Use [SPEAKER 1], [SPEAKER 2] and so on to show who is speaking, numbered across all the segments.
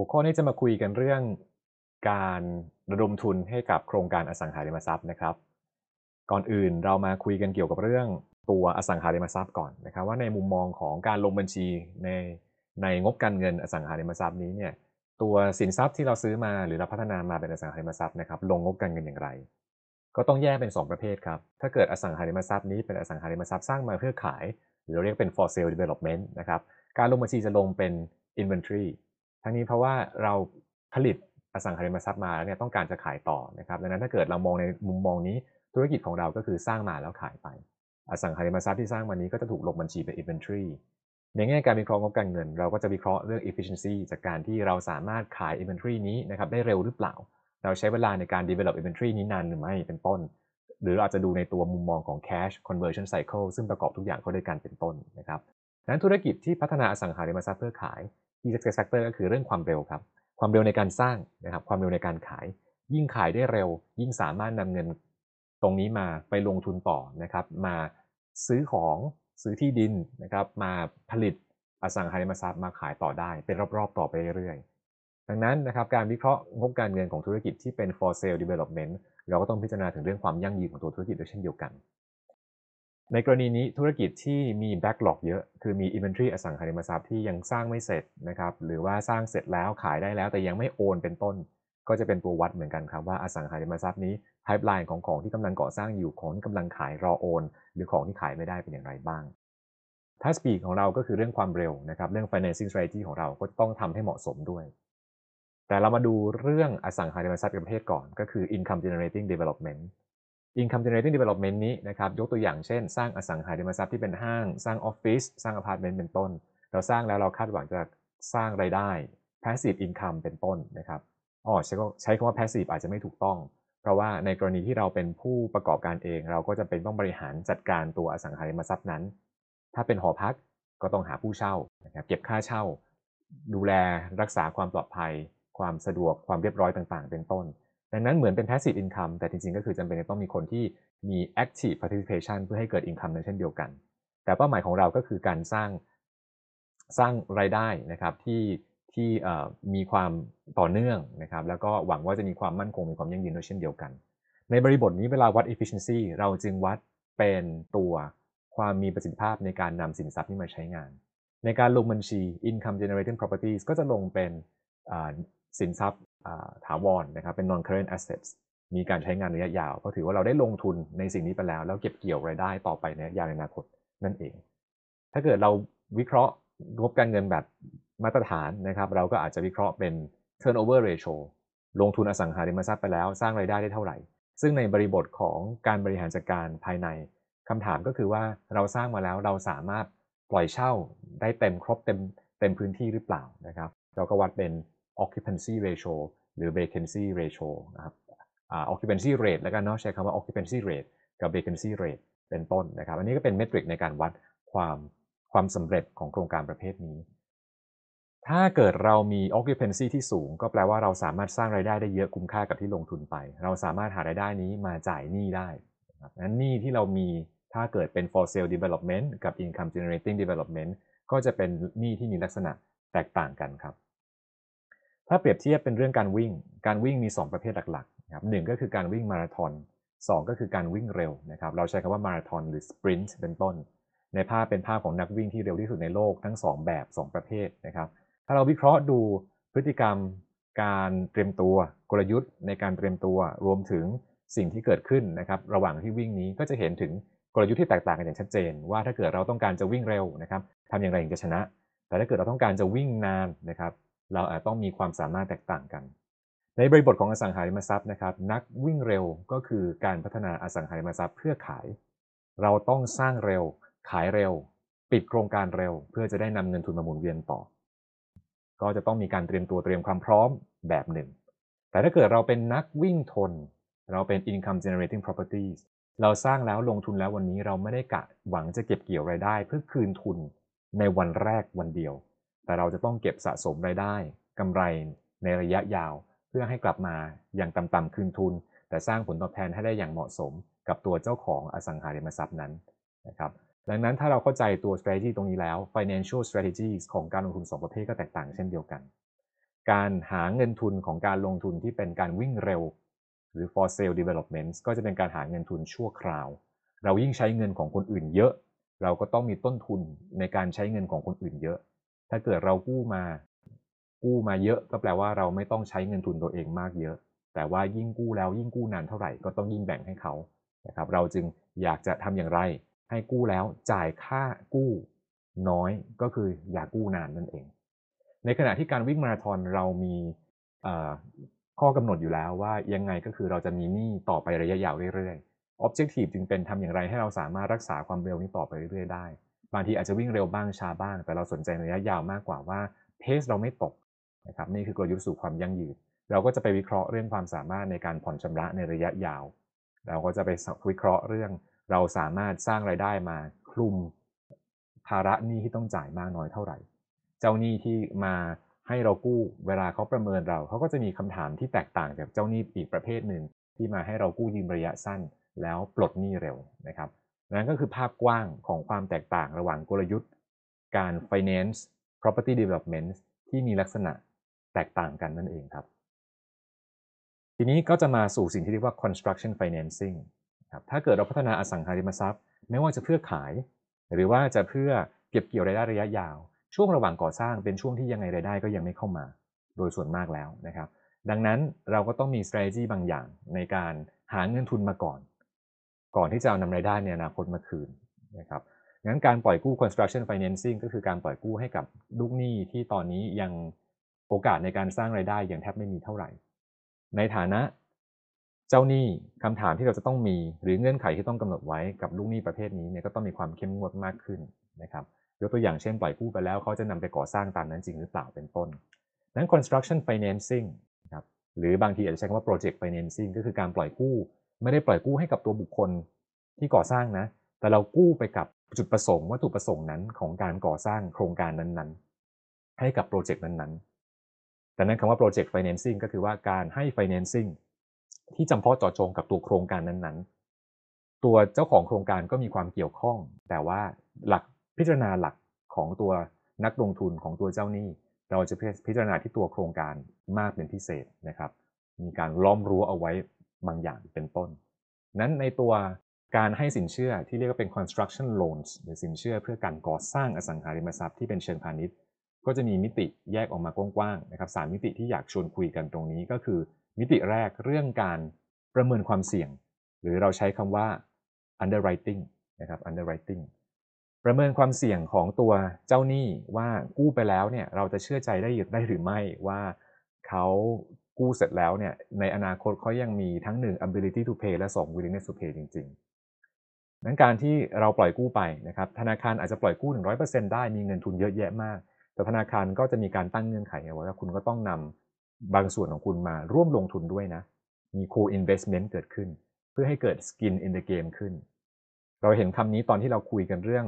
[SPEAKER 1] หัวข้อนี้จะมาคุยกันเรื่องการระดมทุนให้กับโครงการอสังหาริมทรัพย์นะครับ ก่อนอื่นเรามาคุยกันเกี่ยวกับเรื่องตัวอสังหาริมทรัพย์ก่อนนะครับ ว่าในมุมมองของการลงบัญชีในในงบการเงินอสังหาริมทรัพย์นี้เนี่ยตัวสินทรัพย์ที่เราซื้อมาหรือเราพัฒนามาเป็นอสังหาริมทรัพย์นะครับลงงบการเงินอย่างไร ก็ต้องแยกเป็น 2 ประเภทครับ ถ้าเกิดอสังหาริมทรัพย์นี้เป็นอสังหาริมทรัพย์สร้างมาเพื่อขาย หรือเราเรียกเป็น for sale development นะครับการลงบัญชีจะลงเป็น inventory ทั้งนี้เพราะว่าเราผลิตอสังหาริมทรัพย์มาแล้วเนี่ยต้องการจะขายต่อนะครับดังนั้นถ้าเกิดเรามองในมุมมองนี้ธุรกิจของเราก็คือสร้างมาแล้วขายไป อสังหาริมทรัพย์ที่สร้างมานี้ก็จะถูกลงบัญชีเป็น inventory ในแง่การวิเคราะห์งบการเงิน เราก็จะวิเคราะห์เรื่อง efficiency จากการที่เราสามารถขาย inventory นี้นะครับได้เร็วหรือเปล่า เราใช้เวลาในการ develop inventory นี้นานหรือไม่เป็นต้น หรือเราอาจจะดูในตัวมุมมองของ cash conversion cycle ซึ่งประกอบทุกอย่างเข้าด้วยกันเป็นต้นนะครับดังนั้นธุรกิจที่พัฒนาอสังหาริมทรัพย์เพื่อขาย key success factor ก็คือเรื่องความเร็วครับ ความเร็วในการสร้างนะครับ ความเร็วในการขาย ยิ่งขายได้เร็ว ยิ่งสามารถนำเงินตรงนี้มาไปลงทุนต่อนะครับ มาซื้อของซื้อที่ดินนะครับ มาผลิตอสังหาริมทรัพย์มาขายต่อได้ เป็นรอบๆต่อไปเรื่อยๆ ดังนั้นนะครับการวิเคราะห์งบการเงินของธุรกิจที่เป็น for sale development เราก็ต้องพิจารณาถึงเรื่องความยั่งยืนของตัวธุรกิจด้วยเช่นเดียวกัน ในกรณีนี้ธุรกิจที่มี backlog เยอะ คือมี inventory อสังหาริมทรัพย์ที่ยังสร้างไม่เสร็จนะครับ หรือว่าสร้างเสร็จแล้วขายได้แล้วแต่ยังไม่โอนเป็นต้น ก็จะเป็นตัววัดเหมือนกันครับว่าอสังหาริมทรัพย์นี้ pipeline ของของที่กำลังก่อสร้างอยู่ของที่กำลังขายรอโอน หรือของที่ขายไม่ได้เป็นอย่างไรบ้างถ้า speed ของเราก็คือเรื่องความเร็วนะครับเรื่อง financing strategy ของเราก็ต้องทำให้เหมาะสมด้วย แต่เรามาดูเรื่องอสังหาริมทรัพย์ประเภทก่อน ก็คือ income generating development income generating development นี้นะครับยกตัวอย่างเช่น สร้างอสังหาริมทรัพย์ที่เป็นห้าง สร้างออฟฟิศสร้างอพาร์ตเมนต์เป็นต้น เราสร้างแล้วเราคาดหวังจะสร้างรายได้ passive income เป็นต้นนะครับอ๋อใช้ใช้คำว่า passive อาจจะไม่ถูกต้อง เพราะว่าในกรณีที่เราเป็นผู้ประกอบการเอง เราก็จะเป็นต้องบริหารจัดการตัวอสังหาริมทรัพย์นั้น ถ้าเป็นหอพักก็ต้องหาผู้เช่านะครับเก็บค่าเช่า ดูแลรักษาความปลอดภัย ความสะดวกความเรียบร้อยต่างๆ เป็นต้น ดังนั้นเหมือนเป็น passive income แต่จริงๆ ก็คือจำเป็นต้องมีคนที่มี active participation เพื่อให้เกิด income นั้นเช่นเดียวกัน แต่เป้าหมายของเราก็คือการสร้างสร้างรายได้นะครับที่ที่มีความต่อเนื่องนะครับ แล้วก็หวังว่าจะมีความมั่นคงมีความยั่งยืนด้วยเช่นเดียวกัน ในบริบทนี้เวลาวัด efficiency เราจึงวัดเป็นตัวความมีประสิทธิภาพในการนำสินทรัพย์นี้มาใช้งาน ในการลงบัญชี income generating properties ก็จะลงเป็น สินทรัพย์ถาวรนนะครับเป็น non current assets มีการใช้งานระยะยาวก็ถือว่าเราได้ลงทุนในสิ่งนี้ไปแล้ว แล้วเก็บเกี่ยวรายได้ต่อไปในยาวในอนาคตนั่นเอง ถ้าเกิดเราวิเคราะห์งบการเงินแบบมาตรฐานนะครับ เราก็อาจจะวิเคราะห์เป็น turnover ratio ลงทุนอสังหาริมทรัพย์ไปแล้วสร้างรายได้ได้เท่าไหร่ ซึ่งในบริบทของการบริหารจัดการภายในคำถามก็คือว่าเราสร้างมาแล้วเราสามารถปล่อยเช่าได้เต็มครบเต็มเต็มพื้นที่หรือเปล่านะครับ เราก็วัดเป็น occupancy ratio หรือ vacancy ratio นะครับ occupancy rate แล้วกันเนาะใช้คำว่า occupancy rate กับ vacancy rate เป็นต้นนะครับ อันนี้ก็เป็นเมทริกในการวัดความความสำเร็จของโครงการประเภทนี้ ถ้าเกิดเรามี occupancy ที่สูง ก็แปลว่าเราสามารถสร้างรายได้ได้เยอะคุ้มค่ากับที่ลงทุนไป เราสามารถหารายได้นี้มาจ่ายหนี้ได้นะครับนั้นหนี้ที่เรามีถ้าเกิดเป็น for sale development กับ income generating development ก็จะเป็นหนี้ที่มีลักษณะแตกต่างกันครับ ถ้าเปรียบเทียบเป็นเรื่องการวิ่ง การวิ่งมี 2 ประเภทหลักๆนะครับหก็คือการวิ่งมาราธอน2ก็คือการวิ่งเร็วนะครับ เราใช้คำว่ามาราธอนหรือสปรินต์เป็นต้น ในภาพเป็นภาพของนักวิ่งที่เร็วที่สุดในโลกทั้ง 2 แบบ 2 ประเภทนะครับ ถ้าเราวิเคราะห์ดูพฤติกรรม การเตรียมตัวกลยุทธ์ ในการเตรียมตัวรวมถึงสิ่งที่เกิดขึ้นนะครับระหว่างที่วิ่งนี้ก็จะเห็นถึงกลยุทธ์ที่แตกต่างกันอย่างชัดเจน ว่าถ้าเกิดเราต้องการจะวิ่งเร็วนะครับทำอย่างไรถึงจะชนะ แต่ถ้าเกิดเราต้องการจะวิ่งนานนะครับ เราอาจต้องมีความสามารถแตกต่างกัน ในบริบทของอสังหาริมทรัพย์นะครับ นักวิ่งเร็วก็คือการพัฒนาอสังหาริมทรัพย์เพื่อขาย เราต้องสร้างเร็ว ขายเร็ว ปิดโครงการเร็ว เพื่อจะได้นำเงินทุนมาหมุนเวียนต่อ ก็จะต้องมีการเตรียมตัวเตรียมความพร้อมแบบหนึ่ง แต่ถ้าเกิดเราเป็นนักวิ่งทน เราเป็น income generating properties เราสร้างแล้วลงทุนแล้ววันนี้เราไม่ได้กะหวังจะเก็บเกี่ยวรายได้ เพื่อคืนทุนในวันแรกวันเดียว แต่เราจะต้องเก็บสะสมรายได้กำไรในระยะยาว เพื่อให้กลับมาอย่างต่ำๆคืนทุน แต่สร้างผลตอบแทนให้ได้อย่างเหมาะสม กับตัวเจ้าของอสังหาริมทรัพย์นั้นนะครับดังนั้นถ้าเราเข้าใจตัว strategy ตรงนี้แล้ว financial strategies ของการลงทุน 2 ประเภทก็แตกต่างเช่นเดียวกัน การหาเงินทุนของการลงทุนที่เป็นการวิ่งเร็ว หรือ for sale development ก็จะเป็นการหาเงินทุนชั่วคราว เรายิ่งใช้เงินของคนอื่นเยอะ เราก็ต้องมีต้นทุนในการใช้เงินของคนอื่นเยอะ ถ้าเกิดเรากู้มา กู้มาเยอะก็แปลว่าเราไม่ต้องใช้เงินทุนตัวเองมากเยอะ แต่ว่ายิ่งกู้แล้วยิ่งกู้นานเท่าไหร่ก็ต้องยิ่งแบ่งให้เขานะครับ เราจึงอยากจะทำอย่างไร ให้กู้แล้วจ่ายค่ากู้น้อยก็คืออย่ากู้นานนั่นเอง ในขณะที่การวิ่งมาราธอนเรามีข้อกำหนดอยู่แล้วว่ายังไงก็คือเราจะมีหนี้ต่อไประยะยาวเรื่อยๆ Objective จึงเป็นทำอย่างไรให้เราสามารถรักษาความเร็วนี้ต่อไปเรื่อยๆได้ บางทีอาจจะวิ่งเร็วบ้างช้าบ้าง แต่เราสนใจระยะยาวมากกว่าว่าเพสเราไม่ตกนะครับนี่คือกลยุทธ์สู่ความยั่งยืน เราก็จะไปวิเคราะห์เรื่องความสามารถในการผ่อนชำระในระยะยาว เราก็จะไปวิเคราะห์เรื่อง เราสามารถสร้างไรายได้มาคลุมภาระหนี้ที่ต้องจ่ายมากน้อยเท่าไหร่ เจ้าหนี้ที่มาให้เรากู้เวลาเขาประเมินเราเขาก็จะมีคำถามที่แตกต่างจากเจ้าหนี้อีกประเภทหนึ่งที่มาให้เรากู้ยืมระยะสั้น แล้วปลดหนี้เร็วนะครับ นั่นก็คือภาพกว้างของความแตกต่างระหว่างกลยุทธ์ การ finance property development ที่มีลักษณะแตกต่างกันนั่นเองครับ ทีนี้ก็จะมาสู่สิ่งที่เรียกว่า construction financing ครับถ้าเกิดเราพัฒนาอสังหาริมทรัพย์ ไม่ว่าจะเพื่อขาย หรือว่าจะเพื่อเก็บเกี่ยวรายได้ระยะยาว ช่วงระหว่างก่อสร้างเป็นช่วงที่ยังไงรายได้ก็ยังไม่เข้ามา โดยส่วนมากแล้วนะครับ ดังนั้นเราก็ต้องมี strategy บางอย่างในการหาเงินทุนมาก่อน ก่อนที่จะเอานำรายได้ในอนาคตมาคืนนะครับงั้นการปล่อยกู้ construction financing ก็คือการปล่อยกู้ให้กับลูกหนี้ที่ตอนนี้ยังโอกาสในการสร้างรายได้ยังแทบไม่มีเท่าไหร่ ในฐานะเจ้าหนี้คำถามที่เราจะต้องมี หรือเงื่อนไขที่ต้องกำหนดไว้กับลูกหนี้ประเภทนี้เนี่ยก็ต้องมีความเข้มงวดมากขึ้นนะครับยกตัวอย่างเช่นปล่อยกู้ไปแล้วเขาจะนำไปก่อสร้างตามนั้นจริงหรือเปล่าเป็นต้น นั้น construction financing ครับหรือบางทีอาจจะใช้คำว่า project financing ก็คือการปล่อยกู้ ไม่ได้ปล่อยกู้ให้กับตัวบุคคลที่ก่อสร้างนะ แต่เรากู้ไปกับจุดประสงค์วัตถุประสงค์นั้นของการก่อสร้างโครงการนั้นๆ ให้กับโปรเจกต์นั้นๆแต่นั้นคำว่า project financing ก็คือว่าการให้ financing ที่จำเพาะเจาะจงกับตัวโครงการนั้นๆ ตัวเจ้าของโครงการก็มีความเกี่ยวข้อง แต่ว่าหลักพิจารณาหลักของตัวนักลงทุนของตัวเจ้าหนี้ เราจะพิจารณาที่ตัวโครงการมากเป็นพิเศษนะครับ มีการล้อมรั้วเอาไว้ บางอย่างเป็นต้น นั้นในตัวการให้สินเชื่อที่เรียกว่าเป็น construction loans หรือสินเชื่อเพื่อการก่อสร้างอสังหาริมทรัพย์ที่เป็นเชิงพาณิชย์ ก็จะมีมิติแยกออกมากว้างๆนะครับสามมิติที่อยากชวนคุยกันตรงนี้ก็คือ มิติแรกเรื่องการประเมินความเสี่ยง หรือเราใช้คำว่า underwriting นะครับ underwriting ประเมินความเสี่ยงของตัวเจ้าหนี้ว่ากู้ไปแล้วเนี่ยเราจะเชื่อใจได้ได้หรือไม่ว่าเขา กู้เสร็จแล้วเนี่ยในอนาคตเขายังมีทั้ง 1 ability to pay และ 2 willingness to pay จริงๆนั้นการที่เราปล่อยกู้ไปนะครับธนาคารอาจจะปล่อยกู้ 100%ได้มีเงินทุนเยอะแยะมาก แต่ธนาคารก็จะมีการตั้งเงื่อนไขไว้ว่าคุณก็ต้องนำบางส่วนของคุณมาร่วมลงทุนด้วยนะ มี co-investment เกิดขึ้น เพื่อให้เกิด skin in the game ขึ้น เราเห็นคำนี้ตอนที่เราคุยกันเรื่อง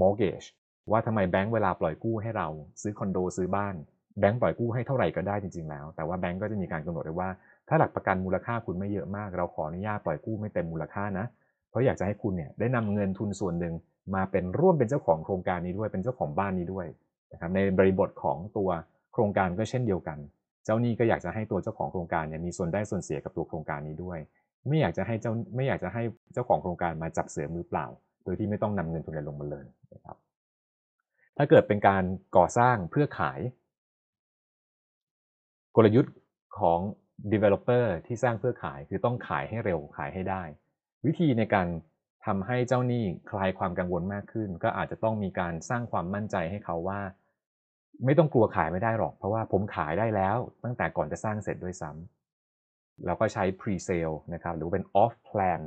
[SPEAKER 1] mortgage ว่าทำไมแบงก์เวลาปล่อยกู้ให้เราซื้อคอนโดซื้อบ้าน แบงก์ปล่อยกู้ให้เท่าไหร่ก็ได้จริง ๆ แล้ว แต่ว่าแบงก์ก็จะมีการกำหนดไว้ว่า ถ้าหลักประกันมูลค่าคุณไม่เยอะมาก เราขออนุญาตปล่อยกู้ไม่เต็มมูลค่านะ เพราะอยากจะให้คุณเนี่ยได้นำเงินทุนส่วนหนึ่งมาเป็นร่วมเป็นเจ้าของโครงการนี้ด้วย เป็นเจ้าของบ้านนี้ด้วยนะครับ ในบริบทของตัวโครงการก็เช่นเดียวกัน เจ้านี้ก็อยากจะให้ตัวเจ้าของโครงการเนี่ยมีส่วนได้ส่วนเสียกับตัวโครงการนี้ด้วย ไม่อยากจะให้เจ้าไม่อยากจะให้เจ้าของโครงการมาจับเสือมือเปล่า โดยที่ไม่ต้องนำเงินทุนลงมาเลยนะครับ ถ้าเกิดเป็นการก่อสร้างเพื่อขาย กลยุทธ์ของ developer ที่สร้างเพื่อขายคือต้องขายให้เร็วขายให้ได้ วิธีในการทำให้เจ้าหนี้คลายความกังวลมากขึ้น ก็อาจจะต้องมีการสร้างความมั่นใจให้เขาว่า ไม่ต้องกลัวขายไม่ได้หรอก เพราะว่าผมขายได้แล้ว ตั้งแต่ก่อนจะสร้างเสร็จด้วยซ้ำเราก็ใช้ pre-sale นะครับหรือเป็น off plan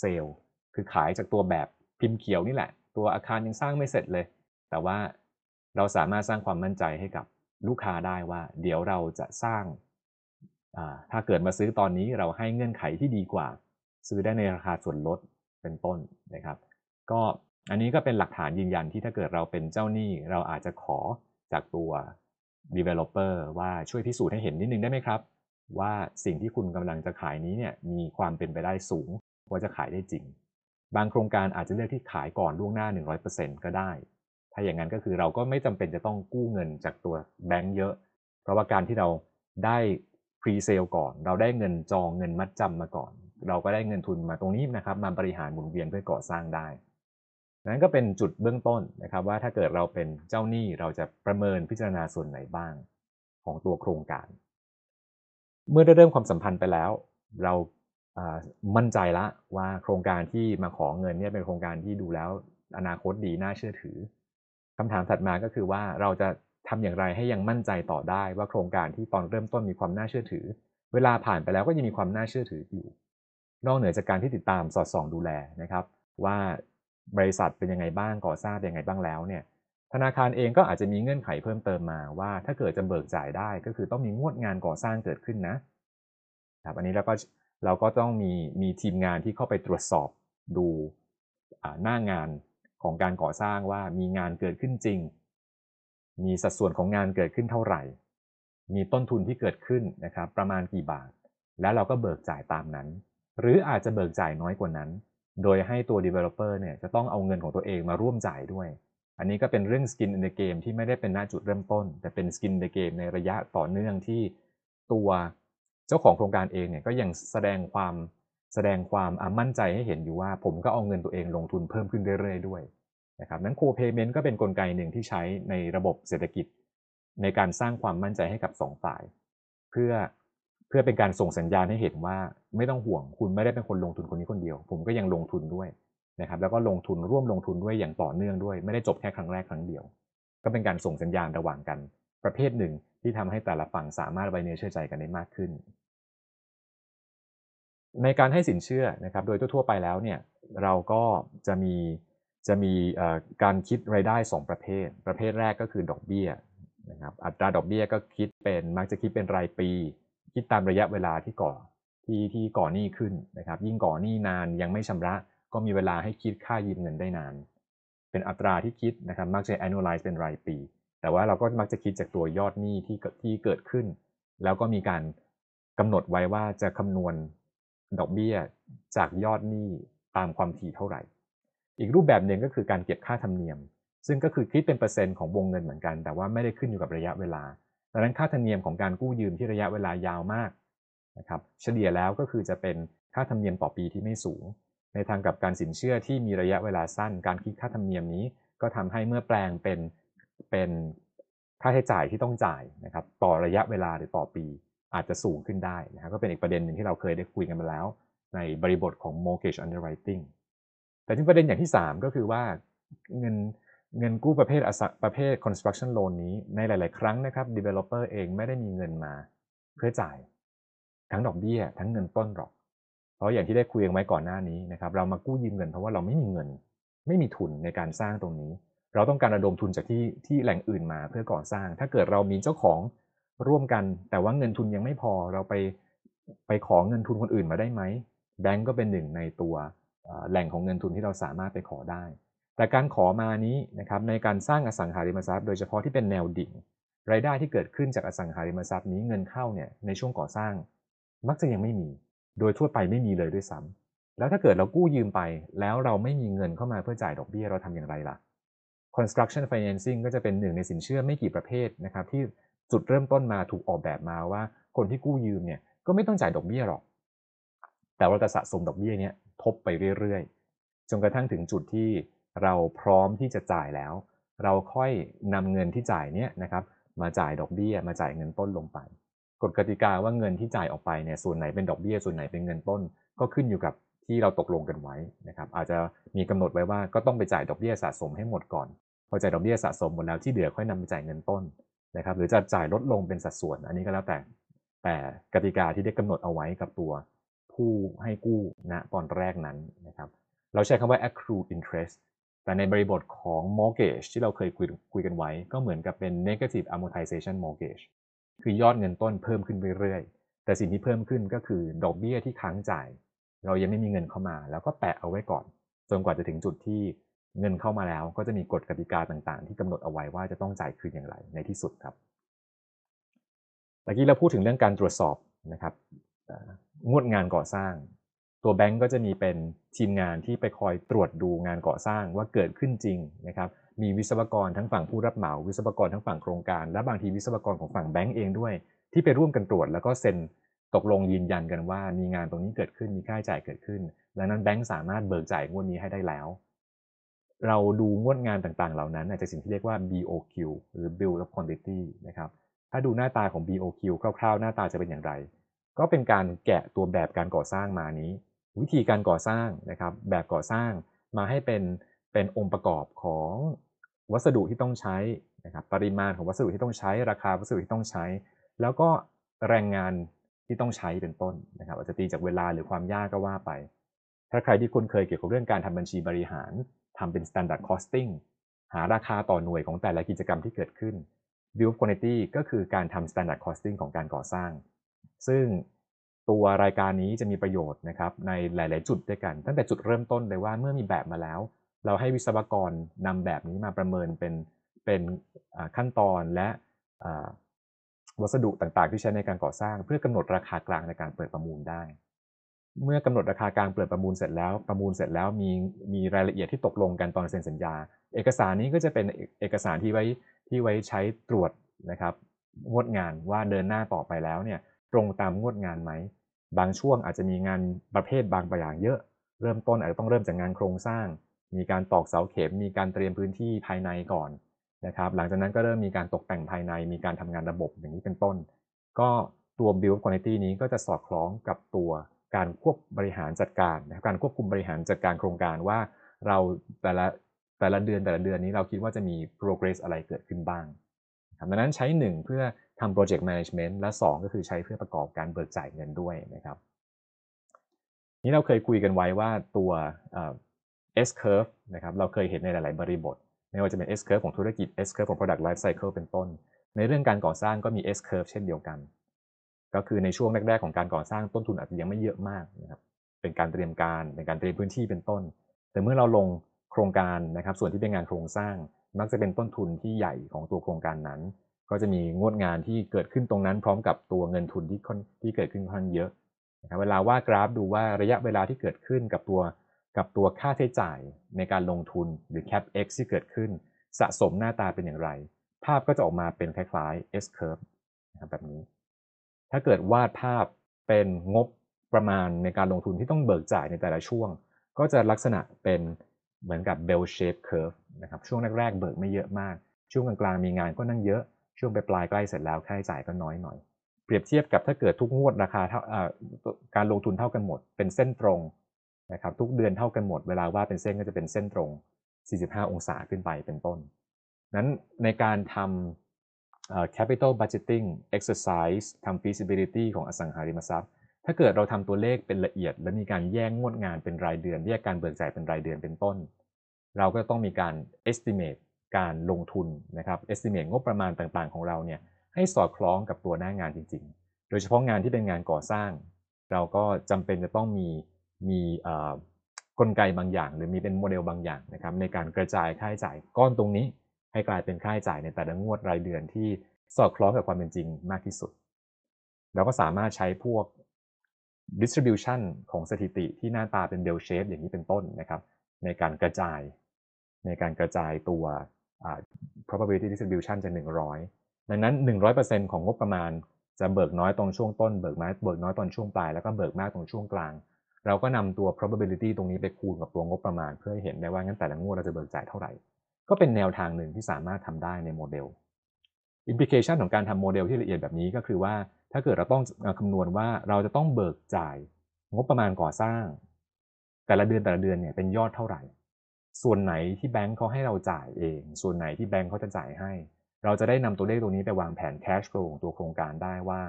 [SPEAKER 1] sale คือขายจากตัวแบบพิมพ์เขียวนี่แหละ ตัวอาคารยังสร้างไม่เสร็จเลย แต่ว่าเราสามารถสร้างความมั่นใจให้กับ ลูกค้าได้ว่า เดี๋ยวเราจะสร้าง ถ้าเกิดมาซื้อตอนนี้เราให้เงื่อนไขที่ดีกว่า ซื้อได้ในราคาส่วนลดเป็นต้นนะครับ ก็อันนี้ก็เป็นหลักฐานยืนยันที่ถ้าเกิดเราเป็นเจ้าหนี้ เราอาจจะขอจากตัว developer ว่าช่วยพิสูจน์ให้เห็นนิดนึงได้ไหมครับ ว่าสิ่งที่คุณกำลังจะขายนี้เนี่ยมีความเป็นไปได้สูงว่าจะขายได้จริง บางโครงการอาจจะเลือกที่ขายก่อนล่วงหน้า 100%ก็ได้ ถ้าอย่างนั้นก็คือเราก็ไม่จำเป็นจะต้องกู้เงินจากตัวแบงก์เยอะ เพราะว่าการที่เราได้พรีเซลก่อน เราได้เงินจองเงินมัดจำมาก่อน เราก็ได้เงินทุนมาตรงนี้นะครับ มาบริหารหมุนเวียนเพื่อก่อสร้างได้นั้นก็เป็นจุดเบื้องต้นนะครับว่าถ้าเกิดเราเป็นเจ้าหนี้เราจะประเมินพิจารณาส่วนไหนบ้าง ของตัวโครงการ เมื่อได้เริ่มความสัมพันธ์ไปแล้ว เรามั่นใจละว่าโครงการที่มาขอเงินเนี่ยเป็นโครงการที่ดูแล้วอนาคตดีน่าเชื่อถือ คำถามถัดมาก็คือว่าเราจะทำอย่างไรให้ยังมั่นใจต่อได้ว่าโครงการที่ตอนเริ่มต้นมีความน่าเชื่อถือ เวลาผ่านไปแล้วก็ยังมีความน่าเชื่อถืออยู่ นอกเหนือจากการที่ติดตามสอดส่องดูแลนะครับ ว่าบริษัทเป็นยังไงบ้างก่อสร้างเป็นยังไงบ้างแล้วเนี่ยธนาคารเองก็อาจจะมีเงื่อนไขเพิ่มเติมมาว่า ถ้าเกิดจะเบิกจ่ายได้ก็คือต้องมีงวดงานก่อสร้างเกิดขึ้นนะครับอันนี้เราก็เราก็ต้องมีมีทีมงานที่เข้าไปตรวจสอบดูหน้างาน ของการก่อสร้างว่ามีงานเกิดขึ้นจริง มีสัดส่วนของงานเกิดขึ้นเท่าไหร่ มีต้นทุนที่เกิดขึ้นนะครับประมาณกี่บาท แล้วเราก็เบิกจ่ายตามนั้น หรืออาจจะเบิกจ่ายน้อยกว่านั้น โดยให้ตัว developer เนี่ยจะต้องเอาเงินของตัวเองมาร่วมจ่ายด้วย อันนี้ก็เป็นเรื่อง skin in the game ที่ไม่ได้เป็นหน้าจุดเริ่มต้น แต่เป็น skin in the game ในระยะต่อเนื่องที่ตัวเจ้าของโครงการเองเนี่ยก็ยังแสดงความ แสดงความมั่นใจให้เห็นอยู่ว่า ผมก็เอาเงินตัวเองลงทุนเพิ่มขึ้นเรื่อยๆด้วยนะครับนั้น co-payment ก็เป็นนกลไกหนึ่งที่ใช้ในระบบเศรษฐกิจ ในการสร้างความมั่นใจให้กับ2ฝ่าย เพื่อเพื่อเป็นการส่งสัญญาณให้เห็นว่าไม่ต้องห่วงคุณไม่ได้เป็นคนลงทุนคนนี้คนเดียว ผมก็ยังลงทุนด้วยนะครับแล้วก็ลงทุนร่วมลงทุนด้วยอย่างต่อเนื่องด้วย ไม่ได้จบแค่ครั้งแรกครั้งเดียว ก็เป็นการส่งสัญญาณระหว่างกัน ประเภทหนึ่งที่ทำให้แต่ละฝั่งสามารถไว้เนื้อเชื่อใจกันได้มากขึ้น ในการให้สินเชื่อนะครับโดยทั่วๆไปแล้วเนี่ยเราก็จะมีจะมีการคิดรายได้ 2 ประเภท ประเภทแรกก็คือดอกเบี้ยนะครับอัตราดอกเบี้ยก็คิดเป็นมักจะคิดเป็นรายปี คิดตามระยะเวลาที่ก่อที่ที่ก่อหนี้ขึ้นนะครับ ยิ่งก่อหนี้นานยังไม่ชำระ ก็มีเวลาให้คิดค่ายืมเงินได้นาน เป็นอัตราที่คิดนะครับมักจะ annualize เป็นรายปี แต่ว่าเราก็มักจะคิดจากตัวยอดหนี้ที่ที่เกิดขึ้น แล้วก็มีการกำหนดไว้ว่าจะคำนวณ ดอกเบี้ยจากยอดหนี้ตามความถี่เท่าไหร่ อีกรูปแบบหนึ่งก็คือการเก็บค่าธรรมเนียม ซึ่งก็คือคิดเป็นเปอร์เซ็นต์ของวงเงินเหมือนกัน แต่ว่าไม่ได้ขึ้นอยู่กับระยะเวลา ดังนั้นค่าธรรมเนียมของการกู้ยืมที่ระยะเวลายาวมากนะครับ เฉลี่ยแล้วก็คือจะเป็นค่าธรรมเนียมต่อปีที่ไม่สูง ในทางกับการสินเชื่อที่มีระยะเวลาสั้น การคิดค่าธรรมเนียมนี้ก็ทำให้เมื่อแปลงเป็นเป็นค่าใช้จ่ายที่ต้องจ่ายนะครับต่อระยะเวลาหรือต่อปี อาจจะสูงขึ้นได้นะครับก็เป็นอีกประเด็นหนึ่งที่เราเคยได้คุยกันมาแล้ว ในบริบทของ mortgage underwriting แต่ที่ประเด็นอย่างที่ 3 ก็คือว่าเงินเงินกู้ประเภทประเภท construction loan นี้ในหลาย ๆ ครั้งนะครับ developer เองไม่ได้มีเงินมาเพื่อจ่าย ทั้งดอกเบี้ย ทั้งเงินต้นหรอก เพราะอย่างที่ได้คุยกันไว้ก่อนหน้านี้นะครับเรามากู้ยืมเงินเพราะว่าเราไม่มีเงิน ไม่มีทุนในการสร้างตรงนี้ เราต้องการระดมทุนจากที่ที่แหล่งอื่นมาเพื่อก่อสร้าง ถ้าเกิดเรามีเจ้าของ ร่วมกัน แต่ว่าเงินทุนยังไม่พอเราไปไปขอเงินทุนคนอื่นมาได้ไหมแบงก์ก็เป็นหนึ่งในตัวแหล่งของเงินทุนที่เราสามารถไปขอได้ แต่การขอมานี้นะครับในการสร้างอสังหาริมทรัพย์ โดยเฉพาะที่เป็นแนวดิ่ง รายได้ที่เกิดขึ้นจากอสังหาริมทรัพย์นี้เงินเข้าเนี่ยในช่วงก่อสร้าง มักจะยังไม่มี โดยทั่วไปไม่มีเลยด้วยซ้ำแล้วถ้าเกิดเรากู้ยืมไป แล้วเราไม่มีเงินเข้ามาเพื่อจ่ายดอกเบี้ยเราทำอย่างไรล่ะ construction financing ก็จะเป็นหนึ่งในสินเชื่อไม่กี่ประเภทนะครับที่ จุดเริ่มต้นมาถูกออกแบบมาว่า คนที่กู้ยืมเนี่ยก็ไม่ต้องจ่ายดอกเบี้ยหรอก แต่ว่าจะสะสมดอกเบี้ยเนี้ยทบไปเรื่อยๆ จนกระทั่งถึงจุดที่เราพร้อมที่จะจ่ายแล้ว เราค่อยนำเงินที่จ่ายเนี้ยนะครับมาจ่ายดอกเบี้ย มาจ่ายเงินต้นลงไป กฎกติกาว่าเงินที่จ่ายออกไปเนี่ยส่วนไหนเป็นดอกเบี้ยส่วนไหนเป็นเงินต้น ก็ขึ้นอยู่กับที่เราตกลงกันไว้นะครับ อาจจะมีกำหนดไว้ว่าก็ต้องไปจ่ายดอกเบี้ยสะสมให้หมดก่อน พอจ่ายดอกเบี้ยสะสมหมดแล้วที่เหลือค่อยนำไปจ่ายเงินต้น นะครับหรือจะจ่ายลดลงเป็นสัดส่วน อันนี้ก็แล้วแต่แต่กติกาที่ได้กำหนดเอาไว้กับตัวผู้ให้กู้ณตอนแรกนั้นนะครับเราใช้คำว่า accrue interest แต่ในบริบทของ mortgage ที่เราเคยคุยคุยกันไว้ ก็เหมือนกับเป็น negative amortization mortgage คือยอดเงินต้นเพิ่มขึ้นเรื่อยๆ แต่สิ่งที่เพิ่มขึ้นก็คือดอกเบี้ยที่ค้างจ่าย เรายังไม่มีเงินเข้ามา แล้วก็แปะเอาไว้ก่อน จนกว่าจะถึงจุดที่ เงินเข้ามาแล้วก็จะมีกฎกติกาต่างๆ ที่กำหนดเอาไว้ว่าจะต้องจ่ายคืนอย่างไรในที่สุดครับเมื่อกี้เราพูดถึงเรื่องการตรวจสอบนะครับงวดงานก่อสร้าง ตัวแบงก์ก็จะมีเป็นทีมงานที่ไปคอยตรวจดูงานก่อสร้างว่าเกิดขึ้นจริงนะครับ มีวิศวกรทั้งฝั่งผู้รับเหมา วิศวกรทั้งฝั่งโครงการ และบางทีวิศวกรของฝั่งแบงก์เองด้วย ที่ไปร่วมกันตรวจ แล้วก็เซ็นตกลงยืนยันกันว่า มีงานตรงนี้เกิดขึ้นมีค่าใช้จ่ายเกิดขึ้น ดังนั้นแบงก์สามารถเบิกจ่ายงวดนี้ให้ได้แล้ว เราดูงวดงานต่างๆ เหล่านั้น จากสิ่งที่เรียกว่า BOQ หรือ Bill of Quantity นะครับ ถ้าดูหน้าตาของ BOQ คร่าวๆ หน้าตาจะเป็นอย่างไร ก็เป็นการแกะตัวแบบการก่อสร้างมานี้ วิธีการก่อสร้างนะครับ แบบก่อสร้างมาให้เป็นเป็นองค์ประกอบของวัสดุที่ต้องใช้นะครับ ปริมาณของวัสดุที่ต้องใช้ ราคาวัสดุที่ต้องใช้ แล้วก็แรงงานที่ต้องใช้เป็นต้นนะครับ อาจจะตีจากเวลาหรือความยากก็ว่าไป ถ้าใครที่คุณเคยเกี่ยวกับเรื่องการทำบัญชีบริหาร ทำเป็น standard costing หาราคาต่อหน่วยของแต่ละกิจกรรมที่เกิดขึ้น view of quantity ก็คือการทำ standard costing ของการก่อสร้าง ซึ่งตัวรายการนี้จะมีประโยชน์นะครับในหลาย ๆ จุดด้วยกัน ตั้งแต่จุดเริ่มต้นเลยว่าเมื่อมีแบบมาแล้ว เราให้วิศวกรนำแบบนี้มาประเมินเป็นเป็นขั้นตอนและวัสดุต่าง ๆ ที่ใช้ในการก่อสร้าง เพื่อกำหนดราคากลางในการเปิดประมูลได้ เมื่อกำหนดราคากลางเปิดประมูลเสร็จแล้วประมูลเสร็จแล้วมีมีรายละเอียดที่ตกลงกันตอนเซ็นสัญญา เอกสารนี้ก็จะเป็นเอกสารที่ไว้ที่ไว้ใช้ตรวจนะครับงวดงานว่าเดินหน้าต่อไปแล้วเนี่ยตรงตามงวดงานไหม บางช่วงอาจจะมีงานประเภทบางประอย่างเยอะ เริ่มต้นอาจจะต้องเริ่มจากงานโครงสร้าง มีการตอกเสาเข็ม มีการเตรียมพื้นที่ภายในก่อนนะครับหลังจากนั้นก็เริ่มมีการตกแต่งภายใน มีการทำงานระบบอย่างนี้เป็นต้น ก็ตัว build quality นี้ก็จะสอดคล้องกับตัว การควบบริหารจัดการนะครับการควบคุมบริหารจัดการโครงการว่าเราแต่ละแต่ละเดือนแต่ละเดือนนี้เราคิดว่าจะมี progress อะไรเกิดขึ้นบ้างดังนั้นใช้ 1 เพื่อทำ project management และ 2 ก็คือใช้เพื่อประกอบการเบิกจ่ายเงินด้วยนะครับ นี้เราเคยคุยกันไว้ว่าตัว S curve นะครับเราเคยเห็นในหลาย ๆ บริบท ไม่ว่าจะเป็น S curve ของธุรกิจ S curve ของ product life cycle เป็นต้น ในเรื่องการก่อสร้างก็มี S curve เช่นเดียวกัน ก็คือในช่วงแรกๆของการก่อสร้างต้นทุนอาจจะยังไม่เยอะมากนะครับเป็นการเตรียมการเป็นการเตรียมพื้นที่เป็นต้น แต่เมื่อเราลงโครงการนะครับ ส่วนที่เป็นงานโครงสร้างมักจะเป็นต้นทุนที่ใหญ่ของตัวโครงการนั้น ก็จะมีงวดงานที่เกิดขึ้นตรงนั้น พร้อมกับตัวเงินทุนที่ที่เกิดขึ้นค่อนข้างเยอะนะครับเวลาว่ากราฟดูว่าระยะเวลาที่เกิดขึ้นกับตัวกับตัวค่าใช้จ่ายในการลงทุนหรือ cap x ที่เกิดขึ้น สะสมหน้าตาเป็นอย่างไร ภาพก็จะออกมาเป็นคล้ายๆ S curve นะครับแบบนี้ ถ้าเกิดวาดภาพเป็นงบประมาณในการลงทุนที่ต้องเบิกจ่ายในแต่ละช่วง ก็จะลักษณะเป็นเหมือนกับ bell shape curve นะครับช่วงแรกๆเบิกไม่เยอะมาก ช่วงกลางๆมีงานก็นั่งเยอะช่วงปลายใกล้เสร็จแล้วค่าใช้จ่ายก็น้อยหน่อย เปรียบเทียบกับถ้าเกิดทุกงวดราคาเท่าการลงทุนเท่ากันหมด เป็นเส้นตรงนะครับทุกเดือนเท่ากันหมดเวลาว่าเป็นเส้นก็จะเป็นเส้นตรง 45 องศาขึ้นไปเป็นต้น นั้นในการทำ capital budgeting exercise ทำ feasibility ของอสังหาริมทรัพย์ ถ้าเกิดเราทำตัวเลขเป็นละเอียด และมีการแยกงวดงานเป็นรายเดือน แยกการเบิกจ่ายเป็นรายเดือนเป็นต้น เราก็ต้องมีการ estimate การลงทุนนะครับ estimate งบประมาณต่างๆ ของเราเนี่ยให้สอดคล้องกับตัวหน้างานจริง ๆ โดยเฉพาะงานที่เป็นงานก่อสร้าง เราก็จำเป็นจะต้องมีมีกลไกบางอย่าง หรือมีเป็นโมเดลบางอย่างนะครับในการกระจายค่าใช้จ่ายก้อนตรงนี้ ให้กลายเป็นค่าใช้จ่ายในแต่ละงวดรายเดือนที่สอดคล้องกับความเป็นจริงมากที่สุด เราก็สามารถใช้พวก distribution ของสถิติที่หน้าตาเป็น bell shape อย่างนี้เป็นต้นนะครับ ในการกระจาย ในการกระจายตัว probability distribution จะ 100 ดังนั้น 100%ของงบประมาณจะเบิกน้อยตรงช่วงต้น เบิกน้อยเบิกน้อยตอนช่วงปลาย แล้วก็เบิกมากตรงช่วงกลาง เราก็นำตัว probability ตรงนี้ไปคูณกับตัวงบประมาณ เพื่อให้เห็นได้ว่างั้นแต่ละงวดเราจะเบิกจ่ายเท่าไหร่ ก็เป็นแนวทางหนึ่งที่สามารถทำได้ในโมเดล implication ของการทำโมเดลที่ละเอียดแบบนี้ก็คือว่า ถ้าเกิดเราต้องคำนวณว่าเราจะต้องเบิกจ่ายงบประมาณก่อสร้าง แต่ละเดือนแต่ละเดือนเนี่ยเป็นยอดเท่าไหร่ ส่วนไหนที่แบงค์เขาให้เราจ่ายเอง ส่วนไหนที่แบงค์เขาจะจ่ายให้ เราจะได้นำตัวเลขตรงนี้ไปวางแผน cash flow ของตัวโครงการได้ว่า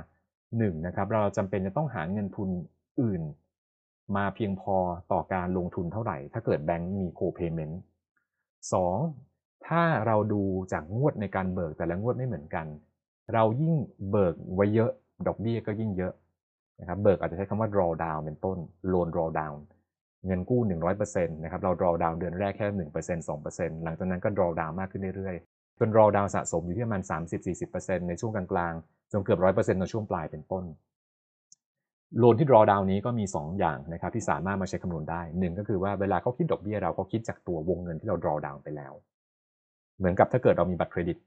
[SPEAKER 1] 1นะครับเราจำเป็นจะต้องหาเงินทุนอื่น มาเพียงพอต่อการลงทุนเท่าไหร่ ถ้าเกิดแบงค์มี co-payment 2. ถ้าเราดูจากงวดในการเบิกแต่ละงวดไม่เหมือนกัน เรายิ่งเบิกไว้เยอะ ดอกเบี้ยก็ยิ่งเยอะนะครับเบิกอาจจะใช้คำว่า draw down เป็นต้น loan draw down เงินกู้ 100%นะครับเรา draw down เดือนแรกแค่ 1% 2%หลังจากนั้นก็ draw down มากขึ้นเรื่อยๆจน draw down สะสมอยู่ที่ประมาณ 30-40%ในช่วงกลางๆจนเกือบ 100%ในช่วงปลายเป็นต้นโลนที่ draw down นี้ก็มี 2 อย่างนะครับที่สามารถมาใช้คำนวณได้ 1 ก็คือว่าเวลาเขาคิดดอกเบี้ยเราเขาคิดจากตัววงเงินที่เรา draw down ไปแล้ว เหมือนกับถ้าเกิดเรามีบัตรเครดิต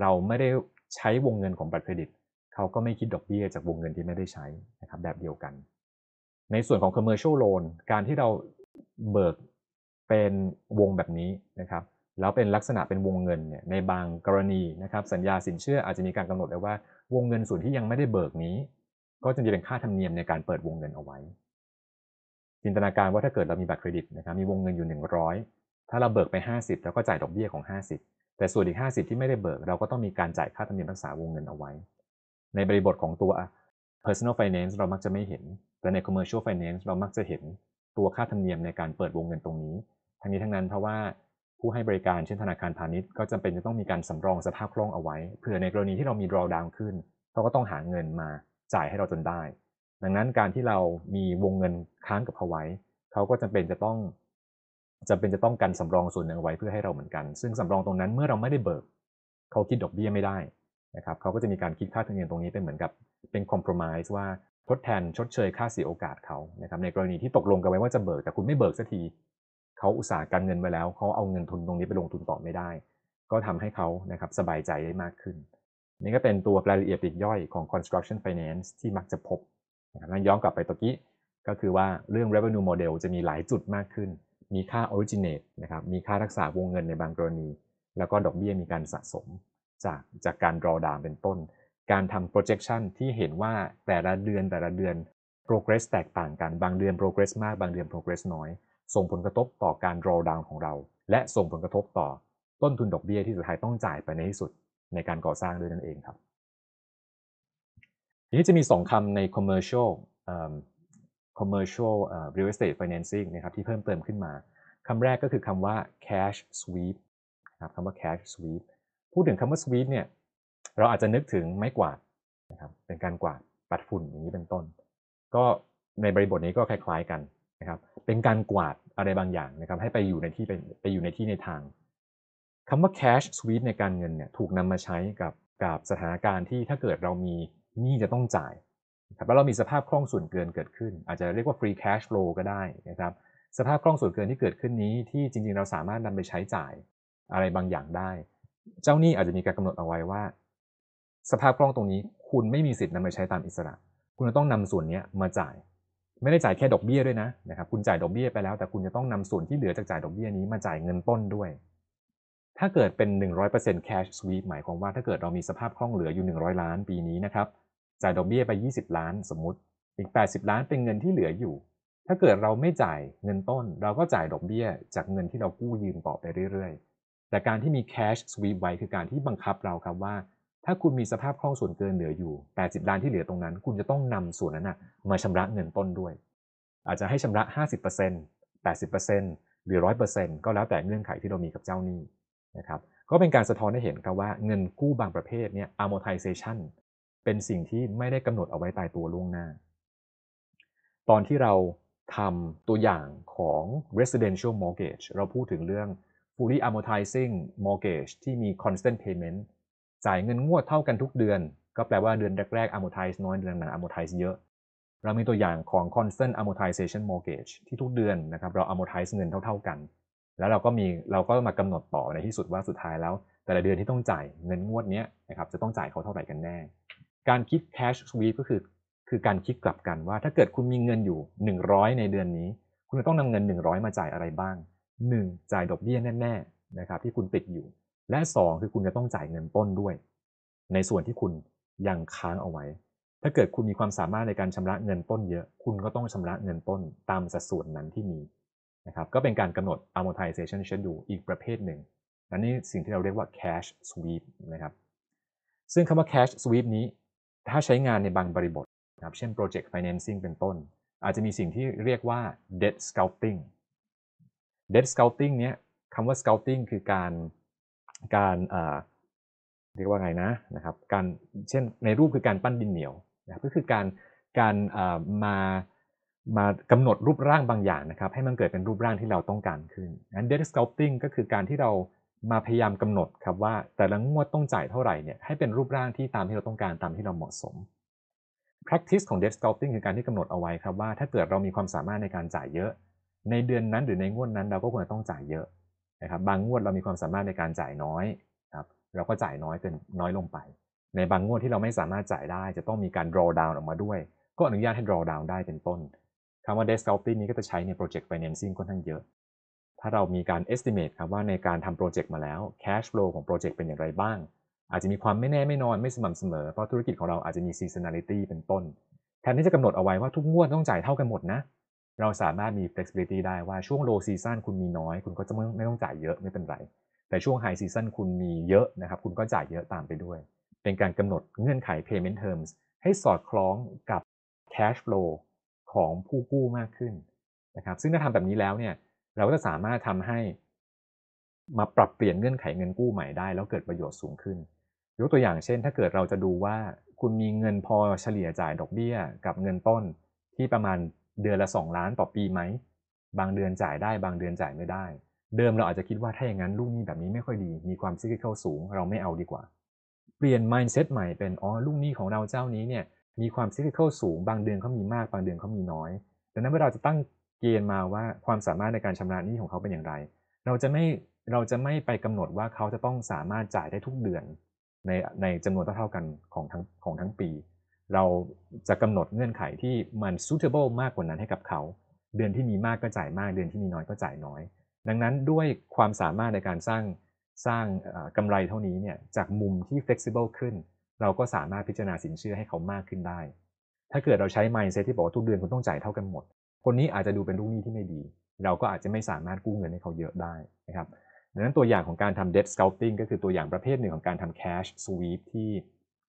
[SPEAKER 1] เราไม่ได้ใช้วงเงินของบัตรเครดิต เขาก็ไม่คิดดอกเบี้ยจากวงเงินที่ไม่ได้ใช้นะครับแบบเดียวกัน ในส่วนของ commercial loan การที่เราเบิกเป็นวงแบบนี้นะครับแล้วเป็นลักษณะเป็นวงเงินเนี่ยในบางกรณีนะครับสัญญาสินเชื่ออาจจะมีการกำหนดไว้ว่า วงเงินส่วนที่ยังไม่ได้เบิกนี้ ก็จะมีเป็นค่าธรรมเนียมในการเปิดวงเงินเอาไว้ จินตนาการว่าถ้าเกิดเรามีบัตรเครดิตนะครับมีวงเงินอยู่100 ถ้าเราเบิกไป 50แล้วก็จ่ายดอกเบี้ยของ 50 แต่ส่วนอีก 50 ที่ไม่ได้เบิก เราก็ต้องมีการจ่ายค่าธรรมเนียมรักษาวงเงินเอาไว้ ในบริบทของตัว personal finance เรามักจะไม่เห็น แต่ใน commercial finance เรามักจะเห็นตัวค่าธรรมเนียมในการเปิดวงเงินตรงนี้ ทั้งนี้ทั้งนั้นเพราะว่าผู้ให้บริการเช่นธนาคารพาณิชย์ก็จำเป็นจะต้องมีการสำรองสภาพคล่องเอาไว้เผื่อในกรณีที่เรามี draw down ขึ้นเขาก็ต้องหาเงินมาจ่ายให้เราจนได้ ดังนั้นการที่เรามีวงเงินค้างกับเขาไว้ เขาก็จำเป็นจะต้อง จำเป็นจะต้องกันสำรองส่วนหนึ่งเอาไว้เพื่อให้เราเหมือนกัน ซึ่งสำรองตรงนั้นเมื่อเราไม่ได้เบิก เขาคิดดอกเบี้ยไม่ได้นะครับเขาก็จะมีการคิดค่าธรรมเนียมตรงนี้เป็นเหมือนกับเป็นคอมเพลมไพร์ว่าทดแทนชดเชยค่าเสียโอกาสเขานะครับในกรณีที่ตกลงกันไว้ว่าจะเบิกแต่คุณไม่เบิกสักทีเขาอุตส่าห์กันเงินไว้แล้วเขาเอาเงินทุนตรงนี้ไปลงทุนต่อไม่ได้ ก็ทำให้เขานะครับสบายใจได้มากขึ้น นี่ก็เป็นตัวรายละเอียดปีกย่อยของ construction finance ที่มักจะพบนะครับย้อนกลับไปตะกี้ก็คือว่าเรื่อง revenue model จะมีหลายจุดมากขึ้น มีค่า originate นะครับ มีค่ารักษาวงเงินในบางกรณี แล้วก็ดอกเบี้ยมีการสะสมจากจากการ draw down เป็นต้น การทำ projection ที่เห็นว่าแต่ละเดือนแต่ละเดือน progress แตกต่างกัน บางเดือน progress มาก บางเดือน progress น้อย ส่งผลกระทบต่อการ draw down ของเรา และส่งผลกระทบต่อต้นทุนดอกเบี้ยที่สุดท้ายต้องจ่ายไปในที่สุดในการก่อสร้างด้วยนั่นเองครับทีนี้จะมี 2คำใน commercial commercial real estate financing นะครับที่เพิ่มเติมขึ้นมาคำแรกก็คือคำว่า cash sweep นะครับคำว่า cash sweep พูดถึงคำว่า sweep เนี่ยเราอาจจะนึกถึงไม้กวาดนะครับเป็นการกวาดปัดฝุ่นอย่างนี้เป็นต้น ก็ในบริบทนี้ก็คล้าย ๆกันนะครับเป็นการกวาดอะไรบางอย่างนะครับให้ไปอยู่ในที่ไปไปอยู่ในที่ในทางคำว่า cash sweep ในการเงินเนี่ยถูกนำมาใช้กับกับสถานการณ์ที่ถ้าเกิดเรามีหนี้จะต้องจ่าย ครับแล้วเรามีสภาพคล่องส่วนเกินเกิดขึ้น อาจจะเรียกว่า free cash flow ก็ได้นะครับสภาพคล่องส่วนเกินที่เกิดขึ้นนี้ที่จริงๆเราสามารถนำไปใช้จ่ายอะไรบางอย่างได้ เจ้าหนี้อาจจะมีการกำหนดเอาไว้ว่า สภาพคล่องตรงนี้คุณไม่มีสิทธิ์นำไปใช้ตามอิสระ คุณจะต้องนำส่วนนี้มาจ่าย ไม่ได้จ่ายแค่ดอกเบี้ยด้วยนะนะครับคุณจ่ายดอกเบี้ยไปแล้ว แต่คุณจะต้องนำส่วนที่เหลือจากจ่ายดอกเบี้ยนี้มาจ่ายเงินต้นด้วย ถ้าเกิดเป็น 100% cash sweep หมายความว่าถ้าเกิดเรามีสภาพคล่องเหลืออยู่ 100 ล้านปีนี้นะครับ จ่ายดอกเบี้ยไป 20 ล้านสมมติ อีก 80 ล้านเป็นเงินที่เหลืออยู่ ถ้าเกิดเราไม่จ่ายเงินต้น เราก็จ่ายดอกเบี้ย จากเงินที่เรากู้ยืมต่อไปเรื่อยๆ แต่การที่มี cash sweep ไว้คือการที่บังคับเราครับว่า ถ้าคุณมีสภาพคล่องส่วนเกินเหลืออยู่ 80 ล้านที่เหลือตรงนั้น คุณจะต้องนำส่วนนั้นนะมาชำระเงินต้นด้วย อาจจะให้ชำระ 50% 80%หรือ 100%ก็แล้วแต่เงื่อนไขที่เรามีกับเจ้าหนี้นะครับก็เป็นการสะท้อนให้เห็นครับว่าเงินกู้บางประเภทเนี่ย amortization เป็นสิ่งที่ไม่ได้กำหนดเอาไว้ตายตัวล่วงหน้า ตอนที่เราทำตัวอย่างของ residential mortgage เราพูดถึงเรื่อง fully amortizing mortgage ที่มี constant payment จ่ายเงินงวดเท่ากันทุกเดือน ก็แปลว่าเดือนแรกๆ amortize น้อย เดือนหลัง amortize เยอะ เรามีตัวอย่างของ constant amortization mortgage ที่ทุกเดือนนะครับเรา amortize เงินเท่าๆกัน แล้วเราก็มีเราก็มากำหนดต่อในที่สุดว่าสุดท้ายแล้ว แต่ละเดือนที่ต้องจ่ายเงินงวดนี้นะครับจะต้องจ่ายเขาเท่าไหร่กันแน่ การคิด cash sweep ก็คือคือการคิดกลับกันว่า ถ้าเกิดคุณมีเงินอยู่ 100 ในเดือนนี้ คุณจะต้องนำเงิน 100 มาจ่ายอะไรบ้าง 1. จ่ายดอกเบี้ยแน่ๆนะครับที่คุณติดอยู่ และ 2 คือคุณจะต้องจ่ายเงินต้นด้วย ในส่วนที่คุณยังค้างเอาไว้ ถ้าเกิดคุณมีความสามารถในการชำระเงินต้นเยอะ คุณก็ต้องชำระเงินต้นตามสัดส่วนนั้นที่มีนะครับก็เป็นการกำหนด amortization schedule อีกประเภทหนึ่งและนี่สิ่งที่เราเรียกว่า cash sweep นะครับซึ่งคำว่า cash sweep นี้ ถ้าใช้งานในบางบริบทนะครับเช่น project financing เป็นต้น อาจจะมีสิ่งที่เรียกว่า debt scouting debt scouting เนี้ยคำว่า scouting คือการการเรียกว่าไงนะนะครับการเช่นในรูปคือการปั้นดินเหนียวนะก็คือการการมามากำหนดรูปร่างบางอย่างนะครับให้มันเกิดเป็นรูปร่างที่เราต้องการขึ้นงั้น debt scouting ก็คือการที่เรา มาพยายามกำหนดครับว่าแต่ละงวดต้องจ่ายเท่าไหร่เนี่ยให้เป็นรูปร่างที่ตามที่เราต้องการตามที่เราเหมาะสม practice ของ debt sculpting คือการที่กำหนดเอาไว้ครับว่าถ้าเกิดเรามีความสามารถในการจ่ายเยอะ ในเดือนนั้นหรือในงวดนั้นเราก็ควรจะต้องจ่ายเยอะนะครับบางงวดเรามีความสามารถในการจ่ายน้อยครับเราก็จ่ายน้อยเกินน้อยลงไป ในบางงวดที่เราไม่สามารถจ่ายได้ จะต้องมีการ draw down ออกมาด้วย ก็อนุญาตให้ draw down ได้เป็นต้นคำว่า debt sculpting นี้ก็จะใช้ใน project financing ค่อนข้างเยอะ ถ้าเรามีการ estimate ครับว่าในการทำโปรเจกต์มาแล้ว cash flow ของโปรเจกต์เป็นอย่างไรบ้าง อาจจะมีความไม่แน่ไม่นอนไม่สม่ำเสมอ เพราะธุรกิจของเราอาจจะมี seasonality เป็นต้น แทนที่จะกำหนดเอาไว้ว่าทุกงวดต้องจ่ายเท่ากันหมดนะ เราสามารถมี flexibility ได้ว่าช่วง low season คุณมีน้อย คุณก็จะไม่ไม่ต้องจ่ายเยอะไม่เป็นไร แต่ช่วง high season คุณมีเยอะนะครับ คุณก็จ่ายเยอะตามไปด้วย เป็นการกำหนดเงื่อนไข payment terms ให้สอดคล้องกับ cash flow ของผู้กู้มากขึ้นนะครับ ซึ่งถ้าทำแบบนี้แล้วเนี่ย เราก็จะสามารถทำให้มาปรับเปลี่ยนเงื่อนไขเงินกู้ใหม่ได้ แล้วเกิดประโยชน์สูงขึ้น ยกตัวอย่างเช่น ถ้าเกิดเราจะดูว่าคุณมีเงินพอเฉลี่ยจ่ายดอกเบี้ย กับเงินต้นที่ประมาณเดือนละ 2 ล้านต่อปีไหม บางเดือนจ่ายได้บางเดือนจ่ายไม่ได้ เดิมเราอาจจะคิดว่าถ้าอย่างนั้นลูกหนี้แบบนี้ไม่ค่อยดี มีความ cyclical สูงเราไม่เอาดีกว่า เปลี่ยน mindset ใหม่เป็นอ๋อลูกหนี้ของเราเจ้านี้เนี่ยมีความ cyclical สูง บางเดือนเขามีมากบางเดือนเขามีน้อยดังนั้นเมื่อเราจะตั้ง เกณฑ์มาว่าความสามารถในการชำระหนี้ของเขาเป็นอย่างไร เราจะไม่เราจะไม่ไปกำหนดว่าเขาจะต้องสามารถจ่ายได้ทุกเดือน ในในจำนวนเท่าๆกันของทั้งของทั้งปี เราจะกำหนดเงื่อนไขที่มัน suitable มากกว่านั้นให้กับเขา เดือนที่มีมากก็จ่ายมาก เดือนที่มีน้อยก็จ่ายน้อย ดังนั้นด้วยความสามารถในการสร้างสร้างกำไรเท่านี้เนี่ยจากมุมที่ flexible ขึ้น เราก็สามารถพิจารณาสินเชื่อให้เขามากขึ้นได้ ถ้าเกิดเราใช้ mindset ที่บอกว่าทุกเดือนคุณต้องจ่ายเท่ากันหมด คนนี้อาจจะดูเป็นลูกหนี้ที่ไม่ดี เราก็อาจจะไม่สามารถกู้เงินให้เขาเยอะได้นะครับดังนั้นตัวอย่างของการทำ debt sculpting ก็คือตัวอย่างประเภทหนึ่งของการทำ cash sweep ที่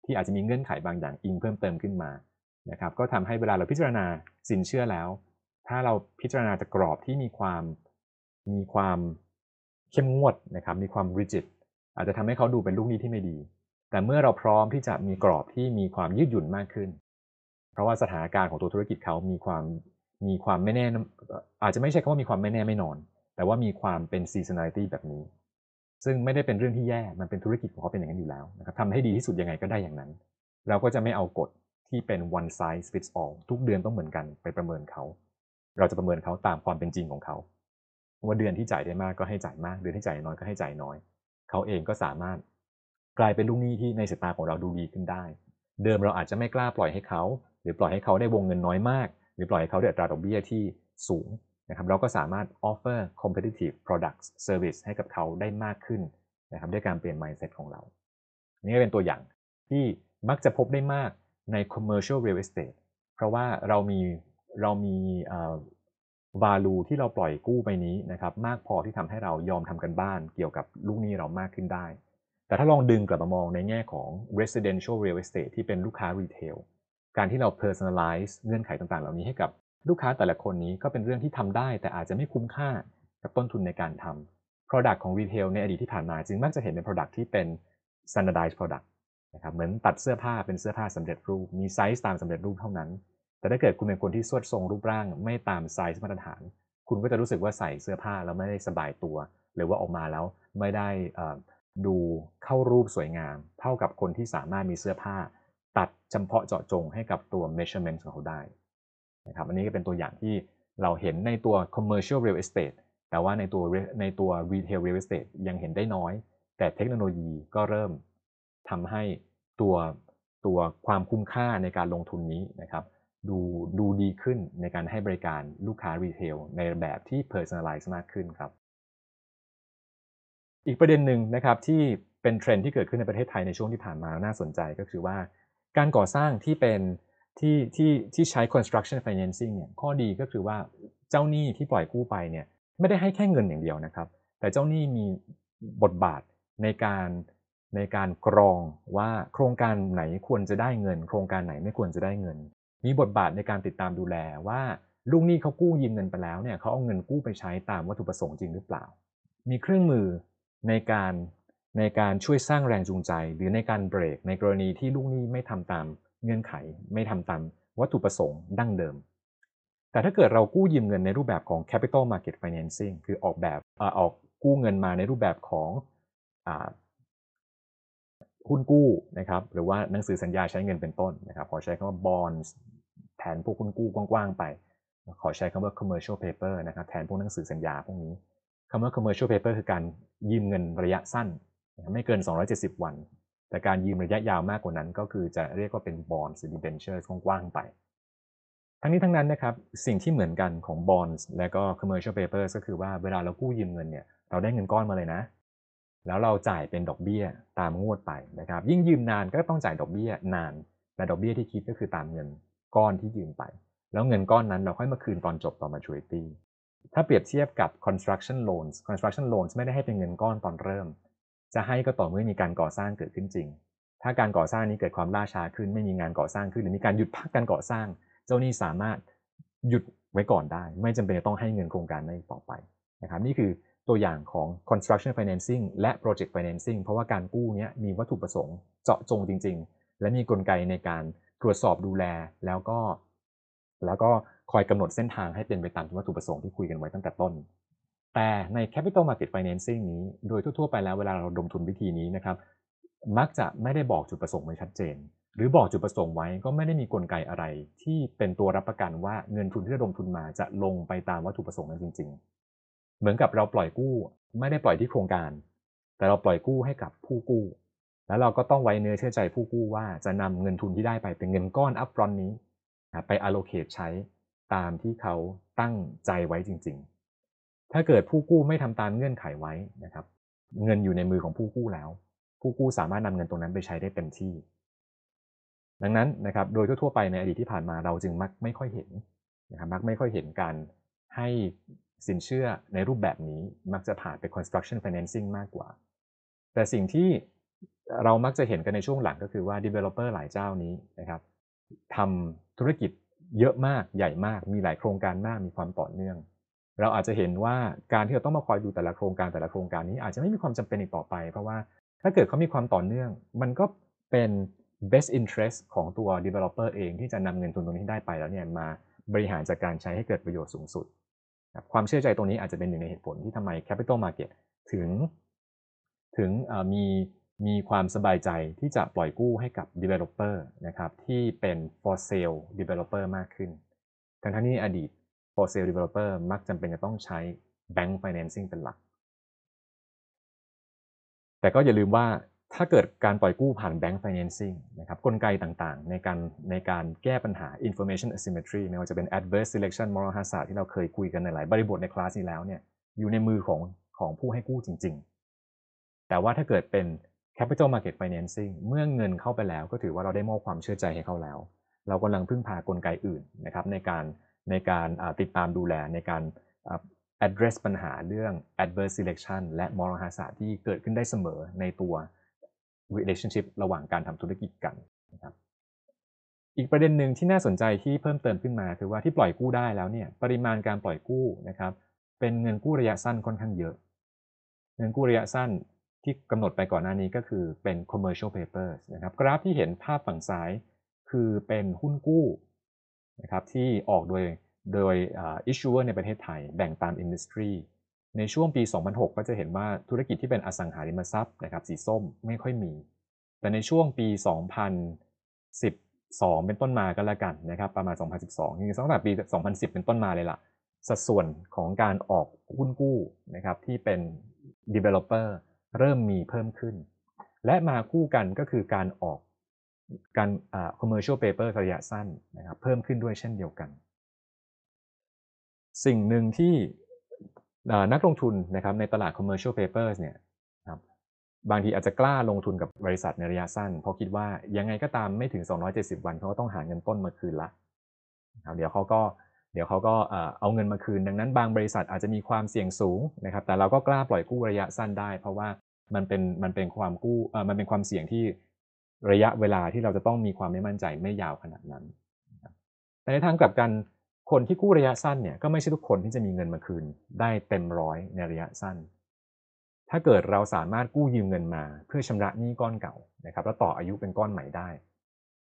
[SPEAKER 1] ที่อาจจะมีเงื่อนไขบางอย่างอิงเพิ่มเติมขึ้นมานะครับก็ทำให้เวลาเราพิจารณาสินเชื่อแล้ว ถ้าเราพิจารณาจากกรอบที่มีความมีความเข้มงวดนะครับมีความ rigid อาจจะทำให้เขาดูเป็นลูกหนี้ที่ไม่ดี แต่เมื่อเราพร้อมที่จะมีกรอบที่มีความยืดหยุ่นมากขึ้น เพราะว่าสถานการณ์ของตัวธุรกิจเขามีความ มีความไม่แน่ อาจจะไม่ใช่คำว่ามีความไม่แน่ไม่นอน แต่ว่ามีความเป็น seasonality แบบนี้ ซึ่งไม่ได้เป็นเรื่องที่แย่ มันเป็นธุรกิจของเขาเป็นอย่างนั้นอยู่แล้วนะครับทำให้ดีที่สุดยังไงก็ได้อย่างนั้น เราก็จะไม่เอากฎที่เป็น one size fits all ทุกเดือนต้องเหมือนกันไปประเมินเขา เราจะประเมินเขาตามความเป็นจริงของเขา ว่าเดือนที่จ่ายได้มากก็ให้จ่ายมาก เดือนที่จ่ายน้อยก็ให้จ่ายน้อย เขาเองก็สามารถกลายเป็นลูกหนี้ที่ในสายตาของเราดูดีขึ้นได้ เดิมเราอาจจะไม่กล้าปล่อยให้เขา หรือปล่อยให้เขาได้วงเงินน้อยมาก หรือปล่อยให้เขาได้อัตราดอกเบี้ยที่สูงนะครับเราก็สามารถ offer competitive products service ให้กับเขาได้มากขึ้นนะครับด้วยการเปลี่ยน mindset ของเรา นี่ก็เป็นตัวอย่างที่มักจะพบได้มากใน commercial real estate เพราะว่าเรามีเรามี value ที่เราปล่อยกู้ไปนี้นะครับมากพอที่ทำให้เรายอมทำกันบ้านเกี่ยวกับลูกหนี้เรามากขึ้นได้ แต่ถ้าลองดึงกลับมามองในแง่ของ residential real estate ที่เป็นลูกค้า retail การที่เรา personalize เงื่อนไขต่างๆ เหล่านี้ให้กับลูกค้าแต่ละคนนี้ก็เป็นเรื่องที่ทำได้ แต่อาจจะไม่คุ้มค่ากับต้นทุนในการทำ Product ของ Retail ในอดีตที่ผ่านมาจึงมักจะเห็นเป็น Product ที่เป็น standardized product นะครับเหมือนตัดเสื้อผ้าเป็นเสื้อผ้าสำเร็จรูป มีไซส์ตามสำเร็จรูปเท่านั้น แต่ถ้าเกิดคุณเป็นคนที่ทรวดทรงรูปร่าง ไม่ตามไซส์มาตรฐาน คุณก็จะรู้สึกว่าใส่เสื้อผ้าแล้วไม่ได้สบายตัว หรือว่าออกมาแล้วไม่ได้ดูเข้ารูปสวยงาม เท่ากับคนที่สามารถมีเสื้อผ้า ตัดเฉพาะเจาะจงให้กับตัว measurement ของเขาได้นะครับอันนี้ก็เป็นตัวอย่างที่เราเห็นในตัว commercial real estate แต่ว่าในตัวในตัว retail real estate ยังเห็นได้น้อย แต่เทคโนโลยีก็เริ่มทำให้ตัวตัวความคุ้มค่าในการลงทุนนี้นะครับดูดูดีขึ้นในการให้บริการลูกค้ารีเทลในแบบที่ personalize มากขึ้นครับ อีกประเด็นหนึ่งนะครับที่เป็นเทรนด์ที่เกิดขึ้นในประเทศไทยในช่วงที่ผ่านมาน่าสนใจก็คือว่า การก่อสร้างที่เป็นที่ที่ที่ใช้ construction financing เนี่ยข้อดีก็คือว่าเจ้าหนี้ที่ปล่อยกู้ไปเนี่ยไม่ได้ให้แค่เงินอย่างเดียวนะครับ แต่เจ้าหนี้มีบทบาทในการในการกรองว่าโครงการไหนควรจะได้เงิน โครงการไหนไม่ควรจะได้เงิน มีบทบาทในการติดตามดูแลว่าลูกหนี้เขากู้ยืมเงินไปแล้วเนี่ยเขาเอาเงินกู้ไปใช้ตามวัตถุประสงค์จริงหรือเปล่า มีเครื่องมือในการ ในการช่วยสร้างแรงจูงใจ หรือในการเบรก ในกรณีที่ลูกหนี้ไม่ทำตามเงื่อนไข ไม่ทำตามวัตถุประสงค์ดั้งเดิม แต่ถ้าเกิดเรากู้ยืมเงินในรูปแบบของ capital market financing คือออกแบบออกกู้เงินมาในรูปแบบของหุ้นกู้นะครับหรือว่าหนังสือสัญญาใช้เงินเป็นต้นนะครับขอใช้คำว่า bonds แทนพวกหุ้นกู้กว้างๆไป ขอใช้คำว่า commercial paper นะครับแทนพวกหนังสือสัญญาพวกนี้คำว่า commercial paper คือการยืมเงินระยะสั้น ไม่เกิน 270 วัน แต่การยืมระยะยาวมากกว่านั้นก็คือจะเรียกว่าเป็น bonds หรือ debentures กว้างๆไป ทั้งนี้ทั้งนั้นนะครับสิ่งที่เหมือนกันของ bonds และก็ commercial papers ก็คือว่าเวลาเรากู้ยืมเงินเนี่ยเราได้เงินก้อนมาเลยนะ แล้วเราจ่ายเป็นดอกเบี้ยตามงวดไปนะครับ ยิ่งยืมนานก็ต้องจ่ายดอกเบี้ยนานแต่ดอกเบี้ยที่คิดก็คือตามเงินก้อนที่ยืมไป แล้วเงินก้อนนั้นเราค่อยมาคืนตอนจบตอน maturity ถ้าเปรียบเทียบกับ construction loans construction loans ไม่ได้ให้เป็นเงินก้อนตอนเริ่ม จะให้ก็ต่อเมื่อมีการก่อสร้างเกิดขึ้นจริง ถ้าการก่อสร้างนี้เกิดความล่าช้าขึ้น ไม่มีงานก่อสร้างขึ้นหรือมีการหยุดพักการก่อสร้าง เจ้าหนี้สามารถหยุดไว้ก่อนได้ ไม่จำเป็นจะต้องให้เงินโครงการนั้นต่อไปนะครับนี่คือตัวอย่างของ construction financing และ project financing เพราะว่าการกู้นี้มีวัตถุประสงค์เจาะจงจริง ๆ และมีกลไกในการตรวจสอบดูแลแล้วก็ แล้วก็คอยกำหนดเส้นทางให้เป็นไปตามวัตถุประสงค์ที่คุยกันไว้ตั้งแต่ต้น แต่ใน capital market financing นี้ โดยทั่วๆไปแล้วเวลาเราดมทุนวิธีนี้นะครับ มักจะไม่ได้บอกจุดประสงค์ไว้ชัดเจน หรือบอกจุดประสงค์ไว้ก็ไม่ได้มีกลไกอะไร ที่เป็นตัวรับประกันว่าเงินทุนที่เระดมทุนมาจะลงไปตามวัตถุประสงค์นั้นจริง ๆ เหมือนกับเราปล่อยกู้ ไม่ได้ปล่อยที่โครงการ แต่เราปล่อยกู้ให้กับผู้กู้ แล้วเราก็ต้องไว้เนื้อเชื่อใจผู้กู้ว่าจะนำเงินทุนที่ได้ไปเป็นเงินก้อน upfront นี้ ไป allocate ใช้ตามที่เขาตั้งใจไว้จริง ๆ ถ้าเกิดผู้กู้ไม่ทำตามเงื่อนไขไว้นะครับ เงินอยู่ในมือของผู้กู้แล้ว ผู้กู้สามารถนำเงินตรงนั้นไปใช้ได้เต็มที่ ดังนั้นนะครับโดยทั่วไปในอดีตที่ผ่านมาเราจึงมักไม่ค่อยเห็นนะครับมักไม่ค่อยเห็นการให้สินเชื่อในรูปแบบนี้มักจะผ่านไป construction financing มากกว่า แต่สิ่งที่เรามักจะเห็นกันในช่วงหลังก็คือว่า developer หลายเจ้านี้นะครับทำธุรกิจเยอะมากใหญ่มาก มีหลายโครงการมากมีความต่อเนื่อง เราอาจจะเห็นว่าการที่เราต้องมาคอยดูแต่ละโครงการแต่ละโครงการนี้อาจจะไม่มีความจำเป็นอีกต่อไป เพราะว่าถ้าเกิดเขามีความต่อเนื่อง มันก็เป็น best interest ของตัว developer เองที่จะนำเงินทุนตรงนี้ที่ได้ไปแล้วเนี่ยมาบริหารจัดการใช้ให้เกิดประโยชน์สูงสุด ความเชื่อใจตรงนี้อาจจะเป็นหนึ่งในเหตุผลที่ทำไม capital market ถึงถึงมีมีความสบายใจที่จะปล่อยกู้ให้กับ developer นะครับที่เป็น for sale developer มากขึ้น ทั้งทั้งนี้อดีต for sale developer มักจำเป็นจะต้องใช้ bank financing เป็นหลัก แต่ก็อย่าลืมว่าถ้าเกิดการปล่อยกู้ผ่าน bank financing นะครับกลไกต่างๆ ในการในการแก้ปัญหา information asymmetry ไม่ว่าจะเป็น adverse selection moral hazard ที่เราเคยคุยกันในหลายบริบทในคลาสนี้แล้วเนี่ยอยู่ในมือของของผู้ให้กู้จริง ๆ แต่ว่าถ้าเกิดเป็น capital market financing เมื่อเงินเข้าไปแล้วก็ถือว่าเราได้มอบความเชื่อใจให้เขาแล้ว เรากำลังพึ่งพากลไกอื่นนะครับในการ ในการติดตามดูแลในการ address ปัญหาเรื่อง adverse selection และ moral hazard ที่เกิดขึ้นได้เสมอในตัว relationship ระหว่างการทำธุรกิจกันนะครับอีกประเด็นหนึ่งที่น่าสนใจที่เพิ่มเติมขึ้นมาคือว่าที่ปล่อยกู้ได้แล้วเนี่ยปริมาณการปล่อยกู้นะครับเป็นเงินกู้ระยะสั้นค่อนข้างเยอะ เงินกู้ระยะสั้นที่กำหนดไปก่อนหน้านี้ก็คือเป็น commercial papers นะครับกราฟที่เห็นภาพฝั่งซ้าย คือเป็นหุ้นกู้ นะครับที่ออกโดยโดย issuer ในประเทศไทย แบ่งตาม industry ในช่วงปี 2006 ก็จะเห็นว่าธุรกิจที่เป็นอสังหาริมทรัพย์นะครับสีส้มไม่ค่อยมี แต่ในช่วงปี 2012 เป็นต้นมาก็แล้วกันนะครับประมาณ 2012จริงๆตั้งแต่ปี 2010 เป็นต้นมาเลยล่ะ สัดส่วนของการออกหุ้นกู้นะครับที่เป็น developer เริ่มมีเพิ่มขึ้น และมาคู่กันก็คือการออก การ commercial paper ระยะสั้นนะครับเพิ่มขึ้นด้วยเช่นเดียวกัน สิ่งหนึ่งที่นักลงทุนนะครับในตลาด commercial papers เนี่ยครับบางทีอาจจะกล้าลงทุนกับบริษัทในระยะสั้น เพราะคิดว่ายังไงก็ตามไม่ถึง 270 วันเขาก็ต้องหาเงินต้นมาคืนละครับเดี๋ยวเขาก็เดี๋ยวเขาก็เอาเงินมาคืน ดังนั้นบางบริษัทอาจจะมีความเสี่ยงสูงนะครับแต่เราก็กล้าปล่อยกู้ระยะสั้นได้ เพราะว่ามันเป็นมันเป็นความกู้มันเป็นความเสี่ยงที่ ระยะเวลาที่เราจะต้องมีความไม่มั่นใจไม่ยาวขนาดนั้น แต่ในทางกลับกันคนที่กู้ระยะสั้นเนี่ยก็ไม่ใช่ทุกคนที่จะมีเงินมาคืน ได้เต็มร้อยในระยะสั้น ถ้าเกิดเราสามารถกู้ยืมเงินมา เพื่อชำระหนี้ก้อนเก่านะครับแล้วต่ออายุเป็นก้อนใหม่ได้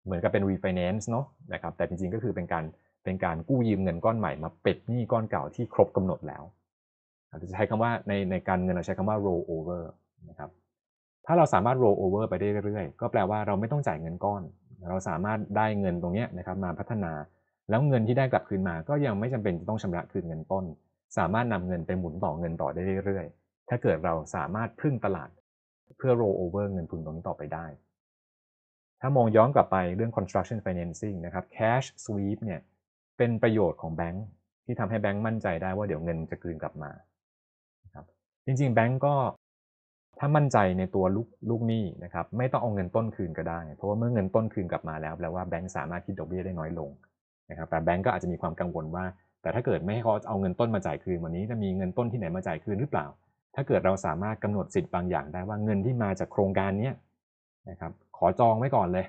[SPEAKER 1] เหมือนกับเป็น refinance เนาะนะครับแต่จริงๆก็คือเป็นการเป็นการกู้ยืมเงินก้อนใหม่มาปิดหนี้ก้อนเก่าที่ครบกำหนดแล้วอาจจะใช้คำว่าในในการเงินเราใช้คำว่า roll over นะครับ ถ้าเราสามารถ roll over ไปได้เรื่อยๆ ก็แปลว่าเราไม่ต้องจ่ายเงินก้อน เราสามารถได้เงินตรงนี้นะครับมาพัฒนา แล้วเงินที่ได้กลับคืนมา ก็ยังไม่จำเป็นจะต้องชำระคืนเงินต้น สามารถนำเงินไปหมุนต่อเงินต่อได้เรื่อยๆ ถ้าเกิดเราสามารถพึ่งตลาด เพื่อ roll over เงินทุนตรงนี้ต่อไปได้ ถ้ามองย้อนกลับไปเรื่อง construction financing นะครับ cash sweep เนี่ยเป็นประโยชน์ของแบงค์ที่ทำให้แบงค์มั่นใจได้ว่าเดี๋ยวเงินจะคืนกลับมาครับจริงๆ แบงค์ก็ ถ้ามั่นใจในตัวลูกลูกหนี้นะครับไม่ต้องเอาเงินต้นคืนก็ได้ เพราะว่าเมื่อเงินต้นคืนกลับมาแล้วแปลว่าแบงค์สามารถคิดดอกเบี้ยได้น้อยลงนะครับแต่แบงค์ก็อาจจะมีความกังวลว่า แต่ถ้าเกิดไม่ให้เขาเอาเงินต้นมาจ่ายคืนวันนี้จะมีเงินต้นที่ไหนมาจ่ายคืนหรือเปล่า ถ้าเกิดเราสามารถกำหนดสิทธิ์บางอย่างได้ว่าเงินที่มาจากโครงการนี้นะครับขอจองไว้ก่อนเลย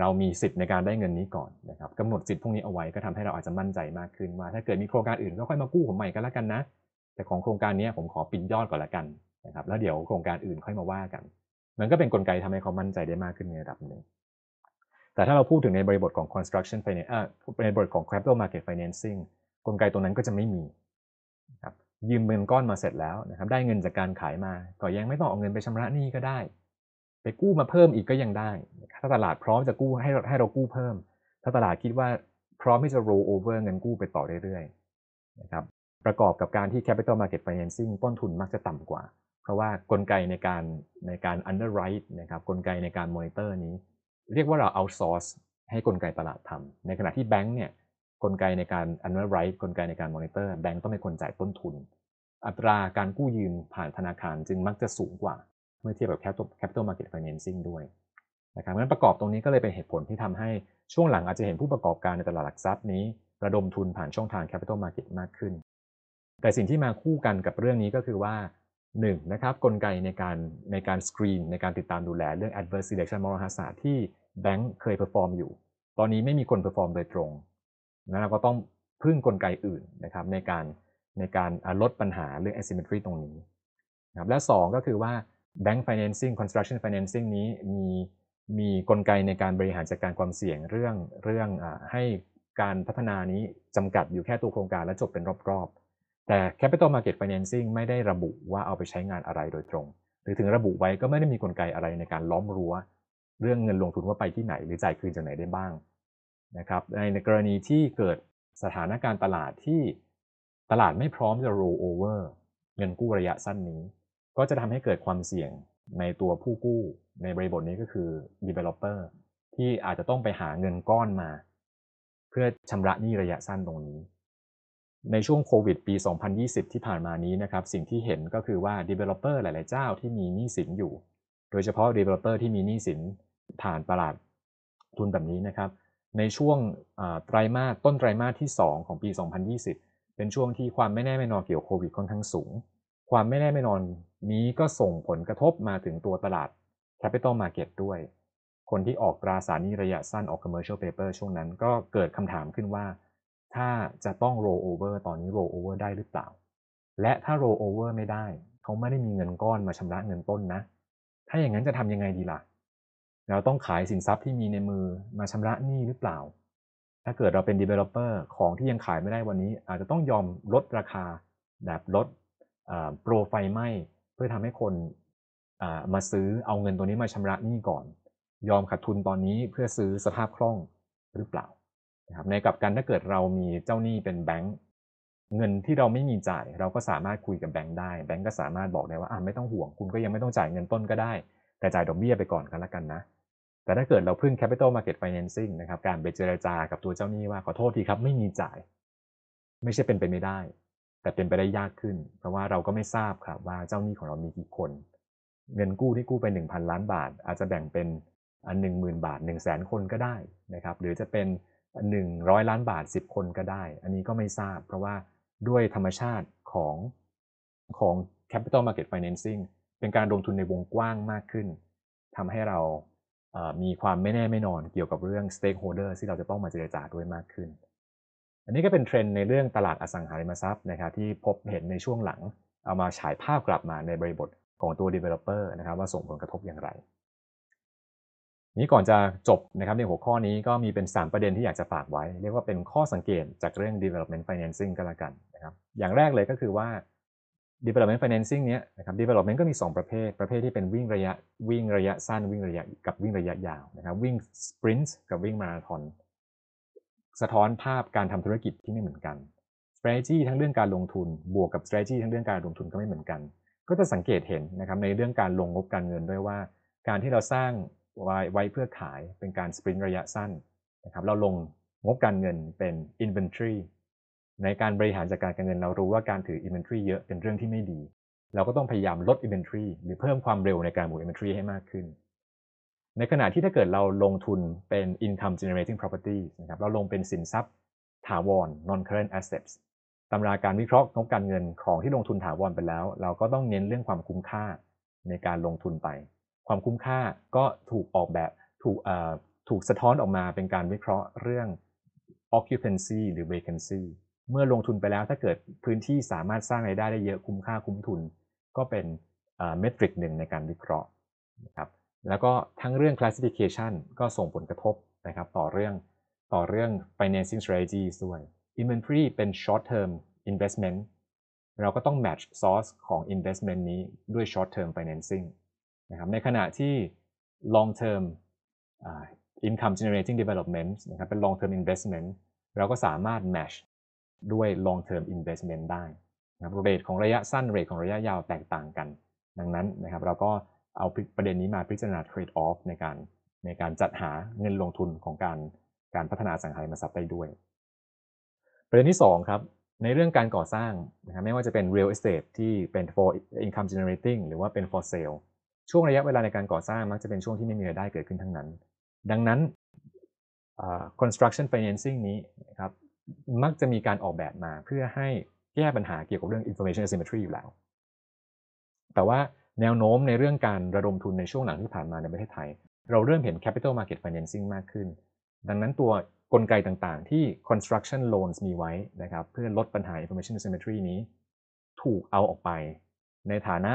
[SPEAKER 1] เรามีสิทธิ์ในการได้เงินนี้ก่อนนะครับกำหนดสิทธิ์พวกนี้เอาไว้ก็ทำให้เราอาจจะมั่นใจมากขึ้นว่าถ้าเกิดมีโครงการอื่นก็ค่อยมากู้ผมใหม่ก็แล้วกันนะแต่ของโครงการนี้ผมขอปิดยอดก่อนละกัน นะครับแล้วเดี๋ยวโครงการอื่นค่อยมาว่ากัน มันก็เป็นนกลไกทำให้เขามั่นใจได้มากขึ้นในระดับหนึ่งแต่ถ้าเราพูดถึงในบริบทของ construction finance ในบริบทของ capital market financing กลไกตรงนั้นก็จะไม่มีครับยืมเงินก้อนมาเสร็จแล้วนะครับได้เงินจากการขายมาก็ยังไม่ต้องเอาเงินไปชำระหนี้ก็ได้ ไปกู้มาเพิ่มอีกก็ยังได้ ถ้าตลาดพร้อมจะกู้ให้ให้เรากู้เพิ่ม ถ้าตลาดคิดว่าพร้อมที่จะ roll over เงินกู้ไปต่อเรื่อยๆนะครับประกอบกับการที่ capital market financing ต้นทุนมักจะต่ำกว่า เพราะว่ากลไกในการในการ underwrite นะครับกลไกในการ monitor นี้ เรียกว่าเรา outsource ให้กลไกตลาดทำในขณะที่แบงก์เนี่ยกลไกในการ underwrite กลไกในการ monitor แบงก์ต้องเป็นคนจ่ายต้นทุน อัตราการกู้ยืมผ่านธนาคารจึงมักจะสูงกว่า เมื่อเทียบกับ capital market financing ด้วยนะครับงั้นประกอบตรงนี้ก็เลยเป็นเหตุผลที่ทำให้ช่วงหลังอาจจะเห็นผู้ประกอบการในตลาดหลักทรัพย์นี้ ระดมทุนผ่านช่องทาง capital market มากขึ้น แต่สิ่งที่มาคู่กันกับเรื่องนี้ก็คือว่า 1นะครับกลไกในการในการสกรีนในการติดตามดูแลเรื่อง adverse selection moral hazard ที่แบงก์เคย perform อยู่ ตอนนี้ไม่มีคน perform โดยตรงนะเราก็ต้องพึ่งกลไกอื่นนะครับในการในการลดปัญหาเรื่อง asymmetry ตรงนี้นะครับและ 2 ก็คือว่า bank financing construction financing นี้มีมีกลไกในการบริหารจัดการความเสี่ยงเรื่องเรื่องอให้การพัฒนานี้จำกัดอยู่แค่ตัวโครงการและจบเป็นรอบๆ แต่ capital market financing ไม่ได้ระบุว่าเอาไปใช้งานอะไรโดยตรง หรือถึงระบุไว้ก็ไม่ได้มีกลไกอะไรในการล้อมรั้ว เรื่องเงินลงทุนว่าไปที่ไหน หรือจ่ายคืนจากไหนได้บ้างนะครับในกรณีที่เกิดสถานการณ์ตลาดที่ตลาดไม่พร้อมจะ roll over เงินกู้ระยะสั้นนี้ ก็จะทำให้เกิดความเสี่ยงในตัวผู้กู้ในบริบทนี้ก็คือ developer ที่อาจจะต้องไปหาเงินก้อนมา เพื่อชำระหนี้ระยะสั้นตรงนี้ ในช่วงโควิดปี 2020 ที่ผ่านมานี้นะครับ สิ่งที่เห็นก็คือว่า developer หลาย ๆ เจ้าที่มีหนี้สินอยู่ โดยเฉพาะ developer ที่มีหนี้สินผ่านตลาดทุนแบบนี้นะครับ ในช่วงไตรมาสต้นไตรมาสที่ 2 ของปี 2020 เป็นช่วงที่ความไม่แน่ไม่นอนเกี่ยวโควิดค่อนข้างสูง ความไม่แน่ไม่นอนนี้ก็ส่งผลกระทบมาถึงตัวตลาด Capital Market ด้วย คนที่ออกตราสารหนี้ระยะสั้นออก Commercial Paper ช่วงนั้นก็เกิดคำถามขึ้นว่า ถ้าจะต้อง roll over ตอนนี้ roll over ได้หรือเปล่า และถ้า roll over ไม่ได้ เขาไม่ได้มีเงินก้อนมาชำระเงินต้นนะ ถ้าอย่างนั้นจะทำยังไงดีล่ะ เราต้องขายสินทรัพย์ที่มีในมือมาชำระหนี้หรือเปล่า ถ้าเกิดเราเป็น developer ของที่ยังขายไม่ได้วันนี้ อาจจะต้องยอมลดราคาแบบลดโปรไฟไหมเพื่อทำให้คนมาซื้อเอาเงินตัวนี้มาชำระหนี้ก่อน ยอมขาดทุนตอนนี้เพื่อซื้อสภาพคล่องหรือเปล่า นะครับในกลับกันถ้าเกิดเรามีเจ้าหนี้เป็นแบงก์เงินที่เราไม่มีจ่าย เราก็สามารถคุยกับแบงก์ได้ แบงก์ก็สามารถบอกได้ว่าอ่าไม่ต้องห่วงคุณก็ยังไม่ต้องจ่ายเงินต้นก็ได้ แต่จ่ายดอกเบี้ยไปก่อนกันละกันนะ แต่ถ้าเกิดเราพึ่ง capital market financing นะครับการไปเจรจากับตัวเจ้าหนี้ว่าขอโทษทีครับไม่มีจ่าย ไม่ใช่เป็นไปไม่ได้ แต่เป็นไปได้ยากขึ้น เพราะว่าเราก็ไม่ทราบครับว่าเจ้าหนี้ของเรามีกี่คน เงินกู้ที่กู้ไป1,000 ล้านบาท อาจจะแบ่งเป็นอันหนึ่งหมื่นบาท1 0 0 0 0แสนคนก็ได้นะครับหรือจะเป็น 100 ล้านบาท 10 คนก็ได้ อันนี้ก็ไม่ทราบ เพราะว่าด้วยธรรมชาติของของ capital market financing เป็นการลงทุนในวงกว้างมากขึ้นทำให้เรามีความไม่แน่ไม่นอนเกี่ยวกับเรื่อง stakeholder ที่เราจะต้องมาเจรจาด้วยมากขึ้น อันนี้ก็เป็นเทรนด์ในเรื่องตลาดอสังหาริมทรัพย์นะครับที่พบเห็นในช่วงหลัง เอามาฉายภาพกลับมาในบริบทของตัว developer นะครับว่าส่งผลกระทบอย่างไร นี้ก่อนจะจบนะครับในหัวข้อนี้ก็มีเป็น 3 ประเด็นที่อยากจะฝากไว้ เรียกว่าเป็นข้อสังเกตจากเรื่อง development financing ก็แล้วกันนะครับอย่างแรกเลยก็คือว่า development financing เนี้ยนะครับ development ก็มี 2 ประเภท ประเภทที่เป็นวิ่งระยะวิ่งระยะสั้นวิ่งระยะกับวิ่งระยะยาวนะครับวิ่ง sprint กับวิ่งมาราธอนสะท้อนภาพการทำธุรกิจที่ไม่เหมือนกัน strategy ทั้งเรื่องการลงทุน บวกกับ strategy ทั้งเรื่องการลงทุนก็ไม่เหมือนกัน ก็จะสังเกตเห็นนะครับในเรื่องการลงงบการเงินด้วยว่า การที่เราสร้าง ไว้ไว้เพื่อขายเป็นการสปรินต์ระยะสั้นนะครับเราลงงบการเงินเป็น inventory ในการบริหารจัดการการเงินเรารู้ว่าการถือ inventory เยอะเป็นเรื่องที่ไม่ดี เราก็ต้องพยายามลด inventory หรือเพิ่มความเร็วในการหมุน inventory ให้มากขึ้น ในขณะที่ถ้าเกิดเราลงทุนเป็น income generating property นะครับเราลงเป็นสินทรัพย์ถาวร non current assets ตำราการวิเคราะห์งบการเงินของที่ลงทุนถาวรไปแล้ว เราก็ต้องเน้นเรื่องความคุ้มค่าในการลงทุนไป ความคุ้มค่าก็ถูกออกแบบถูกถูกสะท้อนออกมาเป็นการวิเคราะห์เรื่อง occupancy หรือ vacancy เมื่อลงทุนไปแล้วถ้าเกิดพื้นที่สามารถสร้างรายได้ได้เยอะคุ้มค่าคุ้มทุน ก็เป็นเมทริกหนึ่งในการวิเคราะห์นะครับแล้วก็ทั้งเรื่อง classification ก็ส่งผลกระทบนะครับต่อเรื่องต่อเรื่อง financing strategies ด้วย inventory เป็น short term investment เราก็ต้อง match source ของ investment นี้ด้วย short term financing นะครับในขณะที่ long term income generating development นะครับเป็น long term investment เราก็สามารถ match ด้วย long term investment ได้นะครับเรทของระยะสั้นเรทของระยะยาวแตกต่างกัน ดังนั้นนะครับเราก็เอาประเด็นนี้มาพิจารณา trade off ในการในการจัดหาเงินลงทุนของการการพัฒนาสังหาริมทรัพย์ได้ด้วย ประเด็นที่ 2 ครับ ในเรื่องการก่อสร้างนะครับไม่ว่าจะเป็น real estate ที่เป็น for income generating หรือว่าเป็น for sale ช่วงระยะเวลาในการก่อสร้างมักจะเป็นช่วงที่ไม่มีรายได้เกิดขึ้นทั้งนั้น ดังนั้น construction financing นี้นะครับมักจะมีการออกแบบมาเพื่อให้แก้ปัญหาเกี่ยวกับเรื่อง information asymmetry อยู่แล้ว แต่ว่าแนวโน้มในเรื่องการระดมทุนในช่วงหลังที่ผ่านมาในประเทศไทย เราเริ่มเห็น capital market financing มากขึ้น ดังนั้นตัวกลไกต่างๆ ที่ construction loans มีไว้นะครับเพื่อลดปัญหา information asymmetry นี้ ถูกเอาออกไปในฐานะ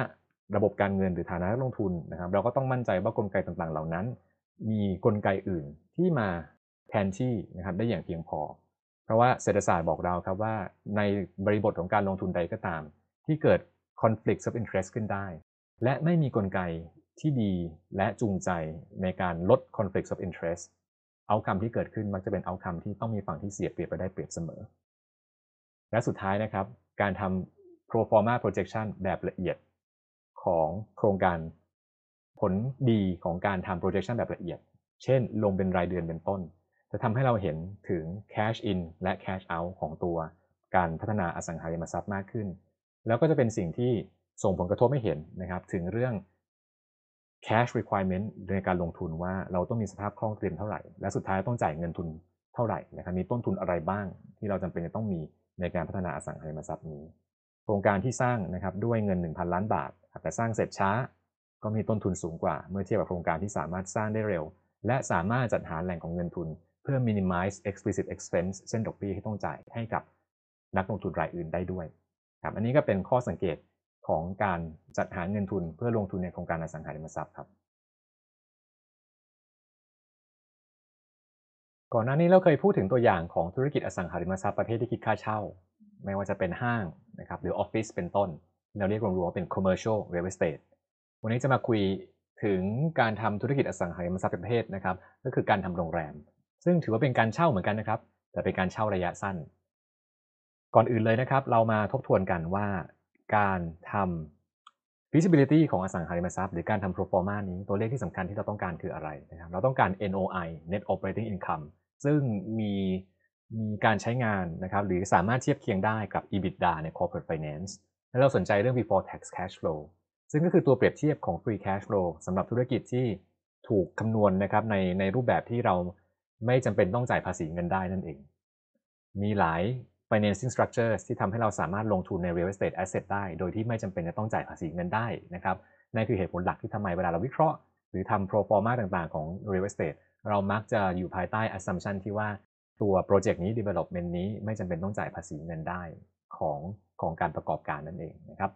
[SPEAKER 1] ระบบการเงินหรือฐานะนักลงทุนนะครับ เราก็ต้องมั่นใจว่ากลไกต่างๆ เหล่านั้น มีกลไกอื่นที่มาแทนที่นะครับได้อย่างเพียงพอ เพราะว่าเศรษฐศาสตร์บอกเราครับว่าในบริบทของการลงทุนใดก็ตาม ที่เกิด conflict of interest ขึ้นได้ และไม่มีกลไกที่ดีและจูงใจในการลด conflict of interest เอาคำที่เกิดขึ้นมักจะเป็นเอาคำที่ต้องมีฝั่งที่เสียเปรียบไปได้เปรียบเสมอ และสุดท้ายนะครับ การทำ pro forma projection แบบละเอียด ของโครงการผลดีของการทำ projection แบบละเอียด เช่น ลงเป็นรายเดือนเป็นต้น จะทำให้เราเห็นถึง cash in และ cash out ของตัวการพัฒนาอสังหาริมทรัพย์มากขึ้น แล้วก็จะเป็นสิ่งที่ส่งผลกระทบให้เห็นนะครับถึงเรื่อง cash requirement ในการลงทุนว่าเราต้องมีสภาพคล่องเตรียมเท่าไหร่ และสุดท้ายต้องจ่ายเงินทุนเท่าไหร่นะครับมีต้นทุนอะไรบ้างที่เราจำเป็นจะต้องมีในการพัฒนาอสังหาริมทรัพย์นี้ โครงการที่สร้างนะครับด้วยเงิน 1,000 ล้านบาท แต่สร้างเสร็จช้าก็มีต้นทุนสูงกว่า เมื่อเทียบกับโครงการที่สามารถสร้างได้เร็ว และสามารถจัดหาแหล่งของเงินทุน เพื่อ minimize explicit expense เช่นดอกเบี้ยที่ต้องจ่ายให้กับนักลงทุนรายอื่นได้ด้วยครับอันนี้ก็เป็นข้อสังเกตของการจัดหาเงินทุนเพื่อลงทุนในโครงการอสังหาริมทรัพย์ครับ ก่อนหน้านี้เราเคยพูดถึงตัวอย่างของธุรกิจอสังหาริมทรัพย์ประเภทที่คิดค่าเช่า ไม่ว่าจะเป็นห้างนะครับหรือออฟฟิศเป็นต้น เราเรียกรวมๆว่าเป็น commercial real estate วันนี้จะมาคุยถึงการทำธุรกิจอสังหาริมทรัพย์ประเภทนะครับ ก็คือการทำโรงแรม ซึ่งถือว่าเป็นการเช่าเหมือนกันนะครับ แต่เป็นการเช่าระยะสั้น ก่อนอื่นเลยนะครับ เรามาทบทวนกันว่าการทำ feasibility ของอสังหาริมทรัพย์หรือการทำ pro forma นี้ตัวเลขที่สำคัญที่เราต้องการคืออะไรนะครับ เราต้องการ NOI net operating income ซึ่งมีมีการใช้งานนะครับ หรือสามารถเทียบเคียงได้กับ EBITDA ใน corporate finance และเราสนใจเรื่อง before tax cash flow ซึ่งก็คือตัวเปรียบเทียบของ free cash flow สำหรับธุรกิจที่ถูกคำนวณนะครับในในรูปแบบที่เราไม่จำเป็นต้องจ่ายภาษีเงินได้นั่นเอง มีหลาย financing structures ที่ทำให้เราสามารถลงทุนใน real estate asset ได้ โดยที่ไม่จำเป็นจะต้องจ่ายภาษีเงินได้นะครับนั่นคือเหตุผลหลักที่ทำไมเวลาเราวิเคราะห์ หรือทำ pro forma ต่างๆ ของ real estate เรามักจะอยู่ภายใต้ assumption ที่ว่าตัวโปรเจกต์นี้ development นี้ไม่จำเป็นต้องจ่ายภาษีเงินได้ของ ของการประกอบการนั่นเองนะครับ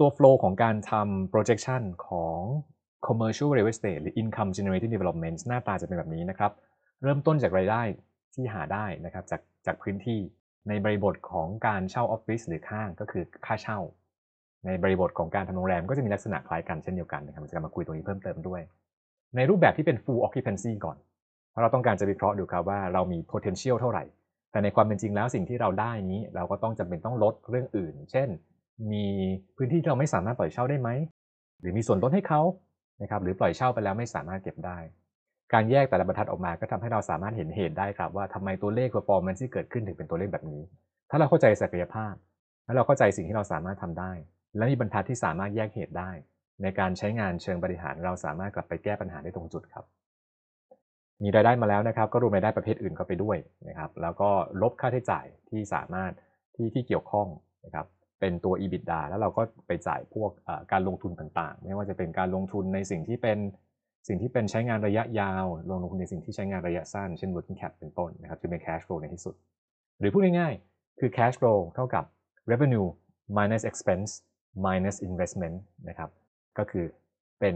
[SPEAKER 1] ตัว flow ของการทำ projection ของ commercial real estate หรือ income generating development หน้าตาจะเป็นแบบนี้นะครับ เริ่มต้นจากรายได้ที่หาได้นะครับจากจากพื้นที่ในบริบทของการเช่าออฟฟิศหรือข้างก็คือค่าเช่า ในบริบทของการทำโรงแรมก็จะมีลักษณะคล้ายกันเช่นเดียวกันนะครับจะมาคุยตรงนี้เพิ่มเติมด้วย ในรูปแบบที่เป็น full occupancy ก่อน เพราะเราต้องการจะวิเคราะห์ดูครับว่าเรามี potential เท่าไหร่ แต่ในความเป็นจริงแล้วสิ่งที่เราได้นี้ เราก็ต้องจำเป็นต้องลดเรื่องอื่น เช่น มีพื้นที่ที่เราไม่สามารถปล่อยเช่าได้ไหม หรือมีส่วนลดให้เขานะครับหรือปล่อยเช่าไปแล้วไม่สามารถเก็บได้ การแยกแต่ละบรรทัดออกมาก็ทำให้เราสามารถเห็นเหตุได้ครับว่าทำไมตัวเลข performance ที่เกิดขึ้นถึงเป็นตัวเลขแบบนี้ ถ้าเราเข้าใจศักยภาพ และเราเข้าใจสิ่งที่เราสามารถทำได้ และมีบรรทัดที่สามารถแยกเหตุได้ ในการใช้งานเชิงบริหารเราสามารถกลับไปแก้ปัญหาได้ตรงจุดครับ มีรายได้มาแล้วนะครับ ก็รวมรายได้ประเภทอื่นเข้าไปด้วยนะครับ แล้วก็ลบค่าใช้จ่ายที่สามารถที่ที่เกี่ยวข้องนะครับ เป็นตัว EBITDA แล้วเราก็ไปจ่ายพวกการลงทุนต่างๆ ไม่ว่าจะเป็นการลงทุนในสิ่งที่เป็นสิ่งที่เป็นใช้งานระยะยาว ลงทุนในสิ่งที่ใช้งานระยะสั้น เช่น working cap เป็นต้นนะครับจะเป็น cash flow ในที่สุด หรือพูดง่ายๆ คือ cash flow เท่ากับ revenue minus expense minus investment นะครับ ก็คือเป็น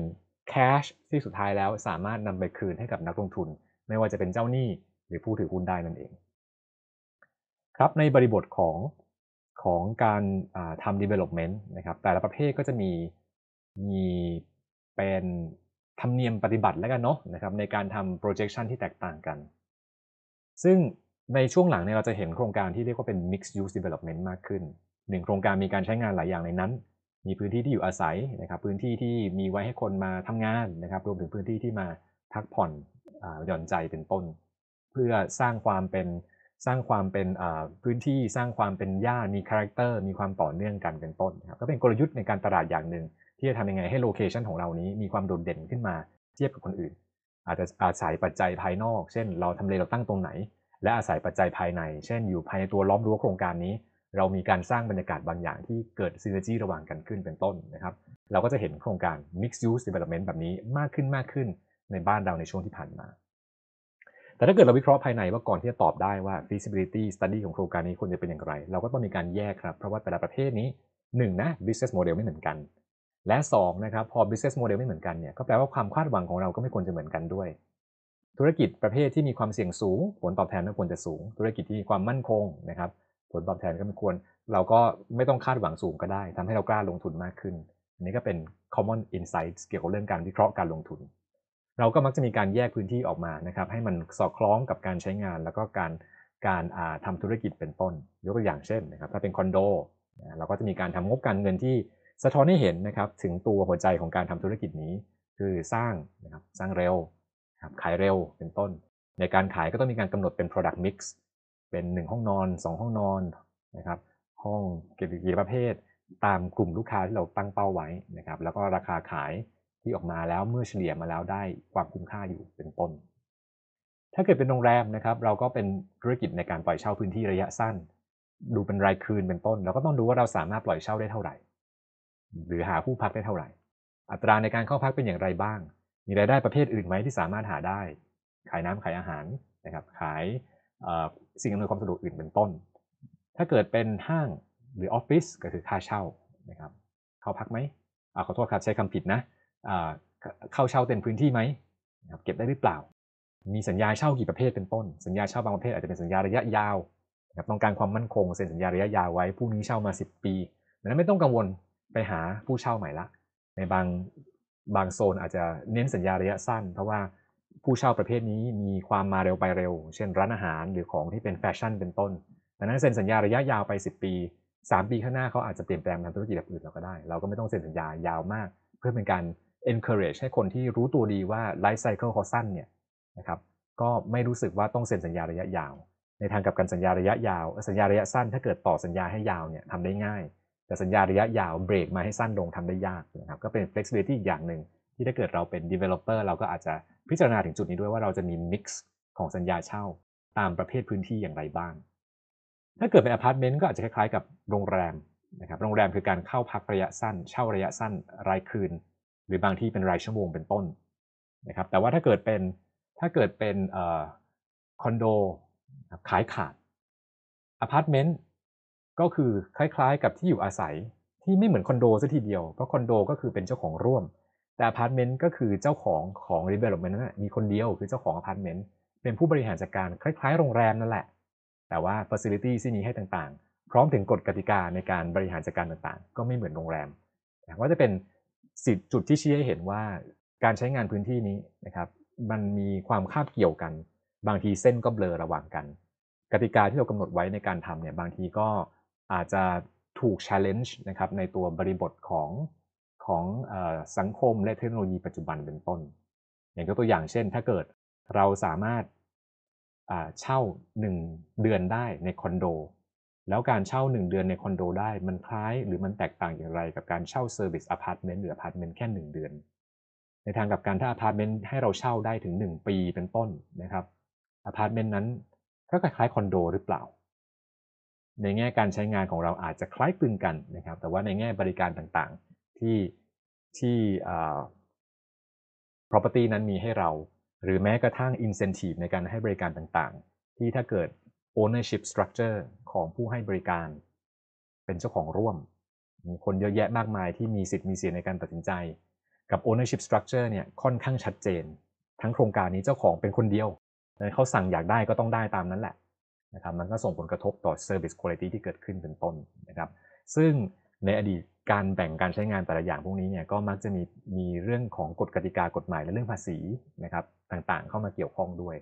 [SPEAKER 1] cash ที่สุดท้ายแล้วสามารถนำไปคืนให้กับนักลงทุน ไม่ว่าจะเป็นเจ้าหนี้หรือผู้ถือหุ้นได้นั่นเอง ครับในบริบทของของการทำ development นะครับแต่ละประเภทก็จะมีมีเป็นธรรมเนียมปฏิบัติแล้วกันเนาะนะครับในการทำ projection ที่แตกต่างกัน ซึ่งในช่วงหลังเนี่ยเราจะเห็นโครงการที่เรียกว่าเป็น mixed use development มากขึ้นหนึ่งโครงการมีการใช้งานหลายอย่างในนั้น มีพื้นที่ที่อยู่อาศัยนะครับ พื้นที่ที่มีไว้ให้คนมาทำงานนะครับ รวมถึงพื้นที่ที่มาพักผ่อนหย่อนใจเป็นต้น เพื่อสร้างความเป็นสร้างความเป็นพื้นที่สร้างความเป็นย่านมี character มีความต่อเนื่องกันเป็นต้นครับก็เป็นกลยุทธ์ในการตลาดอย่างหนึ่ง ที่จะทำยังไงให้ location ของเรานี้มีความโดดเด่นขึ้นมาเทียบกับคนอื่น อาจจะอาศัยปัจจัยภายนอก เช่น เราทำเลเราตั้งตรงไหน และอาศัยปัจจัยภายใน เช่น อยู่ภายในตัวล้อมรั้วโครงการนี้ เรามีการสร้างบรรยากาศบางอย่างที่เกิดซีเนจีระหว่างกันขึ้นเป็นต้นนะครับ เราก็จะเห็นโครงการ mixed use development แบบนี้มากขึ้นมากขึ้นในบ้านเราในช่วงที่ผ่านมา แต่ถ้าเกิดเราวิเคราะห์ภายในว่าก่อนที่จะตอบได้ว่า feasibility study ของโครงการนี้ควรจะเป็นอย่างไร เราก็ต้องมีการแยกครับ เพราะว่าแต่ละประเภทนี้1นนะ business model ไม่เหมือนกัน และ2นะครับพอ business model ไม่เหมือนกันเนี่ยก็แปลว่าความคาดหวังของเราก็ไม่ควรจะเหมือนกันด้วย ธุรกิจประเภทที่มีความเสี่ยงสูง ผลตอบแทนไม่ควรจะสูง ธุรกิจที่มีความมั่นคงนะครับ ผลตอบแทนก็ไม่ควร เราก็ไม่ต้องคาดหวังสูงก็ได้ทำให้เรากล้าลงทุนมากขึ้น อันนี้ก็เป็น common insights เกี่ยวกับเรื่องการวิเคราะห์การลงทุน เราก็มักจะมีการแยกพื้นที่ออกมานะครับ ให้มันสอดคล้องกับการใช้งาน แล้วก็การการทำธุรกิจเป็นต้น ยกตัวอย่างเช่นนะครับ ถ้าเป็นคอนโดเราก็จะมีการทำงบการเงินที่สะท้อนให้เห็นนะครับถึงตัวหัวใจของการทำธุรกิจนี้ คือสร้างนะครับสร้างเร็วขายเร็วเป็นต้น ในการขายก็ต้องมีการกำหนดเป็น product mix เป็น 1 ห้องนอน 2 ห้องนอนนะครับ ห้องเกี่ยวกับประเภท ตามกลุ่มลูกค้าที่เราตั้งเป้าไว้นะครับ แล้วก็ราคาขายที่ออกมาแล้วเมื่อเฉลี่ยมาแล้วได้ความคุ้มค่าอยู่เป็นต้น ถ้าเกิดเป็นโรงแรมนะครับ เราก็เป็นธุรกิจในการปล่อยเช่าพื้นที่ระยะสั้น ดูเป็นรายคืนเป็นต้น เราก็ต้องดูว่าเราสามารถปล่อยเช่าได้เท่าไหร่ หรือหาผู้พักได้เท่าไหร่ อัตราในการเข้าพักเป็นอย่างไรบ้าง มีรายได้ประเภทอื่นไหมที่สามารถหาได้ ขายน้ำขายอาหารนะครับ ขาย สิ่งอำนวยความสะดวกอื่นเป็นต้น ถ้าเกิดเป็นห้างหรือออฟฟิศก็คือค่าเช่านะครับเข้าพักไหมอขอโทษครับใช้คำผิดนะเข้าเช่าเต็มพื้นที่ไหมเก็บได้หรือเปล่า มีสัญญาเช่ากี่ประเภทเป็นต้น สัญญาเช่าบางประเภทอาจจะเป็นสัญญาระยะยาวต้องการความมั่นคงเซ็นสัญญาระยะยาวไว้ผู้นี้เช่ามา 10 ปีดังนั้นไม่ต้องกังวลไปหาผู้เช่าใหม่ละ ในบางบางโซนอาจจะเน้นสัญญาระยะสั้น เพราะว่า ผู้เช่าประเภทนี้มีความมาเร็วไปเร็ว เช่นร้านอาหารหรือของที่เป็นแฟชั่นเป็นต้นดังนั้นเซ็นสัญญาระยะยาวไป 10 ปี 3 ปีข้างหน้าเขาอาจจะเปลี่ยนแปลงทำธุรกิจแบบอื่นเราก็ได้ เราก็ไม่ต้องเซ็นสัญญายาวมาก เพื่อเป็นการ encourage ให้คนที่รู้ตัวดีว่า life cycle เขาสั้นเนี่ยนะครับก็ไม่รู้สึกว่าต้องเซ็นสัญญาระยะยาว ในทางกับการสัญญาระยะยาว สัญญาระยะสั้นถ้าเกิดต่อสัญญาให้ยาวเนี่ยทำได้ง่าย แต่สัญญาระยะยาวเบรกมาให้สั้นลงทำได้ยากนะครับก็เป็น flexibility อีกอย่างหนึ่ง ที่ถ้าเกิดเราเป็น developer เราก็อาจจะพิจารณาถึงจุดนี้ด้วยว่าเราจะมี mix ของสัญญาเช่าตามประเภทพื้นที่อย่างไรบ้าง ถ้าเกิดเป็นอพาร์ตเมนต์ก็อาจจะคล้ายๆกับโรงแรมนะครับ โรงแรมคือการเข้าพักระยะสั้น เช่าระยะสั้นรายคืน หรือบางที่เป็นรายชั่วโมงเป็นต้นนะครับ แต่ว่าถ้าเกิดเป็นถ้าเกิดเป็นคอนโดขายขาดอพาร์ตเมนต์ก็คือคล้ายๆ กับที่อยู่อาศัยที่ไม่เหมือนคอนโดซะทีเดียว เพราะคอนโดก็คือเป็นเจ้าของร่วม แต่อพาร์ตเมนต์ก็คือเจ้าของของ development นั้นมีคนเดียวคือเจ้าของอพาร์ตเมนต์เป็นผู้บริหารจัดการคล้ายๆ โรงแรมนั่นแหละ แต่ว่าฟ a c i l i t y ที่มีให้ต่างๆ พร้อมถึงกฎกติกาในการบริหารจัดการต่างๆ ก็ไม่เหมือนโรงแรมว่าจะเป็นสิทธิจุดที่ชี้ให้เห็นว่าการใช้งานพื้นที่นี้นะครับมันมีความคาบเกี่ยวกัน บางทีเส้นก็เบลอระหว่างกัน กติกาที่เรากำหนดไว้ในการทำเนี่ยบางทีก็อาจจะถูก challenge นะครับในตัวบริบทของ ของสังคมและเทคโนโลยีปัจจุบันเป็นต้น อย่างตัวอย่างเช่น ถ้าเกิดเราสามารถเช่า 1 เดือนได้ในคอนโด แล้วการเช่า 1 เดือนในคอนโดได้มันคล้ายหรือมันแตกต่างอย่างไรกับการเช่าเซอร์วิสอพาร์ตเมนต์หรืออพาร์ตเมนต์แค่ 1 เดือน ในทางกลับกันถ้าอพาร์ตเมนต์ให้เราเช่าได้ถึง 1 ปีเป็นต้นนะครับอพาร์ตเมนต์นั้นก็คล้ายคอนโดหรือเปล่า ในแง่การใช้งานของเราอาจจะคล้ายคลึงกันนะครับ แต่ว่าในแง่บริการต่างๆ ที่ที่ property นั้นมีให้เรา หรือแม้กระทั่ง incentive ในการให้บริการต่างๆ ที่ถ้าเกิด ownership structure ของผู้ให้บริการ เป็นเจ้าของร่วม มีคนเยอะแยะมากมายที่มีสิทธิ์มีเสียงในการตัดสินใจ กับ ownership structure เนี่ยค่อนข้างชัดเจน ทั้งโครงการนี้เจ้าของเป็นคนเดียวเขาสั่งอยากได้ก็ต้องได้ตามนั้นแหละนะครับมันก็ส่งผลกระทบต่อ service quality ที่เกิดขึ้นเป็นต้นนะครับ ซึ่งในอดีต การแบ่งการใช้งานแต่ละอย่างพวกนี้เนี่ยก็มักจะมีมีเรื่องของกฎกติกากฎหมายและเรื่องภาษีนะครับต่างๆ เข้ามาเกี่ยวข้องด้วย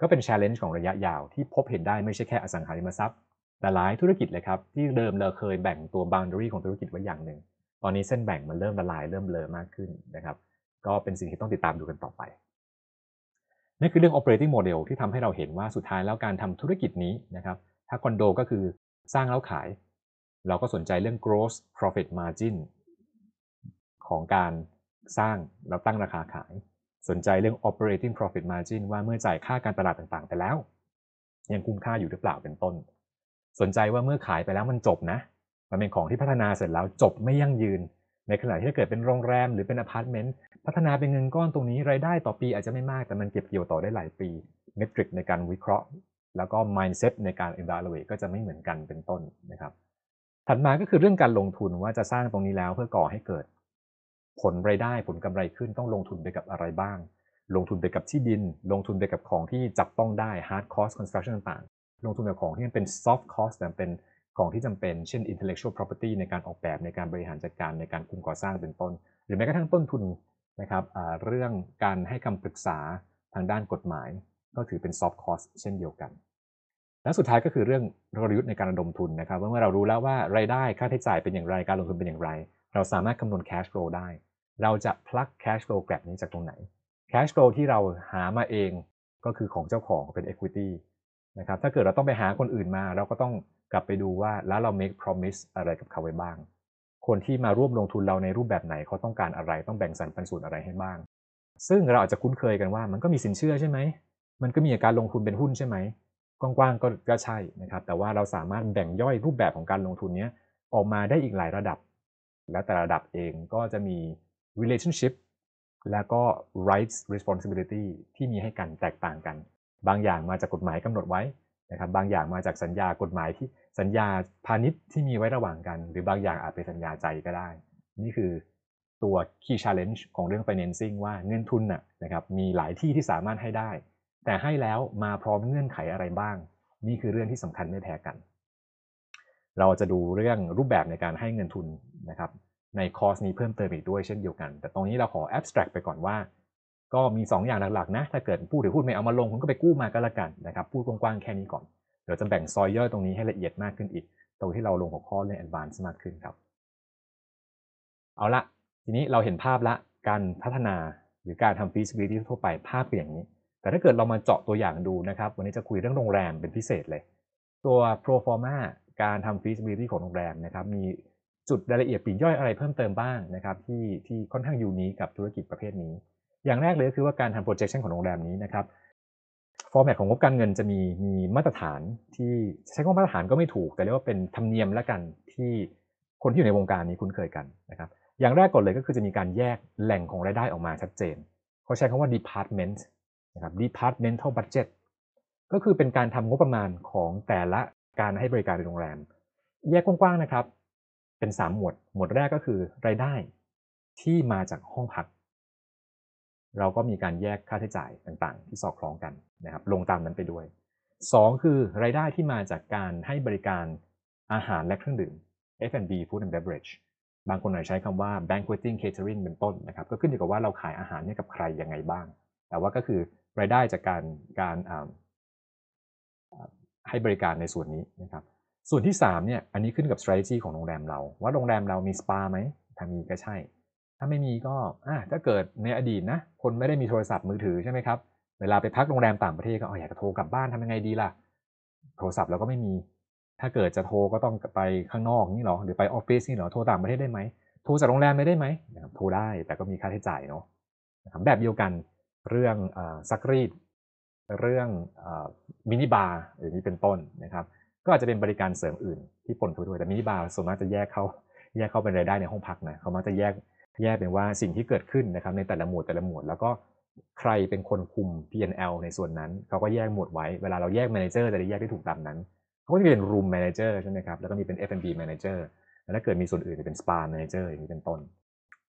[SPEAKER 1] ก็เป็น challenge ของระยะยาวที่พบเห็นได้ไม่ใช่แค่อสังหาริมทรัพย์แต่หลายธุรกิจเลยครับที่เดิมเราเคยแบ่งตัว boundary ของธุรกิจไว้อย่างหนึ่ง ตอนนี้เส้นแบ่งมันเริ่มละลายเริ่มเลอมากขึ้นนะครับก็เป็นสิ่งที่ต้องติดตามดูกันต่อไปนั่นคือเรื่อง operating model ที่ทำให้เราเห็นว่าสุดท้ายแล้วการทำธุรกิจนี้นะครับถ้าคอนโดก็คือสร้างแล้วขาย เราก็สนใจเรื่อง gross profit margin ของการสร้างแล้วตั้งราคาขาย สนใจเรื่อง operating profit margin ว่าเมื่อจ่ายค่าการตลาดต่างๆ ไปแล้ว ยังคุ้มค่าอยู่หรือเปล่าเป็นต้น สนใจว่าเมื่อขายไปแล้วมันจบนะ มันเป็นของที่พัฒนาเสร็จแล้วจบไม่ยั่งยืน ในขณะที่ถ้าเกิดเป็นโรงแรมหรือเป็นอพาร์ตเมนต์พัฒนาเป็นเงินก้อนตรงนี้รายได้ต่อปีอาจจะไม่มากแต่มันเก็บเกี่ยวต่อได้หลายปีเมทริกในการวิเคราะห์ แล้วก็ mindset ในการ evaluate ก็จะไม่เหมือนกันเป็นต้นนะครับ ถัดมาก็คือเรื่องการลงทุนว่าจะสร้างตรงนี้แล้วเพื่อก่อให้เกิด ผลรายได้ผลกำไรขึ้นต้องลงทุนไปกับอะไรบ้าง ลงทุนไปกับที่ดิน ลงทุนไปกับของที่จับต้องได้ hard cost construction ต่างๆ ลงทุนกับของที่มันเป็น soft cost แต่เป็นของที่จำเป็น เช่น intellectual property ในการออกแบบในการบริหารจัดการในการคุมก่อสร้างเป็นต้น หรือแม้กระทั่งต้นทุนนะครับเรื่องการให้คำปรึกษาทางด้านกฎหมาย ก็ถือเป็น soft cost เช่นเดียวกัน และสุดท้ายก็คือเรื่องกลยุทธ์ในการระดมทุนนะครับเมื่อเรารู้แล้วว่ารายได้ค่าใช้จ่ายเป็นอย่างไรการลงทุนเป็นอย่างไร เราสามารถคำนวณ cash flow ได้ เราจะ plug cash flow gap นี้จากตรงไหน cash flow ที่เราหามาเองก็คือของเจ้าของเป็น equity นะครับถ้าเกิดเราต้องไปหาคนอื่นมา เราก็ต้องกลับไปดูว่าแล้วเรา make promise อะไรกับเขาไว้บ้าง คนที่มาร่วมลงทุนเราในรูปแบบไหนเขาต้องการอะไรต้องแบ่งสรรปันส่วนอะไรให้บ้าง ซึ่งเราอาจจะคุ้นเคยกันว่ามันก็มีสินเชื่อใช่ไหมมันก็มีการลงทุนเป็นหุ้นใช่ไหม กว้างๆก็ก็ใช่นะครับ แต่ว่าเราสามารถแบ่งย่อยรูปแบบของการลงทุนนี้ออกมาได้อีกหลายระดับ และแต่ระดับเองก็จะมี relationship แล้วก็ rights responsibility ที่มีให้กันแตกต่างกัน บางอย่างมาจากกฎหมายกำหนดไว้นะครับ บางอย่างมาจากสัญญากฎหมายที่สัญญาพาณิชย์ที่มีไว้ระหว่างกัน หรือบางอย่างอาจเป็นสัญญาใจก็ได้ นี่คือตัว key challenge ของเรื่อง financing ว่าเงินทุนน่ะนะครับมีหลายที่ที่สามารถให้ได้ แต่ให้แล้วมาพร้อมเงื่อนไขอะไรบ้าง นี่คือเรื่องที่สำคัญไม่แพ้กัน เราจะดูเรื่องรูปแบบในการให้เงินทุนนะครับในคอร์สนี้เพิ่มเติมอีกด้วยเช่นเดียวกัน แต่ตรงนี้เราขอ abstract ไปก่อนว่า ก็มี 2 อย่างหลักๆนะ ถ้าเกิดผู้ถือหุ้นไม่เอามาลงคุณก็ไปกู้มาก็แล้วกันนะครับ พูดกว้างๆแค่นี้ก่อน เดี๋ยวจะแบ่งซอยย่อยตรงนี้ให้ละเอียดมากขึ้นอีก ตรงที่เราลงหัวข้อเรื่อง advance มากขึ้นครับ เอาละทีนี้เราเห็นภาพละ การพัฒนาหรือการทำ feasibility ทั่วไปภาพเป็นอย่างนี้ แต่ถ้าเกิดเรามาเจาะตัวอย่างดูนะครับ วันนี้จะคุยเรื่องโรงแรมเป็นพิเศษเลย ตัว pro forma การทำ feasibility ของโรงแรมนะครับ มีจุดรายละเอียดปีกย่อยอะไรเพิ่มเติมบ้างนะครับ ที่ที่ค่อนข้างยูนีกับธุรกิจประเภทนี้ อย่างแรกเลยก็คือว่าการทำ projection ของโรงแรมนี้นะครับฟอร์แมตของงบการเงินจะมีมีมาตรฐานที่ใช้คำว่ามาตรฐานก็ไม่ถูก แต่เรียกว่าเป็นธรรมเนียมแล้วกันที่คนที่อยู่ในวงการนี้คุ้นเคยกันนะครับอย่างแรกก่อนเลยก็คือจะมีการแยกแหล่งของรายได้ออกมาชัดเจนเขาใช้คำว่า department นะครับ departmental budget ก็คือเป็นการทำงบประมาณของแต่ละการให้บริการในโรงแรม แยกกว้างๆนะครับ เป็น 3 หมวด หมวดแรกก็คือรายได้ที่มาจากห้องพัก เราก็มีการแยกค่าใช้จ่ายต่างๆ ที่สอดคล้องกันนะครับ ลงตามนั้นไปด้วย 2 คือรายได้ที่มาจากการให้บริการอาหารและเครื่องดื่ม F&B Food and Beverage บางคนอาจใช้คำว่า banqueting catering เป็นต้นนะครับ ก็ขึ้นอยู่กับว่าเราขายอาหารให้กับใครยังไงบ้าง แต่ว่าก็คือรายได้จากการการให้บริการในส่วนนี้นะครับ ส่วนที่3เนี่ยอันนี้ขึ้นกับ strategy ของโรงแรมเรา ว่าโรงแรมเรามีสปาไหมถ้ามีก็ใช่ ถ้าไม่มีก็อ่าถ้าเกิดในอดีตนะคนไม่ได้มีโทรศัพท์มือถือใช่ไหมครับเวลาไปพักโรงแรมต่างประเทศก็อยากจะโทรกลับบ้านทำยังไงดีล่ะ โทรศัพท์เราก็ไม่มี ถ้าเกิดจะโทรก็ต้องไปข้างนอกนี่หรอหรือไปออฟฟิศนี่หรอโทรต่างประเทศได้ไหมโทรจากโรงแรมไม่ได้ไหมโทรได้แต่ก็มีค่าใช้จ่ายเนาะแบบเดียวกัน เรื่องซักรีด เรื่องมินิบาร์อย่างนี้เป็นต้นนะครับ ก็อาจจะเป็นบริการเสริมอื่นที่ปนทั่วด้วยแต่มินิบาร์ส่วนมากจะแยกเข้าแยกเข้าเป็นรายได้ในห้องพักนะเขามักจะแยกแยกเป็นว่าสิ่งที่เกิดขึ้นนะครับในแต่ละหมวดแต่ละหมวดแล้วก็ใครเป็นคนคุม P&L ในส่วนนั้น เขาก็แยกหมวดไว้ เวลาเราแยก Manager จะได้แยกได้ถูกตามนั้น เขาก็จะเป็น Room Manager ใช่ไหมครับ แล้วก็มีเป็น F&B Manager แล้วถ้าเกิดมีส่วนอื่นจะเป็น Spa Manager อย่างนี้เป็นต้น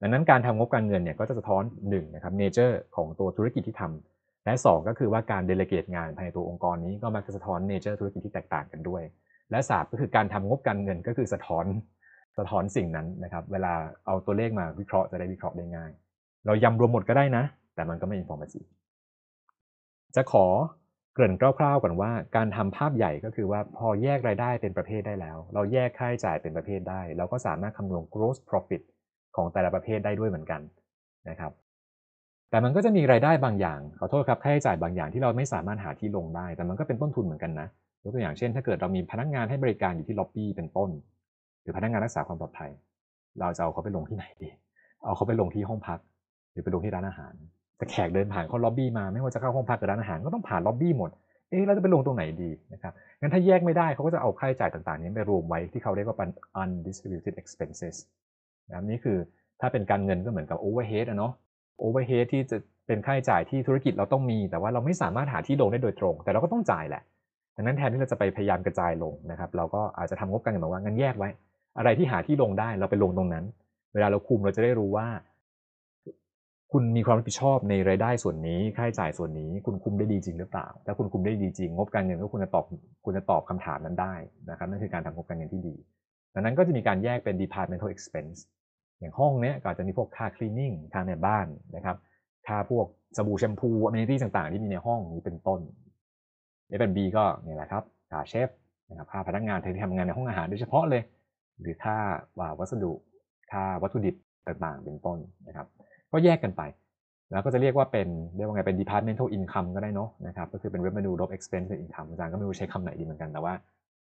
[SPEAKER 1] ดังนั้นการทำงบการเงินเนี่ยก็จะสะท้อน1นะครับ nature ของตัวธุรกิจที่ทำและ 2 ก็คือว่าการเดลเกตงานภายในตัวองค์กรนี้ก็มักจะสะท้อน nature ธุรกิจที่แตกต่างกันด้วย และ3ก็คือการทำงบการเงินก็คือสะท้อนสะท้อนสิ่งนั้นนะครับ เวลาเอาตัวเลขมาวิเคราะห์จะได้วิเคราะห์ได้ง่าย เรายำรวมหมดก็ได้นะ แต่มันก็ไม่ informative จะขอเกริ่นคร่าวๆก่อนว่าการทำภาพใหญ่ก็คือว่าพอแยกรายได้เป็นประเภทได้แล้ว เราแยกค่าใช้จ่ายเป็นประเภทได้ เราก็สามารถคำนวณ gross profit ของแต่ละประเภทได้ด้วยเหมือนกันนะครับ แต่มันก็จะมีรายได้บางอย่างขอโทษครับค่าใช้จ่ายบางอย่างที่เราไม่สามารถหาที่ลงได้ แต่มันก็เป็นต้นทุนเหมือนกันนะยกตัวอย่างเช่น ถ้าเกิดเรามีพนักงานให้บริการอยู่ที่ล็อบบี้เป็นต้น หรือพนักงานรักษาความปลอดภัย เราจะเอาเขาไปลงที่ไหนดีเอาเขาไปลงที่ห้องพัก หรือไปลงที่ร้านอาหาร แต่แขกเดินผ่านเข้าล็อบบี้มาไม่ว่าจะเข้าห้องพักหรือร้านอาหารก็ต้องผ่านล็อบบี้หมดเอ๊ะเราจะไปลงตรงไหนดีนะครับ งั้นถ้าแยกไม่ได้เขาก็จะเอาค่าใช้จ่ายต่างๆ นี้ไปรวมไว้ที่เขาเรียกว่าเป็น undistributed expenses นะนี่คือถ้าเป็นการเงินก็เหมือนกับ overhead อะเนาะ overhead ที่จะเป็นค่าใช้จ่ายที่ธุรกิจเราต้องมี แต่ว่าเราไม่สามารถหาที่ลงได้โดยตรง แต่เราก็ต้องจ่ายแหละดังนั้นแทนที่เราจะไปพยายามกระจายลงนะครับเราก็อาจจะทำงบการเงินแบบว่างั้นแยกไว้ อะไรที่หาที่ลงได้เราไปลงตรงนั้น เวลาเราคุมเราจะได้รู้ว่า คุณมีความรับผิดชอบในรายได้ส่วนนี้ค่าใช้จ่ายส่วนนี้ คุณคุมได้ดีจริงหรือเปล่า ถ้าคุณคุมได้ดีจริงงบการเงินก็คุณจะตอบคุณจะตอบคำถามนั้นได้นะครับนั่นคือการทำงบการเงินที่ดีดังนั้นก็จะมีการแยกเป็น departmental expense อย่างห้องเนี้ยก็จะมีพวกค่า cleaning ค่าในบ้านนะครับค่าพวกสบู่แชมพู amenities ต่างๆ ที่มีในห้องนี้เป็นต้น F&B ก็เนี่ยแหละครับค่าเชฟนะครับค่าพนักงานที่ทำงานในห้องอาหารโดยเฉพาะเลย หรือค่าวัสดุค่าวัตถุดิบต่างๆ เป็นต้นนะครับ ก็แยกกันไป แล้วก็จะเรียกว่าเป็นเรียกว่าไงเป็น departmental income ก็ได้เนาะนะครับก็คือเป็น revenue less expense เป็น income อาจารย์ก็ไม่รู้ใช้คำไหนดีเหมือนกันแต่ว่า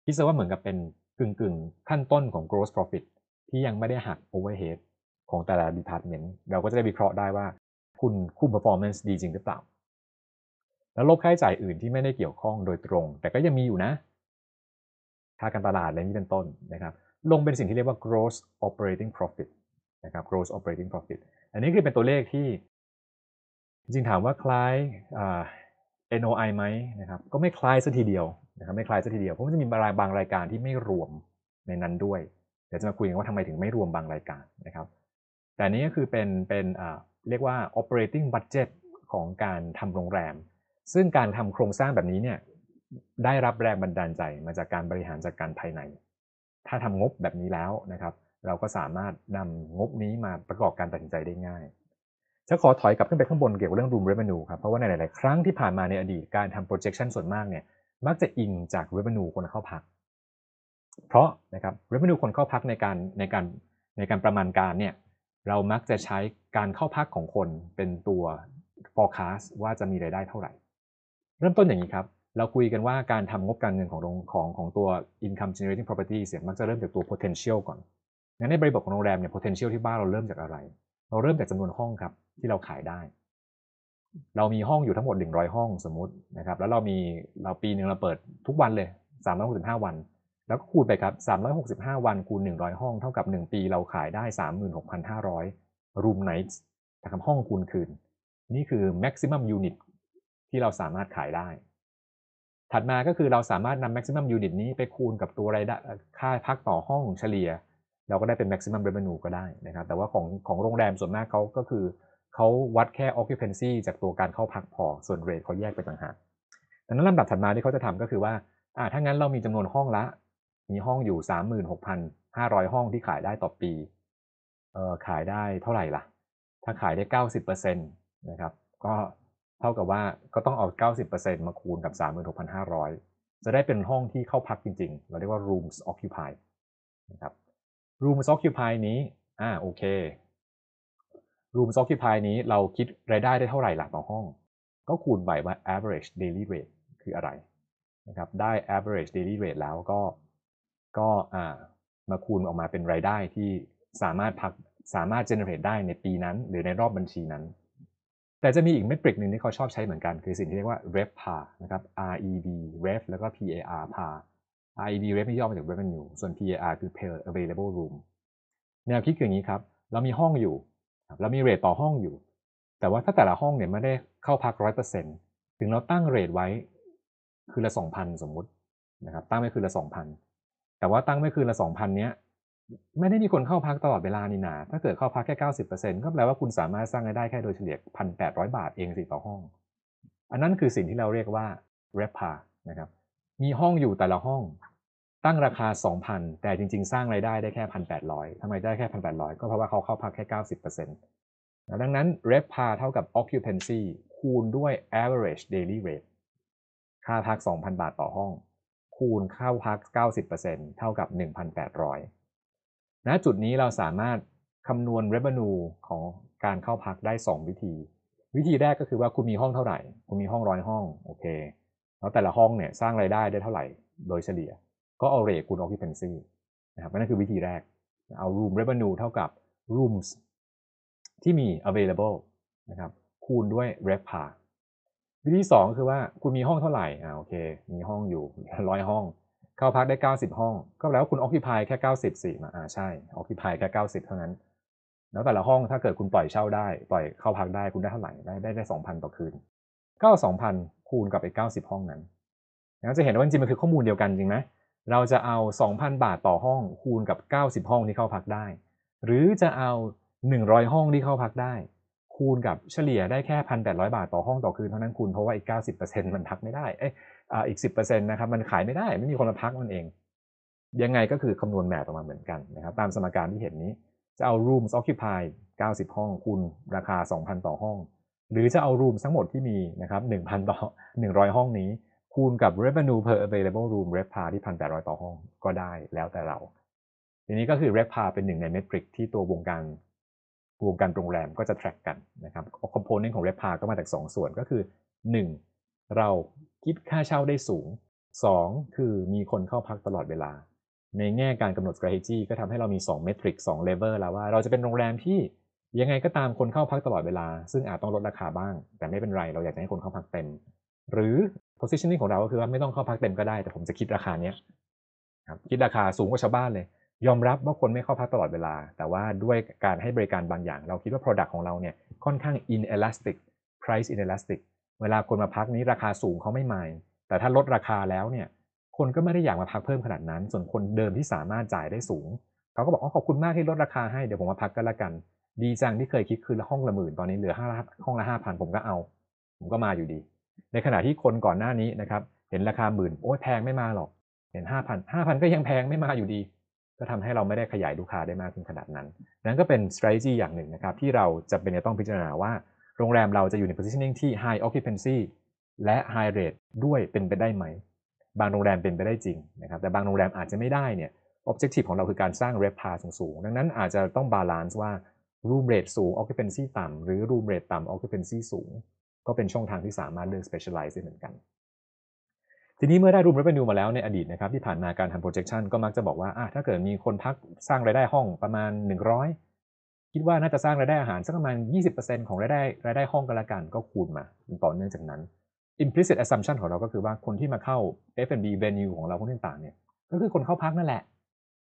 [SPEAKER 1] คิดซะว่าเหมือนกับเป็นกึ่งกึ่งขั้นต้นของ gross profit ที่ยังไม่ได้หัก overhead ของแต่ละ department เราก็จะได้วิเคราะห์ได้ว่า คุณคุม performance ดีจริงหรือเปล่า แล้วลบค่าใช้จ่ายอื่นที่ไม่ได้เกี่ยวข้องโดยตรง แต่ก็ยังมีอยู่นะ ค่าการตลาดอะไรนี้เป็นต้นนะครับลงเป็นสิ่งที่เรียกว่า gross operating profit นะครับ gross operating profit อันนี้คือเป็นตัวเลขที่ จริงถามว่าคล้าย NOI ไหมนะครับก็ไม่คล้ายสัทีเดียวนะครับไม่คล้ายสัทีเดียวเพราะมันจะมีบางรายการที่ไม่รวมในนั้นด้วย ดี๋ยวจะมาคุยกันว่าทำไมถึงไม่รวมบางรายการนะครับ แต่นี้ก็คือเป็นเป็นเรียกว่า operating budget ของการทำโรงแรม ซึ่งการทำโครงสร้างแบบนี้เนี่ยได้รับแรงบันดาลใจมาจากการบริหารจัดการภายใน ถ้าทำงบแบบนี้แล้วนะครับ เราก็สามารถนำงบนี้มาประกอบการตัดสินใจได้ง่ายจะขอถอยกลับขึ้นไปข้างบนเกี่ยวกับเรื่อง room revenue ครับ เพราะว่าในหลาย ๆ ครั้งที่ผ่านมาในอดีตการทำ projection ส่วนมากเนี่ยมักจะอิงจาก revenue คนเข้าพัก เพราะนะครับ revenue คนเข้าพักในการในการในการประมาณการเนี่ยเรามักจะใช้การเข้าพักของคนเป็นตัว forecast ว่าจะมีรายได้เท่าไหร่ เริ่มต้นอย่างนี้ครับ เราคุยกันว่าการทำงบการเงินของของของตัว income generating property เสียมักจะเริ่มจากตัว potential ก่อน งั้นในบริบทของโรงแรมเนี่ย potential ที่บ้านเราเริ่มจากอะไร เราเริ่มจากจำนวนห้องครับที่เราขายได้ เรามีห้องอยู่ทั้งหมด 100 ห้องสมมุตินะครับ แล้วเรามีเราปีหนึ่งเราเปิดทุกวันเลย365วัน แล้วก็คูณไปครับ 365 วันคูณ 100 ห้องเท่ากับ 1 ปีเราขายได้ 36,500 room nights นะครับห้องคูณคืน นี่คือ maximum unit ที่เราสามารถขายได้ ถัดมาก็คือเราสามารถนำ maximum unit นี้ไปคูณกับตัวรายได้ค่าพักต่อห้องเฉลี่ย เราก็ได้เป็น maximum revenue ก็ได้นะครับ แต่ว่าของของโรงแรมส่วนมากเขาก็คือเขาวัดแค่ occupancy จากตัวการเข้าพักพอ ส่วน rate เขาแยกไปต่างหากดังนั้นลำดับถัดมาที่เขาจะทำก็คือว่าอ่าถ้างั้นเรามีจำนวนห้องละ มีห้องอยู่ 36,500 ห้องที่ขายได้ต่อปี เอ่อขายได้เท่าไหร่ล่ะ ถ้าขายได้ 90%นะครับ ก็เท่ากับว่าก็ต้องเอา 90%มาคูณกับ 36,500 จะได้เป็นห้องที่เข้าพักจริง ๆ เราเรียกว่า rooms occupied นะครับ rooms occupied นี้ อ่าโอเค rooms occupied นี้เราคิดรายได้ได้เท่าไหร่หล่ะต่อห้อง ก็คูณไปว่า average daily rate คืออะไรนะครับ ได้ average daily rate แล้วก็ ก็มาคูณออกมาเป็นรายได้ที่สามารถพักสามารถ generate ได้ในปีนั้น หรือในรอบบัญชีนั้น แต่จะมีอีกเมทริกหนึ่งที่เขาชอบใช้เหมือนกัน คือสิ่งที่เรียกว่า rev par นะครับ rev rev แล้วก็ par par rev rev นี่ย่อมาจาก revenue ส่วน par คือ per available room แนวคิดคืออย่างนี้ครับ เรามีห้องอยู่ เรามีเรทต่อห้องอยู่ แต่ว่าถ้าแต่ละห้องเนี่ยไม่ได้เข้าพักร้อยเปอร์เซ็นต์ถึงเราตั้งเรทไว้ คือละสองพันสมมุตินะครับ ตั้งไว้คือละสองพัน แต่ว่าตั้งไว้คือละสองพันเนี้ยไม่ได้มีคนเข้าพักตลอดเวลานี่นาถ้าเกิดเข้าพักแค่เก้าสิบเปอร์เซ็นต์ก็แปลว่าคุณสามารถสร้างรายได้แค่โดยเฉลี่ยพันแปดร้อยบาทเองสิต่อห้อง อันนั้นคือสิ่งที่เราเรียกว่า r e p a นะครับ มีห้องอยู่แต่ละห้อง ตั้งราคา 2,000 แต่จริง ๆ สร้างรายได้ได้แค่1,800ทำไมได้แค่1,800ก็เพราะว่าเขาเข้าพักแค่90%ดังนั้น r e p a เท่ากับ occupancy คูณด้วย average daily rate ค่าพัก 2,000 บาทต่อห้อง คูณเข้าพัก 90%เท่ากับ 1,800 ณ จุดนี้เราสามารถคำนวณ revenue ของการเข้าพักได้ 2 วิธี วิธีแรกก็คือว่าคุณมีห้องเท่าไหร่ คุณมีห้องร้อยห้องโอเค แล้วแต่ละห้องเนี่ยสร้างรายได้ได้เท่าไหร่โดยเฉลี่ย ก็เอา rate คูณ occupancy นะครับนั่นคือวิธีแรก เอา room revenue เท่ากับ rooms ที่มี available นะครับคูณด้วย revpar วิธีสองคือว่าคุณมีห้องเท่าไหร่อ่าโอเค มีห้องอยู่ร้อยห้อง เข้าพักได้ 90 ห้อง ก็แล้วคุณ occupy แค่ 90สิมาอ่าใช่ occupy แค่ 90 เท่านั้น แล้วแต่ละห้องถ้าเกิดคุณปล่อยเช่าได้ ปล่อยเข้าพักได้คุณได้เท่าไหร่ได้ได้ได้2,000ต่อคืนก็2,000คูณกับไอ้90ห้องนั้นนะจะเห็นว่าจริงๆมันคือข้อมูลเดียวกันจริงไหมเราจะเอา 2,000 บาทต่อห้องคูณกับ 90 ห้องที่เข้าพักได้ หรือจะเอา 100 ห้องที่เข้าพักได้ คูณกับเฉลี่ยได้แค่1,800บาทต่อห้องต่อคืนเท่านั้นคุณเพราะว่าอีก90%มันพักไม่ได้เอ้ยอ่าอีก10%นะครับมันขายไม่ได้ไม่มีคนมาพักมันเอง ยังไงก็คือคำนวณแมทออกมาเหมือนกันนะครับตามสมการที่เห็นนี้จะเอา rooms occupied 90 ห้องคูณราคา 2,000 ต่อห้อง หรือจะเอา rooms ทั้งหมดที่มีนะครับ1,000 ต่อ 100 ห้องนี้ คูณกับ revenue per available room revpar ที่ 1,800 ต่อห้องก็ได้แล้วแต่เรา ทีนี้ก็คือ revpar เป็นหนึ่งในเมทริกที่ตัววงการ วงการโรงแรมก็จะ track กันนะครับ component ของ revpar ก็มาจาก 2 ส่วนก็คือ 1. เราคิดค่าเช่าได้สูง 2. คือมีคนเข้าพักตลอดเวลา ในแง่การกำหนด strategy ก็ทำให้เรามี2 metric 2 level แล้วว่าเราจะเป็นโรงแรมที่ยังไงก็ตามคนเข้าพักตลอดเวลา ซึ่งอาจต้องลดราคาบ้าง แต่ไม่เป็นไรเราอยากจะให้คนเข้าพักเต็ม หรือ positioning ของเราก็คือว่าไม่ต้องเข้าพักเต็มก็ได้ แต่ผมจะคิดราคาเนี้ยครับคิดราคาสูงกว่าชาวบ้านเลย ยอมรับว่าคนไม่เข้าพักตลอดเวลา แต่ว่าด้วยการให้บริการบางอย่าง เราคิดว่า product ของเราเนี่ยค่อนข้าง inelastic price inelastic เวลาคนมาพักนี้ราคาสูงเขาไม่มาย แต่ถ้าลดราคาแล้วเนี่ยคนก็ไม่ได้อยากมาพักเพิ่มขนาดนั้น ส่วนคนเดิมที่สามารถจ่ายได้สูง เขาก็บอกอ๋อขอบคุณมากที่ลดราคาให้เดี๋ยวผมมาพักกันละกัน ดีจังที่เคยคิดคือห้องละหมื่นตอนนี้เหลือห้าห้องละห้าพันผมก็เอา ผมก็มาอยู่ดี ในขณะที่คนก่อนหน้านี้นะครับเห็นราคาหมื่นโอ้แพงไม่มาหรอก เห็นห้าพันห้าพันก็ยังแพงไม่มาอยู่ดี ก็ทำให้เราไม่ได้ขยายลูกค้าได้มากขึ้นขนาดนั้น นั้นก็เป็น strategy อย่างหนึ่งนะครับ ที่เราจะเป็นจะต้องพิจารณาว่า โรงแรมเราจะอยู่ใน positioning ที่ high occupancy และ high rate ด้วยเป็นไปได้ไหม บางโรงแรมเป็นไปได้จริงนะครับ แต่บางโรงแรมอาจจะไม่ได้เนี่ย objective ของเราคือการสร้าง revpar สูงๆ ดังนั้นอาจจะต้อง balance ว่า room rate สูง occupancy ต่ำหรือ room rate ต่ำ occupancy สูง ก็เป็นช่องทางที่สามารถเลือก specialize ได้เหมือนกัน ทีนี้เมื่อได้ room revenue มาแล้วในอดีตนะครับที่ผ่านมาการทำ projection ก็มักจะบอกว่าถ้าเกิดมีคนพักสร้างรายได้ห้องประมาณ 100 คิดว่าน่าจะสร้างรายได้อาหารสักประมาณ 20%ของรายได้รายได้ห้องกันละกันก็คูณมาต่อเนื่องจากนั้น implicit assumption ของเราก็คือว่าคนที่มาเข้า F&B venue ของเราพวกต่างๆเนี่ยก็คือคนเข้าพักนั่นแหละ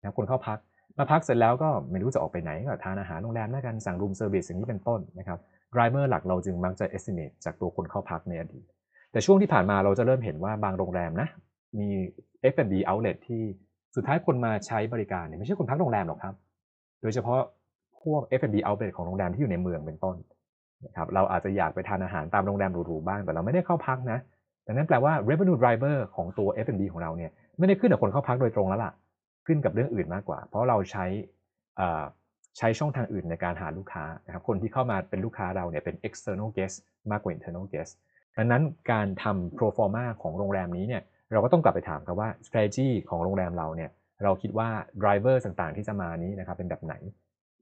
[SPEAKER 1] นะคนเข้าพักมาพักเสร็จแล้วก็ไม่รู้จะออกไปไหนก็ทานอาหารโรงแรมแล้วกันสั่ง room service อย่างนี้เป็นต้นนะครับ driver หลักเราจึงมักจะ estimate จากตัวคนเข้าพักในอดีต แต่ช่วงที่ผ่านมาเราจะเริ่มเห็นว่าบางโรงแรมนะมี F&B outlet ที่สุดท้ายคนมาใช้บริการเนี่ยไม่ใช่คนพักโรงแรมหรอกครับ โดยเฉพาะพวก F&B outlet ของโรงแรมที่อยู่ในเมืองเป็นต้นนะครับเราอาจจะอยากไปทานอาหารตามโรงแรมหรูๆบ้างแต่เราไม่ได้เข้าพักนะดังนั้นแปลว่า revenue driver ของตัว F&B ของเราเนี่ยไม่ได้ขึ้นกับคนเข้าพักโดยตรงแล้วล่ะ ขึ้นกับเรื่องอื่นมากกว่า เพราะเราใช้ใช้ช่องทางอื่นในการหาลูกค้านะครับคนที่เข้ามาเป็นลูกค้าเราเนี่ยเป็น external guest มากกว่า internal guest ดังนั้นการทำ pro forma ของโรงแรมนี้เนี่ยเราก็ต้องกลับไปถามครับว่า strategy ของโรงแรมเราเนี่ยเราคิดว่า driver ต่างๆ ที่จะมานี้นะครับเป็นแบบไหน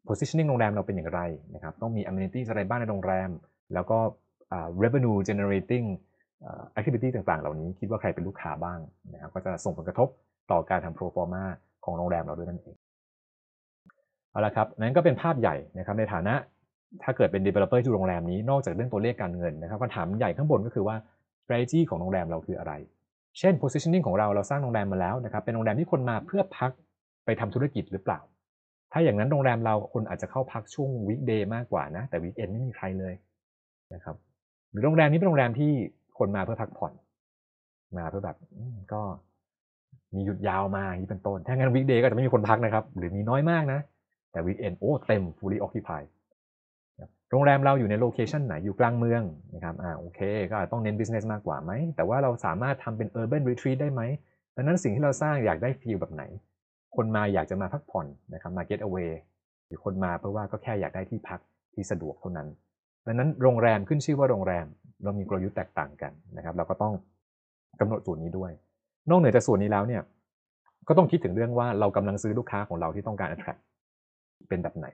[SPEAKER 1] positioning โรงแรมเราเป็นอย่างไรนะครับต้องมี amenities อะไรบ้างในโรงแรม แล้วก็ revenue generating activity ต่างๆ เหล่านี้คิดว่าใครเป็นลูกค้าบ้างนะครับก็จะส่งผลกระทบต่อการทำ pro forma ของโรงแรมเราด้วยนั่นเองเอาละครับ นั้นก็เป็นภาพใหญ่นะครับในฐานะ ถ้าเกิดเป็น developer ที่โรงแรมนี้นอกจากเรื่องตัวเลขการเงินนะครับคำถามใหญ่ข้างบนก็คือว่า strategy ของโรงแรมเราคืออะไร เช่น positioning ของเราเราสร้างโรงแรมมาแล้วนะครับเป็นโรงแรมที่คนมาเพื่อพักไปทำธุรกิจหรือเปล่า ถ้าอย่างนั้นโรงแรมเราคนอาจจะเข้าพักช่วง weekday มากกว่านะ แต่ weekend ไม่มีใครเลยนะครับหรือโรงแรมนี้เป็นโรงแรมที่คนมาเพื่อพักผ่อน มาเพื่อแบบก็มีหยุดยาวมาอย่างนี้เป็นต้น ถ้างั้น weekday ก็จะไม่มีคนพักนะครับ หรือมีน้อยมากนะ แต่ weekend โอ้เต็ม fully occupied โรงแรมเราอยู่ในโลเคชันไหนอยู่กลางเมืองนะครับอ่าโอเค ก็ต้องเน้น business มากกว่าไหม แต่ว่าเราสามารถทำเป็น urban retreat ได้ไหมดังนั้นสิ่งที่เราสร้างอยากได้ฟีลแบบไหน คนมาอยากจะมาพักผ่อนนะครับมา get away หรือคนมาเพราะว่าก็แค่อยากได้ที่พักที่สะดวกเท่านั้นดังนั้นโรงแรมขึ้นชื่อว่าโรงแรม เรามีกลยุทธ์แตกต่างกันนะครับ เราก็ต้องกำหนดส่วนนี้ด้วย นอกเหนือจากส่วนนี้แล้วเนี่ยก็ต้องคิดถึงเรื่องว่าเรากำลังซื้อลูกค้าของเราที่ต้องการ attract เป็นแบบไหน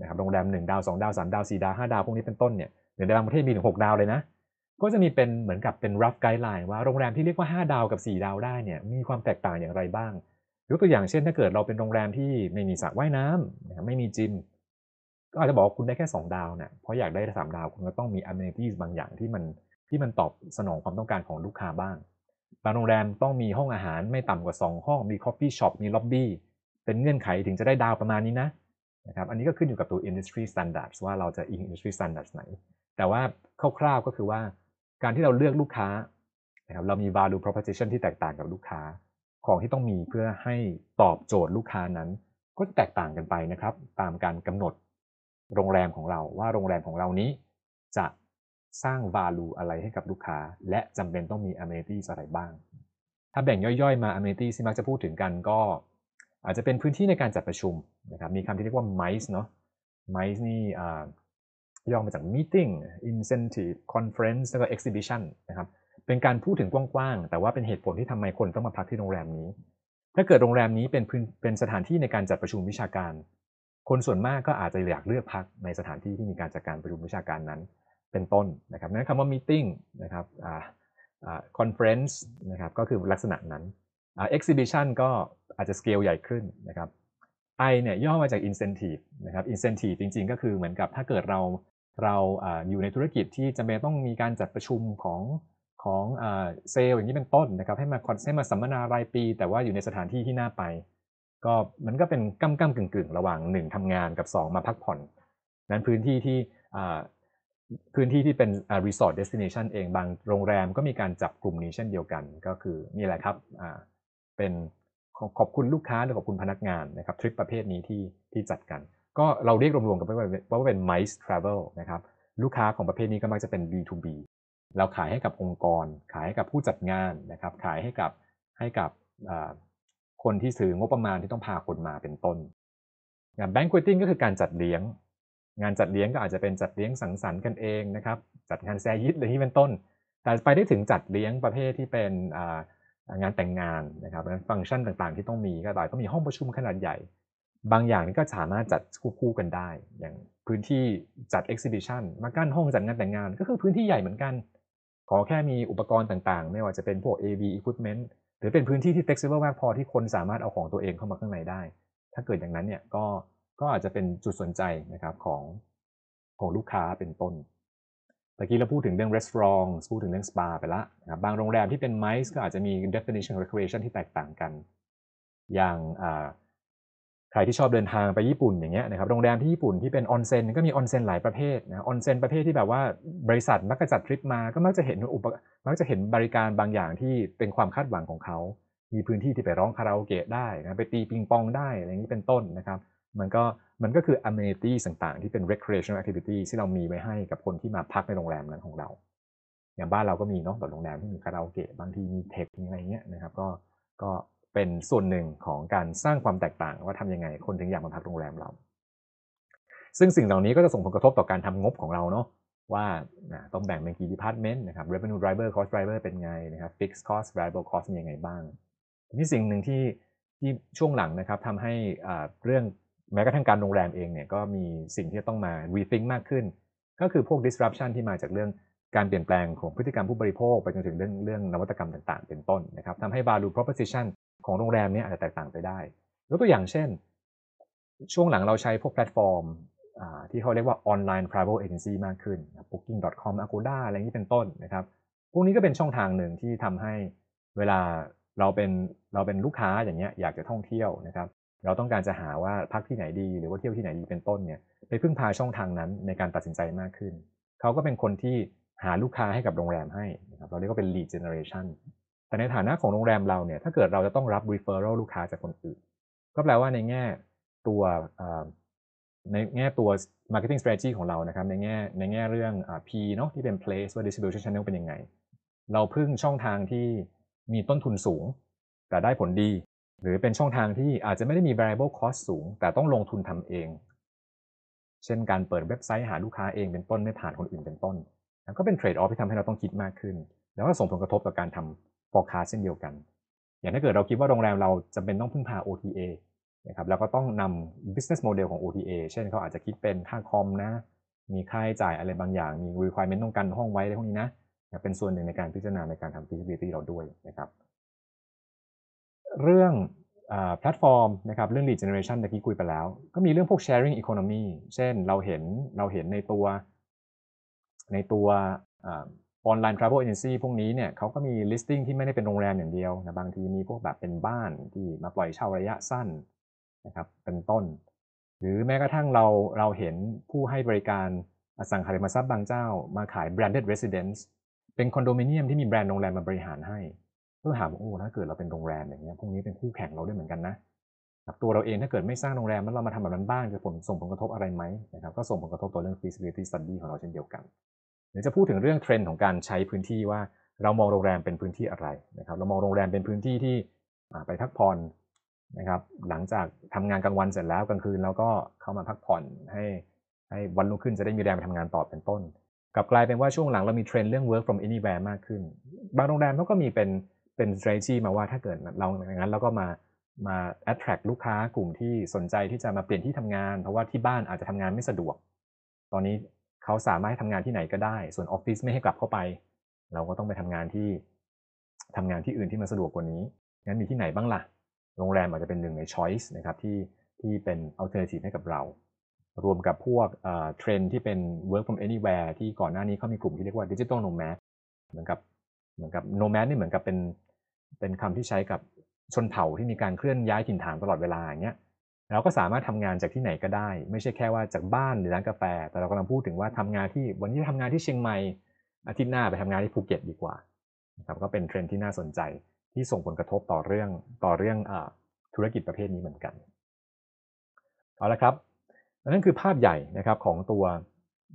[SPEAKER 1] นะครับโรงแรม1ดาว2ดาว3ดาว4ดาว5ดาวพวกนี้เป็นต้นเนี่ยในบางประเทศมีถึง6ดาวเลยนะ ก็จะมีเป็นเหมือนกับเป็น rough guideline ว่าโรงแรมที่เรียกว่า 5 ดาวกับ 4 ดาวได้เนี่ยมีความแตกต่างอย่างไรบ้างยกตัวอย่างเช่นถ้าเกิดเราเป็นโรงแรมที่ไม่มีสระว่ายน้ำนะไม่มีจิมก็อาจจะบอกคุณได้แค่ 2 ดาวนะเพราะอยากได้3ดาวคุณก็ต้องมี amenities บางอย่างที่มันที่มันตอบสนองความต้องการของลูกค้าบ้างบางโรงแรมต้องมีห้องอาหารไม่ต่ำกว่า 2 ห้องมี coffee shop มี lobby เป็นเงื่อนไขถึงจะได้ดาวประมาณนี้นะ นะครับอันนี้ก็ขึ้นอยู่กับตัว industry standards ว่าเราจะอิง industry standards ไหน แต่ว่าคร่าวๆก็คือว่าการที่เราเลือกลูกค้านะครับเรามี value proposition ที่แตกต่างกับลูกค้า ของที่ต้องมีเพื่อให้ตอบโจทย์ลูกค้านั้น ก็จะแตกต่างกันไปนะครับ ตามการกำหนดโรงแรมของเราว่าโรงแรมของเรานี้ จะสร้าง value อะไรให้กับลูกค้า และจำเป็นต้องมี amenities อะไรบ้าง ถ้าแบ่งย่อยๆมา amenities ที่มักจะพูดถึงกันก็ อาจจะเป็นพื้นที่ในการจัดประชุม นะครับมีคำที่เรียกว่า MICE เนาะ MICE นี่ย่อมาจาก meeting incentive conference แล้วก็ exhibition นะครับเป็นการพูดถึงกว้างๆ แต่ว่าเป็นเหตุผลที่ทำไมคนต้องมาพักที่โรงแรมนี้ ถ้าเกิดโรงแรมนี้เป็นพื้นเป็นสถานที่ในการจัดประชุมวิชาการ คนส่วนมากก็อาจจะอยากเลือกพักในสถานที่ที่มีการจัดการประชุมวิชาการนั้น เป็นต้นนะครับนั้นคำว่า meeting นะครับ conference นะครับก็คือลักษณะนั้น exhibition ก็อาจจะสเกลใหญ่ขึ้นนะครับ I เนี่ยย่อมาจาก incentive นะครับ incentive จริง ๆ ก็คือเหมือนกับถ้าเกิดเราเราอยู่ในธุรกิจที่จำเป็นต้องมีการจัดประชุมของของเซลล์อย่างนี้เป็นต้นนะครับให้มาคอนให้มาสัมมนารายปี แต่ว่าอยู่ในสถานที่ที่น่าไป ก็มันก็เป็นก้ำก้ำกึ่งกึ่งระหว่าง 1ทำงานกับ 2 มาพักผ่อน นั้นพื้นที่ที่พื้นที่ที่เป็น resort destination เองบางโรงแรมก็มีการจับกลุ่มนี้เช่นเดียวกัน ก็คือนี่แหละครับเป็น ขอบคุณลูกค้าและขอบคุณพนักงานนะครับทริปประเภทนี้ที่ที่จัดกัน ก็เราเรียกรวมๆกันไปว่าว่าเป็น MICE Travel นะครับลูกค้าของประเภทนี้ก็มักจะเป็น B2B เราขายให้กับองค์กร ขายให้กับผู้จัดงานนะครับขายให้กับให้กับคนที่ถืองบประมาณที่ต้องพาคนมาเป็นต้นงาน banqueting ก็คือการจัดเลี้ยง งานจัดเลี้ยงก็อาจจะเป็นจัดเลี้ยงสังสรรค์กันเองนะครับจัดงานแซยิตอะไรที่เป็นต้น แต่ไปได้ถึงจัดเลี้ยงประเภทที่เป็น งานแต่งงานนะครับงั้นฟังก์ชันต่างๆ ที่ต้องมีก็ต่ต้องมีห้องประชุมขนาดใหญ่ บางอย่างนี่ก็สามารถจัดคู่กันได้ อย่างพื้นที่จัด exhibition มากั้นห้องจัดงานแต่งงาน ก็คือพื้นที่ใหญ่เหมือนกัน ขอแค่มีอุปกรณ์ต่างๆ ไม่ว่าจะเป็นพวก AV equipment หรือเป็นพื้นที่ที่ flexible มากพอที่คนสามารถเอาของตัวเองเข้ามาข้างในได้ ถ้าเกิดอย่างนั้นเนี่ยก็ก็อาจจะเป็นจุดสนใจนะครับของของลูกค้าเป็นต้น ตะกี้เราพูดถึงเรื่อง restaurant พูดถึงเรื่อง spa ไปแล้วนะครับบางโรงแรมที่เป็น MICE ก็อาจจะมี definition recreation ที่แตกต่างกัน อย่างใครที่ชอบเดินทางไปญี่ปุ่นอย่างเงี้ยนะครับโรงแรมที่ญี่ปุ่นที่เป็นออนเซ็นก็มีออนเซ็นหลายประเภทนะออนเซ็นประเภทที่แบบว่าบริษัทมักจะจัดทริปมาก็มักจะเห็นอุปมักจะเห็นบริการบางอย่างที่เป็นความคาดหวังของเขา มีพื้นที่ที่ไปร้องคาราโอเกะได้นะไปตีปิงปองได้อะไรอย่างนี้เป็นต้นนะครับ มันก็มันก็คือ amenity ต่างๆ ที่เป็น recreational activity ที่เรามีไว้ให้กับคนที่มาพักในโรงแรมนั้นของเรา อย่างบ้านเราก็มีเนาะแบบโรงแรมที่มีคาราโอเกะบางทีมีเทคมีอะไรเงี้ยนะครับก็ก็เป็นส่วนหนึ่งของการสร้างความแตกต่างว่าทำยังไงคนถึงอยากมาพักโรงแรมเรา ซึ่งสิ่งเหล่านี้ก็จะส่งผลกระทบต่อการทำงบของเราเนาะว่าต้องแบ่งเป็นกี่ department นะครับ revenue driver cost driver เป็นไงนะครับ fixed cost variable cost มียังไงบ้างทีนี้สิ่งหนึ่งที่ที่ช่วงหลังนะครับทำให้เรื่อง แม้กระทั่งการโรงแรมเองเนี่ยก็มีสิ่งที่ต้องมา rethink มากขึ้น ก็คือพวก disruption ที่มาจากเรื่องการเปลี่ยนแปลงของพฤติกรรมผู้บริโภคไปจนถึงเรื่องเรื่องนวัตกรรมต่างๆ เป็นต้นนะครับทำให้ value proposition ของโรงแรมเนี้อาจจะแตกต่างไปได้ยกตัวอย่างเช่น ช่วงหลังเราใช้พวกแพลตฟอร์มที่เขาเรียกว่า online travel agency มากขึ้น booking.com agoda อะไรนี้เป็นต้นนะครับ พวกนี้ก็เป็นช่องทางหนึ่งที่ทำให้เวลาเราเป็นเราเป็นลูกค้าอย่างเงี้ยอยากจะท่องเที่ยวนะครับ เราต้องการจะหาว่าพักที่ไหนดีหรือว่าเที่ยวที่ไหนดีเป็นต้นเนี่ยไปพึ่งพาช่องทางนั้นในการตัดสินใจมากขึ้น เขาก็เป็นคนที่หาลูกค้าให้กับโรงแรมให้นะครับเราเรียกว่าเป็น lead generation แต่ในฐานะของโรงแรมเราเนี่ยถ้าเกิดเราจะต้องรับ referral ลูกค้าจากคนอื่น ก็แปลว่าในแง่ตัวในแง่ตัว marketing strategy ของเรานะครับในแง่ในแง่เรื่อง P เนาะที่เป็น place ว่า distribution channel เป็นยังไง เราพึ่งช่องทางที่มีต้นทุนสูง แต่ได้ผลดี หรือเป็นช่องทางที่อาจจะไม่ได้มี variable cost สูง แต่ต้องลงทุนทำเอง เช่นการเปิดเว็บไซต์หาลูกค้าเองเป็นต้นไม่ผ่านคนอื่นเป็นต้นก็เป็นเทรดออฟที่ทำให้เราต้องคิดมากขึ้น แล้วก็ส่งผลกระทบต่อการทำ forecast เช่นเดียวกัน อย่างถ้าเกิดเราคิดว่าโรงแรมเราจะเป็นต้องพึ่งพา OTA นะครับแล้วก็ต้องนำ business model ของ OTA เช่นเขาอาจจะคิดเป็นค่าคอมนะ มีค่าใช้จ่ายอะไรบางอย่าง มี requirement ต้องกันห้องไว้อะไรพวกนี้นะ เป็นส่วนหนึ่งในการพิจารณาในการทำ feasibility เราด้วยนะครับ เรื่องแพลตฟอร์มนะครับเรื่อง lead generation ตะกี้คุยไปแล้ว ก็มีเรื่องพวก sharing economy เช่นเราเห็นเราเห็นในตัว ในตัวออนไลน์ travel agency พวกนี้เนี่ยเขาก็มี listing ที่ไม่ได้เป็นโรงแรมอย่างเดียวนะบางทีมีพวกแบบเป็นบ้านที่มาปล่อยเช่าระยะสั้นนะครับเป็นต้น หรือแม้กระทั่งเราเราเห็นผู้ให้บริการอสังหาริมทรัพย์บางเจ้า มาขาย branded residence เป็นคอนโดมิเนียมที่มีแบรนด์โรงแรมมาบริหารให้ เพื่อถามโอ้ถ้าเกิดเราเป็นโรงแรมอย่างเงี้ยพวกนี้เป็นคู่แข่งเราด้วยเหมือนกันนะตัวเราเองถ้าเกิดไม่สร้างโรงแรมแล้วเรามาทำแบบนั้นบ้างจะผลส่งผลกระทบอะไรไหมนะครับก็ส่งผลกระทบต่อเรื่อง feasibility study ของเราเช่นเดียวกันเดี๋ยวจะพูดถึงเรื่องเทรนด์ของการใช้พื้นที่ว่าเรามองโรงแรมเป็นพื้นที่อะไรนะครับเรามองโรงแรมเป็นพื้นที่ที่ไปพักผ่อนนะครับหลังจากทำงานกลางวันเสร็จแล้วกลางคืนเราก็เข้ามาพักผ่อนให้ให้วันรุ่งขึ้นจะได้มีแรงไปทำงานต่อเป็นต้นกลับกลายเป็นว่าช่วงหลังเรามีเทรนด์เรื่อง work from anywhere มากขึ้น บางโรงแรมเขาก็มีเป็น เป็น strategy มาว่าถ้าเกิดเราอย่างนั้นเราก็มามา attract ลูกค้ากลุ่มที่สนใจที่จะมาเปลี่ยนที่ทำงาน เพราะว่าที่บ้านอาจจะทำงานไม่สะดวก ตอนนี้เขาสามารถทำงานที่ไหนก็ได้ ส่วนออฟฟิศไม่ให้กลับเข้าไป เราก็ต้องไปทำงานที่ทำงานที่อื่นที่มันสะดวกกว่านี้งั้นมีที่ไหนบ้างละ่ะ โรงแรมอาจจะเป็นหนึ่งใน choice นะครับที่ที่เป็น alternative ให้กับเรา รวมกับพวกเทรนที่เป็น work from anywhere ที่ก่อนหน้านี้เขามีกลุ่มที่เรียกว่า digital nomad เหมือนกับเหมือนกับ nomad นี่เหมือนกับเป็น เป็นคำที่ใช้กับชนเผ่าที่มีการเคลื่อนย้ายถิ่นฐานตลอดเวลาอย่างเงี้ยเราก็สามารถทำงานจากที่ไหนก็ได้ ไม่ใช่แค่ว่าจากบ้านหรือร้านกาแฟ แต่เรากำลังพูดถึงว่าทำงานที่วันนี้ทำงานที่เชียงใหม่อาทิตย์หน้าไปทำงานที่ภูเก็ตดีกว่านะครับก็เป็นเทรนด์ที่น่าสนใจที่ส่งผลกระทบต่อเรื่องต่อเรื่องอธุรกิจประเภทนี้เหมือนกันเอาละครับนั่นคือภาพใหญ่นะครับของตัว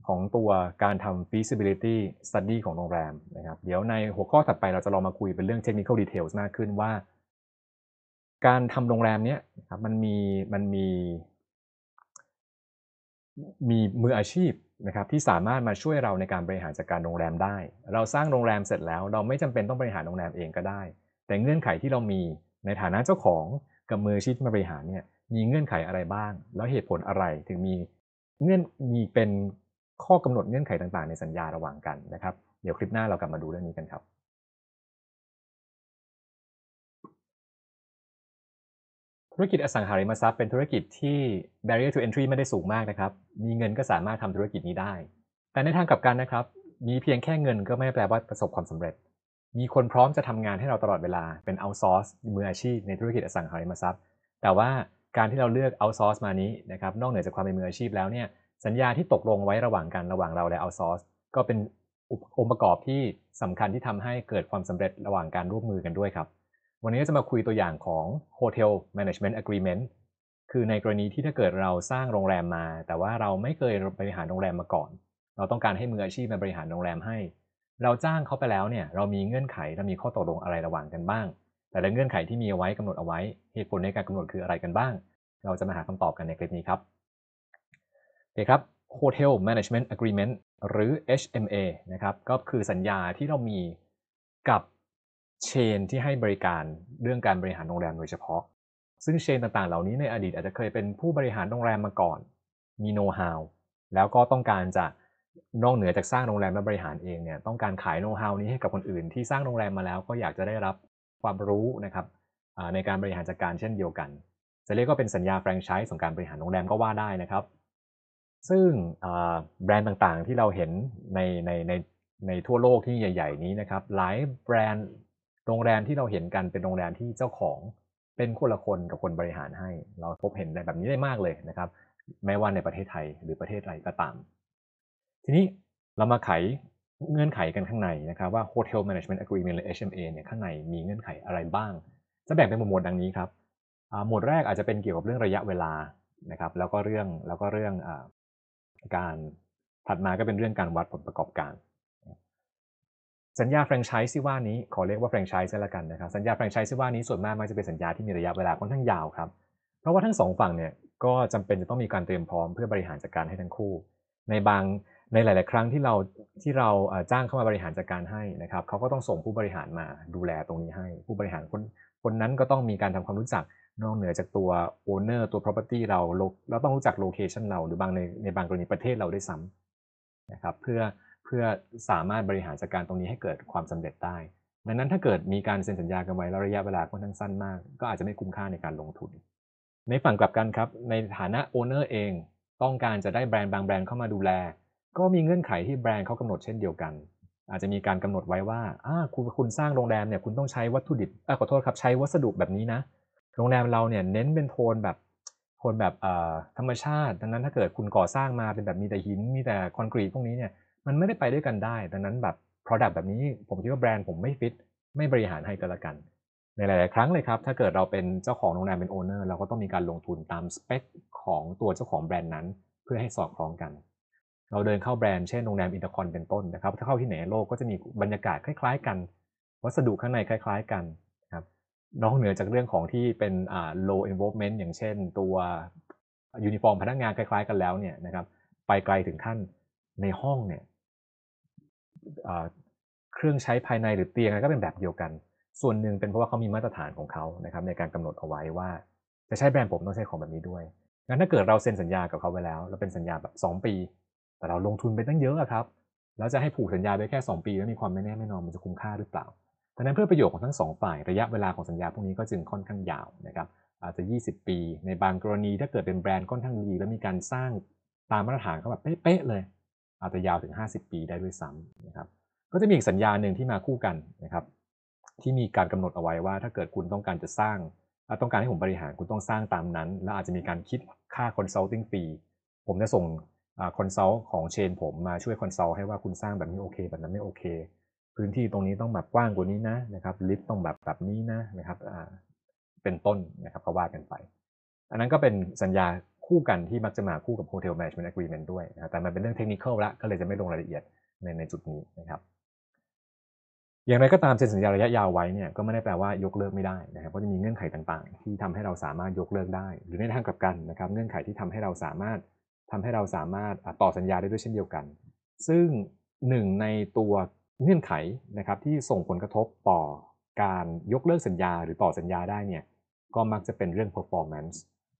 [SPEAKER 1] ของตัวการทำ feasibility study ของโรงแรมนะครับ เดี๋ยวในหัวข้อถัดไปเราจะลองมาคุยเป็นเรื่อง technical details มากขึ้นว่า การทำโรงแรมเนี้ยครับมันมีมันมีมีมืออาชีพนะครับที่สามารถมาช่วยเราในการบริหารจัดการโรงแรมได้ เราสร้างโรงแรมเสร็จแล้ว เราไม่จำเป็นต้องบริหารโรงแรมเองก็ได้ แต่เงื่อนไขที่เรามีในฐานะเจ้าของกับมืออาชีพมาบริหารเนี่ยมีเงื่อนไขอะไรบ้าง แล้วเหตุผลอะไรถึงมีเงื่อนมีเป็น ข้อกำหนดเงื่อนไขต่างๆ ในสัญญาระหว่างกันนะครับ เดี๋ยวคลิปหน้าเรากลับมาดูเรื่องนี้กันครับธุรกิจอสังหาริมทรัพย์เป็นธุรกิจที่ barrier to entry ไม่ได้สูงมากนะครับ มีเงินก็สามารถทำธุรกิจนี้ได้ แต่ในทางกลับกันนะครับ มีเพียงแค่เงินก็ไม่แปลว่าประสบความสำเร็จ มีคนพร้อมจะทำงานให้เราตลอดเวลา เป็น outsource มืออาชีพในธุรกิจอสังหาริมทรัพย์ แต่ว่าการที่เราเลือก outsource มานี้นะครับ นอกเหนือจากความเป็นมืออาชีพแล้วเนี่ย สัญญาที่ตกลงไว้ระหว่างกันระหว่างเราและ outsource ก็เป็นองค์ประกอบที่สำคัญที่ทำให้เกิดความสำเร็จระหว่างการร่วมมือกันด้วยครับ วันนี้จะมาคุยตัวอย่างของ Hotel Management Agreement คือในกรณีที่ถ้าเกิดเราสร้างโรงแรมมา แต่ว่าเราไม่เคยบริหารโรงแรมมาก่อน เราต้องการให้มืออาชีพมาบริหารโรงแรมให้ เราจ้างเขาไปแล้วเนี่ยเรามีเงื่อนไขเรามีข้อตกลงอะไรระหว่างกันบ้าง แต่ละเงื่อนไขที่มีเอาไว้กำหนดเอาไว้ เหตุผลในการกำหนดคืออะไรกันบ้าง เราจะมาหาคำตอบกันในคลิปนี้ครับ เคครับ Hotel Management Agreement หรือ HMA นะครับก็คือสัญญาที่เรามีกับเชนที่ให้บริการเรื่องการบริหารโรงแรมโดยเฉพาะ ซึ่งเชนต่างๆ เหล่านี้ในอดีตอาจจะเคยเป็นผู้บริหารโรงแรมมาก่อน มีโน้ตฮาวแล้วก็ต้องการจะนอกเหนือจากสร้างโรงแรมและบริหารเองเนี่ยต้องการขายโน้ตฮาวนี้ให้กับคนอื่น ที่สร้างโรงแรมมาแล้วก็อยากจะได้รับความรู้นะครับในการบริหารจัดการเช่นเดียวกัน จะเรียกว่าเป็นสัญญาแฟรนไชส์ของการบริหารโรงแรมก็ว่าได้นะครับ ซึ่งแบรนด์ต่างๆที่เราเห็นในในในในทั่วโลกที่ใหญ่ๆนี้นะครับ หลายแบรนด์โรงแรมที่เราเห็นกันเป็นโรงแรมที่เจ้าของเป็นคนละคนกับคนบริหารให้ เราพบเห็นได้แบบนี้ได้มากเลยนะครับ แม้ว่าในประเทศไทยหรือประเทศอะไรก็ตาม ทีนี้เรามาไขเงื่อนไขกันข้างในนะครับว่า Hotel Management Agreement หรือ HMA เนี่ยข้างในมีเงื่อนไขอะไรบ้าง จะแบ่งเป็นหมวดดังนี้ครับหมวดแรกอาจจะเป็นเกี่ยวกับเรื่องระยะเวลานะครับแล้วก็เรื่องแล้วก็เรื่อง การถัดมาก็เป็นเรื่องการวัดผลประกอบการ สัญญาแฟรนไชส์ที่ว่านี้ขอเรียกว่าแฟรนไชส์แล้วกันนะครับสัญญาแฟรนไชส์ที่ว่านี้ส่วนมากมันจะเป็นสัญญาที่มีระยะเวลาค่อนข้างยาวครับเพราะว่าทั้งสองฝั่งเนี่ยก็จำเป็นจะต้องมีการเตรียมพร้อมเพื่อบริหารจัดการให้ทั้งคู่ ในบางในหลาย ๆ ครั้งที่เราที่เราจ้างเข้ามาบริหารจัดการให้นะครับเขาก็ต้องส่งผู้บริหารมาดูแลตรงนี้ให้ ผู้บริหารคนคนนั้นก็ต้องมีการทำความรู้จัก นอกเหนือจากตัว owner ตัว property เราเราต้องรู้จัก location เราหรือบางในในบางกรณีประเทศเราด้วยซ้ำนะครับเพื่อเพื่อสามารถบริหารจัดการตรงนี้ให้เกิดความสำเร็จได้ดังนั้นถ้าเกิดมีการเซ็นสัญญากันไว้แล้วระยะเวลาค่อนข้างสั้นมาก ก็อาจจะไม่คุ้มค่าในการลงทุน ในฝั่งกลับกันครับ ในฐานะ owner เองต้องการจะได้แบรนด์บางแบรนด์เข้ามาดูแล ก็มีเงื่อนไขที่แบรนด์เขากำหนดเช่นเดียวกัน อาจจะมีการกำหนดไว้ว่าอ่าคุณคุณสร้างโรงแรมเนี่ยคุณต้องใช้วัตถุดิบอขอโทษครับใช้วัสดุแบบนี้นะ โรงแรมเราเนี่ยเน้นเป็นโทนแบบโทนแบบธรรมชาติ ดังนั้นถ้าเกิดคุณก่อสร้างมาเป็นแบบมีแต่หินมีแต่คอนกรีตพวกนี้เนี่ยมันไม่ได้ไปด้วยกันได้ ดังนั้นแบบ Product แบบนี้ผมคิดว่าแบรนด์ผมไม่ฟิตไม่บริหารให้กันละกัน ในหลาย ๆ ครั้งเลยครับ ถ้าเกิดเราเป็นเจ้าของโรงแรมเป็น owner เราก็ต้องมีการลงทุนตามสเปคของตัวเจ้าของแบรนด์นั้น เพื่อให้สอดคล้องกัน เราเดินเข้าแบรนด์เช่นโรงแรมอินเตอร์คอนเป็นต้นนะครับถ้าเข้าที่ไหนโลกก็จะมีบรรยากาศคล้าย ๆ กัน วัสดุข้างในคล้าย ๆ กัน นอกเหนือจากเรื่องของที่เป็น low involvement อย่างเช่น ตัวยูนิฟอร์มพนักงานคล้าย ๆ กันแล้วเนี่ยนะครับไปไกลถึงขั้นในห้องเนี่ยเครื่องใช้ภายในหรือเตียงอะไรก็เป็นแบบเดียวกัน ส่วนหนึ่งเป็นเพราะว่าเขามีมาตรฐานของเขานะครับในการกำหนดเอาไว้ว่า จะใช้แบรนด์ผมต้องใช้ของแบบนี้ด้วยงั้นถ้าเกิดเราเซ็นสัญญากับเขาไว้แล้วแล้วเป็นสัญญาแบบ 2 ปี แต่เราลงทุนไปตั้งเยอะครับแล้วจะให้ผูกสัญญาไปแค่ 2 ปี แล้วมีความไม่แน่ไม่นอนมันจะคุ้มค่าหรือเปล่า ดังนั้นเพื่อประโยชน์ของทั้งสองฝ่ายระยะเวลาของสัญญาพวกนี้ก็จึงค่อนข้างยาวนะครับอาจจะ 20 ปี ในบางกรณีถ้าเกิดเป็นแบรนด์ค่อนข้างดี แล้วมีการสร้างตามมาตรฐานเขาแบบเป๊ะๆเลย อาจจะยาวถึง 50 ปีได้ด้วยซ้ำนะครับก็จะมีอีกสัญญาหนึ่งที่มาคู่กันนะครับที่มีการกำหนดเอาไว้ว่าถ้าเกิดคุณต้องการจะสร้างต้องการให้ผมบริหารคุณต้องสร้างตามนั้น แล้วอาจจะมีการคิดค่า consulting fee ผมจะส่ง consult ของ chain ผมมาช่วย consult ให้ว่าคุณสร้างแบบนี้โอเค แบบนั้นไม่โอเค พื้นที่ตรงนี้ต้องแบบกว้างกว่านี้นะนะครับลิฟต์ต้องแบบแบบนี้นะนะครับเป็นต้นนะครับก็ว่ากันไป อันนั้นก็เป็นสัญญาคู่กันที่มักจะมาคู่กับ Hotel Management Agreement ด้วยนะแต่มันเป็นเรื่องเทคนิคละก็เลยจะไม่ลงรายละเอียดในในจุดนี้นะครับ อย่างไรก็ตามเซ็นสัญญาระยะยาวไว้เนี่ยก็ไม่ได้แปลว่ายกเลิกไม่ได้นะครับเพราะจะมีเงื่อนไขต่างๆ ที่ทำให้เราสามารถยกเลิกได้ หรือในทางกลับกันนะครับ เงื่อนไขที่ทำให้เราสามารถทำให้เราสามารถต่อสัญญาได้ด้วยเช่นเดียวกัน ซึ่งหนึ่งในตัว เงื่อนไขนะครับที่ส่งผลกระทบต่อการยกเลิกสัญญาหรือต่อสัญญาได้เนี่ยก็มักจะเป็นเรื่อง performance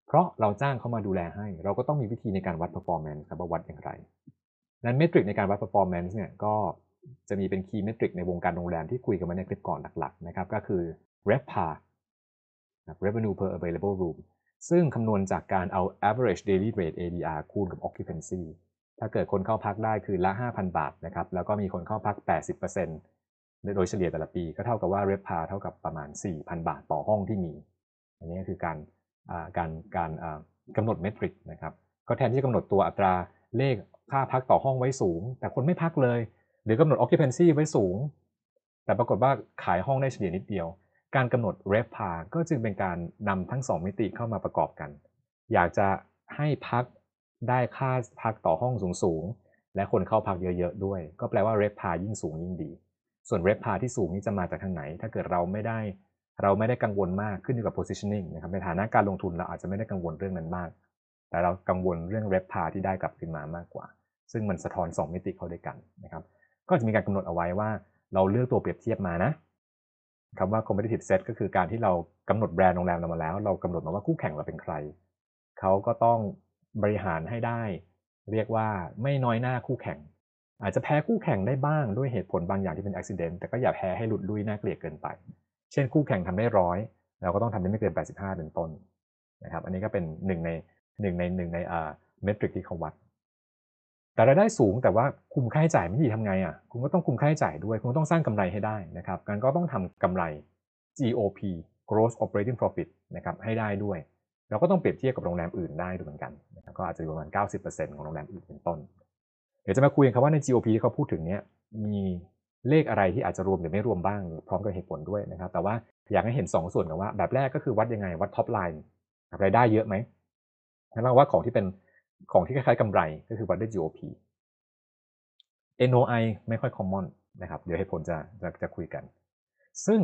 [SPEAKER 1] เพราะเราจ้างเขามาดูแลให้ เราก็ต้องมีวิธีในการวัด performance ครับว่าวัดอย่างไร นั้นเมทริกในการวัด performance เนี่ยก็จะมีเป็น key metric ในวงการโรงแรมที่คุยกันมาในคลิปก่อนหลักๆนะครับก็คือ RevPAR revenue per available room ซึ่งคำนวณจากการเอา average daily rate ADR คูณกับ occupancy ถ้าเกิดคนเข้าพักได้คือละ 5,000 บาทนะครับแล้วก็มีคนเข้าพัก 80%โดยเฉลี่ยแต่ละปีก็เท่ากับว่าเรฟพาเท่ากับประมาณ 4,000 บาทต่อห้องที่มี อันนี้คือการการการกำหนดเมทริกนะครับก็แทนที่จะกำหนดตัวอัตราเลขค่าพักต่อห้องไว้สูง แต่คนไม่พักเลย หรือกำหนด occupancy ไว้สูง แต่ปรากฏว่าขายห้องได้เฉลี่ยนิดเดียว การกำหนด r e v p a ก็จึงเป็นการนำทั้ง 2 มิติเข้ามาประกอบกัน อยากจะให้พัก ได้ค่าพักต่อห้องสูงๆ และคนเข้าพักเยอะๆด้วย ก็แปลว่าเรฟพายิ่งสูงยิ่งดี ส่วนเรฟพาที่สูงนี้จะมาจากทางไหน ถ้าเกิดเราไม่ได้เราไม่ได้กังวลมากขึ้นอยู่กับ positioning นะครับในฐานะการลงทุนเราอาจจะไม่ได้กังวลเรื่องนั้นมาก แต่เรากังวลเรื่องเรปพาที่ได้กลับคืนมามากกว่า ซึ่งมันสะท้อน 2 มิติเข้าด้วยกันนะครับก็จะมีการกำหนดเอาไว้ว่าเราเลือกตัวเปรียบเทียบมานะคำว่า competitive set ก็คือการที่เรากำหนดแบรนด์โรงแรมเรามาแล้ว เรากำหนดมาว่าคู่แข่งเราเป็นใคร เขาก็ต้อง บริหารให้ได้ เรียกว่าไม่น้อยหน้าคู่แข่ง อาจจะแพ้คู่แข่งได้บ้างด้วยเหตุผลบางอย่างที่เป็นอุบิเหตุแต่ก็อย่าแพ้ให้หลุดลุยน่าเกลียดเกินไป เช่นคู่แข่งทำได้ร้อยเราก็ต้องทำได้ไม่เกิน 85 เป็นต้นนะครับ อันนี้ก็เป็นหนึ่งในหนึ่งในหนึ่งในอ่าเมทริกที่เขาวัด แต่รายได้สูงแต่ว่าคุมค่าใช้จ่ายไม่ดีทำไงอะ คุณก็ต้องคุมค่าใช้จ่ายด้วย คุณต้องสร้างกำไรให้ได้นะครับการก็ต้องทำกำไร GOP Gross Operating Profit นะครับให้ได้ด้วย เราก็ต้องเปรียบเทียบกับโรงแรมอื่นได้ด้วยเหมือนกันนะครับก็อาจจะอยู่ประมาณ 90%ของโรงแรมอื่นเป็นต้น เดี๋ยวจะมาคุยกันครับว่าใน GOP ที่เขาพูดถึงเนี้ยมีเลขอะไรที่อาจจะรวมหรือไม่รวมบ้าง พร้อมกับเหตุผลด้วยนะครับ แต่ว่าอยากให้เห็น 2 ส่วนกันว่า แบบแรกก็คือวัดยังไงวัด top line รายได้เยอะไหมแล้วว่าของที่เป็นของที่คล้ายๆกำไรก็คือวัดด้วย GOP NOI ไม่ค่อย common นะครับ เดี๋ยวให้ผลจะจะจะคุยกัน ซึ่ง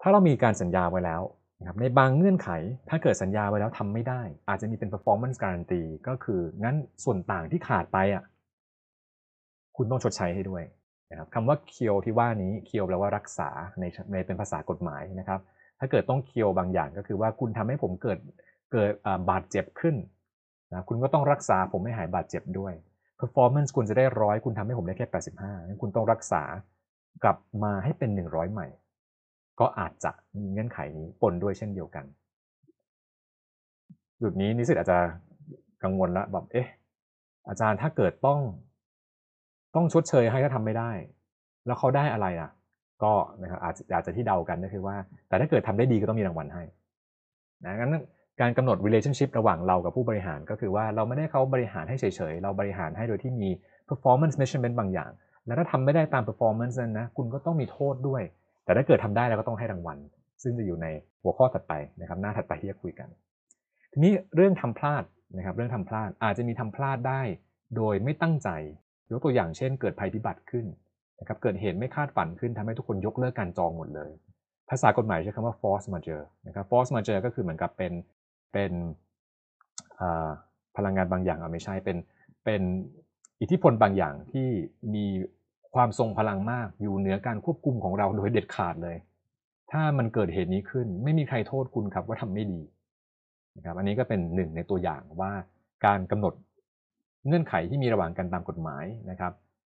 [SPEAKER 1] ถ้าเรามีการสัญญาไว้แล้ว นะครับในบางเงื่อนไขถ้าเกิดสัญญาไว้แล้วทำไม่ได้ อาจจะมีเป็น performance guarantee ก็คืองั้นส่วนต่างที่ขาดไปอะคุณต้องชดใช้ให้ด้วยนะครับคำว่าเคียวที่ว่านี้เคียวแปลว่ารักษาในในเป็นภาษากฎหมายนะครับ ถ้าเกิดต้องเคียวบางอย่างก็คือว่าคุณทำให้ผมเกิดเกิดบาดเจ็บขึ้นนะคุณก็ต้องรักษาผมไม่หายบาดเจ็บด้วย performance คุณจะได้ร้อยคุณทำให้ผมได้แค่ 85งั้นคุณต้องรักษากลับมาให้เป็น 100 ใหม่ ก็อาจจะมีเงื่อนไขนี้ปนด้วยเช่นเดียวกัน จุดนี้นิสิตอาจจะกังวลละแบบเอ๊ะอาจารย์ถ้าเกิดต้อง ต้องชดเชยให้ถ้าทำไม่ได้ แล้วเขาได้อะไรอะ ก็นะครับอาจจะอาจจะที่เดากันก็คือว่า แต่ถ้าเกิดทำได้ดีก็ต้องมีรางวัลให้นะงั้นการกำหนด relationship ระหว่างเรากับผู้บริหารก็คือว่าเราไม่ได้เขาบริหารให้เฉยๆ เราบริหารให้โดยที่มี performance measurement บางอย่าง แล้วถ้าทำไม่ได้ตาม performance นั้นนะ คุณก็ต้องมีโทษด้วย แต่ถ้าเกิดทำได้เราก็ต้องให้รางวัล ซึ่งจะอยู่ในหัวข้อถัดไปนะครับ หน้าถัดไปที่จะคุยกัน ทีนี้เรื่องทำพลาดนะครับ เรื่องทำพลาดอาจจะมีทำพลาดได้โดยไม่ตั้งใจยกตัวอย่างเช่น เกิดภัยพิบัติขึ้นนะครับเกิดเหตุไม่คาดฝันขึ้นทำให้ทุกคนยกเลิกการจองหมดเลย ภาษากฎหมายใช้คำว่า force majeure นะครับ force majeure ก็คือเหมือนกับเป็นเป็นพลังงานบางอย่างเอาไม่ใช่เป็นเป็นอิทธิพลบางอย่างที่มี ความทรงพลังมากอยู่เหนือการควบคุมของเราโดยเด็ดขาดเลย ถ้ามันเกิดเหตุนี้ขึ้น ไม่มีใครโทษคุณครับว่าทำไม่ดีนะครับอันนี้ก็เป็นหนึ่งในตัวอย่างว่าการกำหนดเงื่อนไขที่มีระหว่างกันตามกฎหมายนะครับ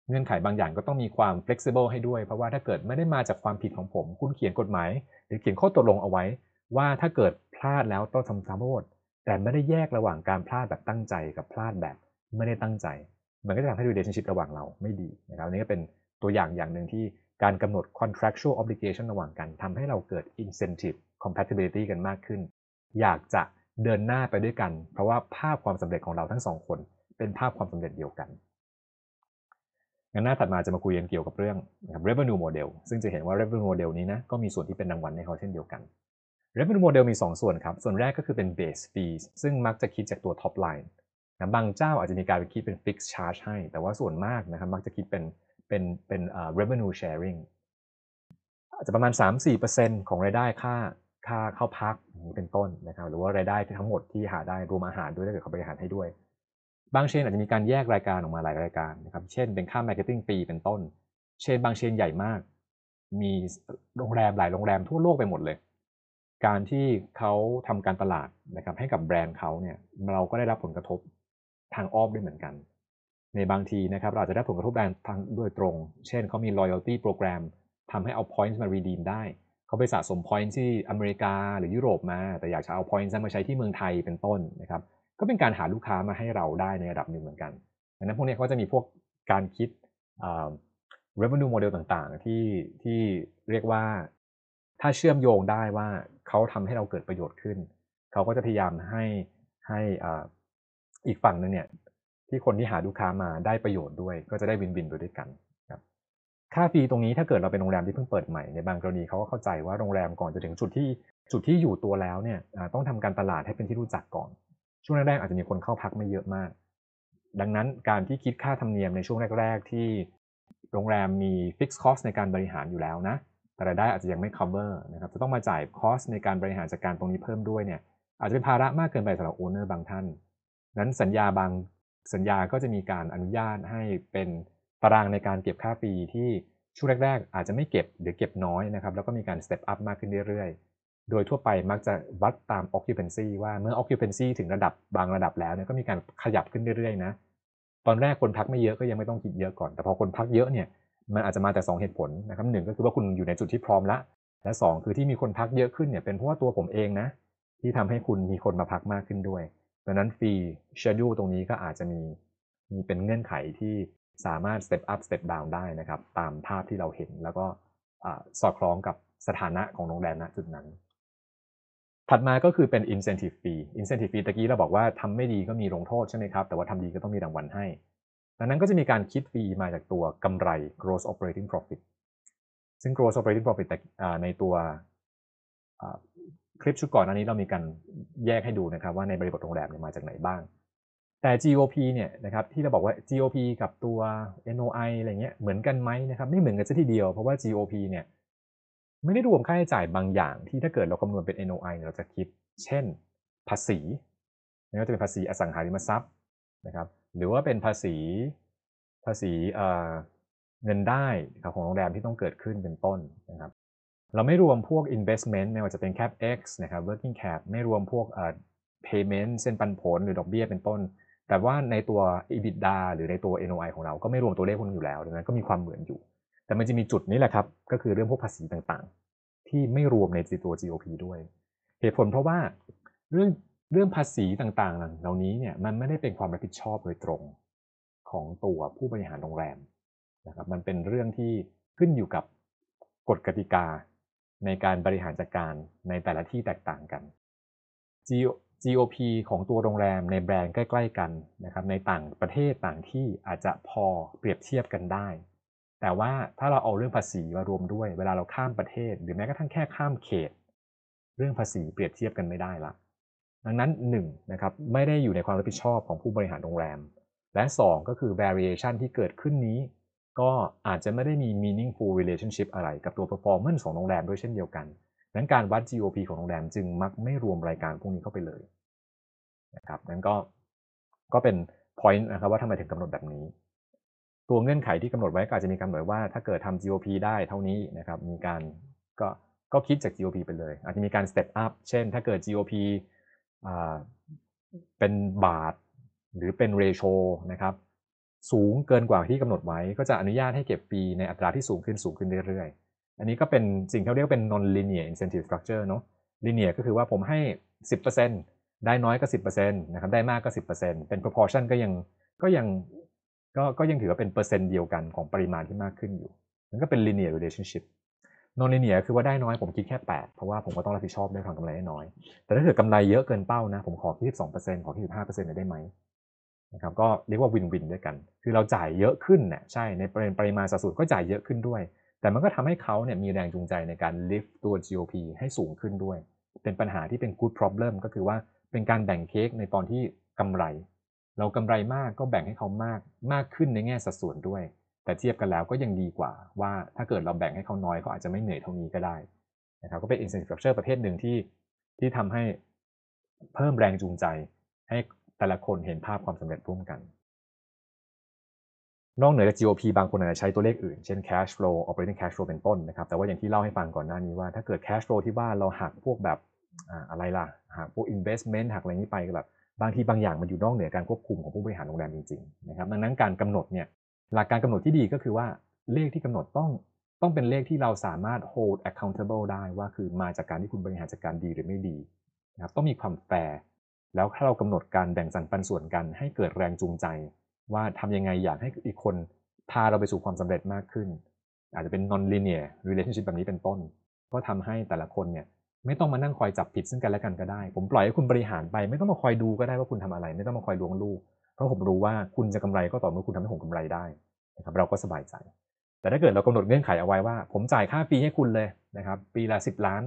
[SPEAKER 1] เงื่อนไขบางอย่างก็ต้องมีความ flexible ให้ด้วย เพราะว่าถ้าเกิดไม่ได้มาจากความผิดของผม คุณเขียนกฎหมาย หรือเขียนข้อตกลงเอาไว้ ว่าถ้าเกิดพลาดแล้วต้องทำโทษแต่ไม่ได้แยกระหว่างการพลาดแบบตั้งใจกับพลาดแบบไม่ได้ตั้งใจ มันก็จะทำให้ relationship ระหว่างเราไม่ดีนะครับนี่ก็เป็นตัวอย่างอย่างหนึ่งที่การกำหนด contractual obligation ระหว่างกันทำให้เราเกิด incentive compatibility กันมากขึ้น อยากจะเดินหน้าไปด้วยกัน เพราะว่าภาพความสำเร็จของเราทั้งสองคน เป็นภาพความสำเร็จเดียวกันงั้นหน้าถัดมาจะมาคุยกันเกี่ยวกับเรื่อง revenue model ซึ่งจะเห็นว่า revenue model นี้นะก็มีส่วนที่เป็นรางวัลให้เขาเช่นเดียวกัน revenue model มี 2 ส่วนครับ ส่วนแรกก็คือเป็น base fees ซึ่งมักจะคิดจากตัว top line นะบางเจ้าอาจจะมีการไปคิดเป็น fixed charge ให้ แต่ว่าส่วนมากนะครับมักจะคิดเป็นเป็นเป็น uh, revenue sharing อาจจะประมาณ 3-4%ของรายได้ค่าค่าเข้าพักนี้เป็นต้นนะครับ หรือว่ารายได้ทั้งหมดที่หาได้รวมอาหารด้วยถ้าเกิดเขาบริหารให้ด้วย บางเชนอาจจะมีการแยกรายการออกมาหลายรายการนะครับ เช่นเป็นค่า marketing fee เป็นต้น เชนบางเชนใหญ่มาก มีโรงแรมหลายโรงแรมทั่วโลกไปหมดเลย การที่เขาทำการตลาดนะครับให้กับแบรนด์เขาเนี่ยเราก็ได้รับผลกระทบ ทางอ้อมด้วยเหมือนกัน ในบางทีนะครับเราจะได้ผลกระทบแบรนด์ทางโดยตรง เช่นเขามี loyalty program ทำให้เอา points มา redeem ได้ เขาไปสะสม points ที่อเมริกาหรือยุโรปมา แต่อยากจะเอา points มาใช้ที่เมืองไทยเป็นต้นนะครับ ก็เป็นการหาลูกค้ามาให้เราได้ในระดับหนึ่งเหมือนกันดังนั้นพวกนี้เขาจะมีพวกการคิด revenue model ต่างๆ ที่ที่เรียกว่าถ้าเชื่อมโยงได้ว่าเขาทำให้เราเกิดประโยชน์ขึ้น เขาก็จะพยายามให้ให้ อีกฝั่งหนึ่งเนี่ยที่คนที่หาลูกค้ามาได้ประโยชน์ด้วย ก็จะได้วินวินไปด้วยกันครับค่า fee ตรงนี้ถ้าเกิดเราเป็นโรงแรมที่เพิ่งเปิดใหม่ในบางกรณีเขาก็เข้าใจว่าโรงแรมก่อนจะถึงจุดที่จุดที่อยู่ตัวแล้วเนี่ยต้องทำการตลาดให้เป็นที่รู้จักก่อน ช่วงแรกๆอาจจะมีคนเข้าพักไม่เยอะมาก ดังนั้นการที่คิดค่าธรรมเนียมในช่วงแรก ๆ ที่โรงแรมมี fixed cost ในการบริหารอยู่แล้วนะแต่รายได้อาจจะยังไม่ cover นะครับจะต้องมาจ่าย cost ในการบริหารจัดการตรงนี้เพิ่มด้วยเนี่ยอาจจะเป็นภาระมากเกินไปสำหรับ owner บางท่าน นั้นสัญญาบางสัญญาก็จะมีการอนุญาตให้เป็นตารางในการเก็บค่าฟรีที่ช่วงแรกๆ อาจจะไม่เก็บหรือเก็บน้อยนะครับ แล้วก็มีการ step up มากขึ้นเรื่อยๆ โดยทั่วไปมักจะวัดตาม occupancy ว่าเมื่อ occupancy ถึงระดับบางระดับแล้วเนี่ยก็มีการขยับขึ้นเรื่อยๆนะตอนแรกคนพักไม่เยอะก็ยังไม่ต้องคิดเยอะก่อน แต่พอคนพักเยอะเนี่ยมันอาจจะมาจาก2เหตุผลนะครับหนึ่งก็คือว่าคุณอยู่ในจุดที่พร้อมละและ 2 คือที่มีคนพักเยอะขึ้นเนี่ยเป็นเพราะว่าตัวผมเองนะที่ทำให้คุณมีคนมาพักมากขึ้นด้วย ดังนั้นฟรี schedule ตรงนี้ก็อาจจะมีมีเป็นเงื่อนไขที่สามารถ step up step down ได้นะครับ ตามภาพที่เราเห็นแล้วก็สอดคล้องกับสถานะของโรงแรมณจุดนั้น ถัดมาก็คือเป็น incentive fee incentive fee ตะกี้เราบอกว่าทำไม่ดีก็มีลงโทษใช่ไหมครับ แต่ว่าทำดีก็ต้องมีรางวัลให้ ดังนั้นก็จะมีการคิดฟรีมาจากตัวกำไร gross operating profit ซึ่ง gross operating profit ในตัว คลิปชุดก่อนอันนี้เรามีการแยกให้ดูนะครับว่าในบริบทโรงแรมเนี่ยมาจากไหนบ้าง แต่ GOP เนี่ยนะครับที่เราบอกว่า GOP กับตัว NOI อะไรเงี้ยเหมือนกันไหมนะครับไม่เหมือนกันซะทีเดียวเพราะว่า GOP เนี่ยไม่ได้รวมค่าใช้จ่ายบางอย่าง ที่ถ้าเกิดเราคำนวณเป็น NOI เราจะคิด เช่น ภาษีไม่ว่าจะเป็นภาษีอสังหาริมทรัพย์นะครับหรือว่าเป็นภาษีภาษีเงินได้ของโรงแรมที่ต้องเกิดขึ้นเป็นต้นนะครับ เราไม่รวมพวก investment ไม่ว่าจะเป็น capex นะครับ working cap ไม่รวมพวก payment เส้นปันผลหรือดอกเบี้ยเป็นต้น แต่ว่าในตัว EBITDA หรือในตัว NOI ของเราก็ไม่รวมตัวเลขพวกนี้อยู่แล้วดังนั้นก็มีความเหมือนอยู่ แต่มันจะมีจุดนี้แหละครับ ก็คือเรื่องพวกภาษีต่างๆ ที่ไม่รวมในตัว GOP ด้วย เหตุผลเพราะว่าเรื่องเรื่องภาษีต่างๆ เหล่านี้เนี่ยมันไม่ได้เป็นความรับผิดชอบโดยตรงของตัวผู้บริหารโรงแรมนะครับมันเป็นเรื่องที่ขึ้นอยู่กับกฎกติกา ในการบริหารจัดการในแต่ละที่แตกต่างกัน GOP ของตัวโรงแรมในแบรนด์ใกล้ ๆ กันนะครับในต่างประเทศต่างที่อาจจะพอเปรียบเทียบกันได้ แต่ว่าถ้าเราเอาเรื่องภาษีมารวมด้วย เวลาเราข้ามประเทศ หรือแม้กระทั่งแค่ข้ามเขต เรื่องภาษีเปรียบเทียบกันไม่ได้ละดังนั้น1นะครับไม่ได้อยู่ในความรับผิดชอบของผู้บริหารโรงแรม และ 2 ก็คือ variation ที่เกิดขึ้นนี้ ก็อาจจะไม่ได้มี meaningful relationship อะไรกับตัว performance ของโรงแรมด้วยเช่นเดียวกันนั้นการวัด GOP ของโรงแรมจึงมักไม่รวมรายการพวกนี้เข้าไปเลยนะครับนั้นก็ก็เป็น point นะครับว่าทำไมถึงกำหนดแบบนี้ ตัวเงื่อนไขที่กำหนดไว้ก็อาจจะมีกำหนดว่าถ้าเกิดทำ GOP ได้เท่านี้นะครับมีการก็ก็คิดจาก GOP ไปเลย อาจจะมีการ step up เช่น ถ้าเกิด GOP เป็นบาท หรือเป็น ratio นะครับ สูงเกินกว่าที่กำหนดไว้ ก็จะอนุญาตให้เก็บปีในอัตราที่สูงขึ้นสูงขึ้นเรื่อยๆ อันนี้ก็เป็นสิ่งที่เรียกเป็น non linear incentive structure เนาะ linear ก็คือว่าผมให้ 10%ได้น้อยก็ 10%นะครับได้มากก็ 10%เป็น proportion ก็ยังก็ยังก็ก็ยังถือว่าเป็นเปอร์เซ็นต์เดียวกันของปริมาณที่มากขึ้นอยู่มันก็เป็น linear relationship non linear คือว่าได้น้อยผมคิดแค่ 8 เพราะว่าผมก็ต้องรับผิดชอบด้วยทางกำไรน้อย แต่ถ้าเกิดกำไรเยอะเกินเป้านะผมขอที่12%ขอที่15%ได้ไหม นะครับก็เรียกว่าวินวินด้วยกัน คือเราจ่ายเยอะขึ้นเนี่ยใช่ในปริมาณสัดส่วนก็จ่ายเยอะขึ้นด้วย แต่มันก็ทำให้เขาเนี่ยมีแรงจูงใจในการ lift ตัว GOP ให้สูงขึ้นด้วย เป็นปัญหาที่เป็น good problem ก็คือว่าเป็นการแบ่งเค้กในตอนที่กำไร เรากำไรมากก็แบ่งให้เขามากมากขึ้นในแง่สัดส่วนด้วย แต่เทียบกันแล้วก็ยังดีกว่า ว่าถ้าเกิดเราแบ่งให้เขาน้อยเขาอาจจะไม่เหนื่อยเท่านี้ก็ได้นะครับก็เป็น incentive structure ประเภทหนึ่งที่ที่ทำให้เพิ่มแรงจูงใจให้ แต่ละคนเห็นภาพความสำเร็จร่วมกัน นอกเหนือจาก GOP บางคนอาจจะใช้ตัวเลขอื่น เช่น cash flow operating cash flow เป็นต้นนะครับ แต่ว่าอย่างที่เล่าให้ฟังก่อนหน้านี้ว่าถ้าเกิด cash flow ที่ว่าเราหักพวกแบบอะไรล่ะหักพวก investment หักอะไรนี้ไปก็แบบบางทีบางอย่างมันอยู่นอกเหนือการควบคุมของผู้บริหารโรงแรมจริงๆนะครับ ดังนั้นการกำหนดเนี่ยหลักการกำหนดที่ดีก็คือว่าเลขที่กำหนดต้องต้องเป็นเลขที่เราสามารถ hold accountable ได้ว่าคือมาจากการที่คุณบริหารจัดการดีหรือไม่ดีนะครับต้องมีความแฟร์ แล้วถ้าเรากำหนดการแบ่งสรรปันส่วนกัน ให้เกิดแรงจูงใจ ว่าทำยังไงอยากให้อีกคนพาเราไปสู่ความสำเร็จมากขึ้น อาจจะเป็น non linear relationship แบบนี้เป็นต้น ก็ทำให้แต่ละคนเนี่ยไม่ต้องมานั่งคอยจับผิดซึ่งกันและกันก็ได้ ผมปล่อยให้คุณบริหารไปไม่ต้องมาคอยดูก็ได้ว่าคุณทำอะไร ไม่ต้องมาคอยล้วงลูก เพราะผมรู้ว่าคุณจะกำไรก็ต่อเมื่อคุณทำให้ผมกำไรได้นะครับเราก็สบายใจ แต่ถ้าเกิดเรากำหนดเงื่อนไขเอาไว้ว่า ผมจ่ายค่าฟรีให้คุณเลยนะครับปีละ 10 ล้าน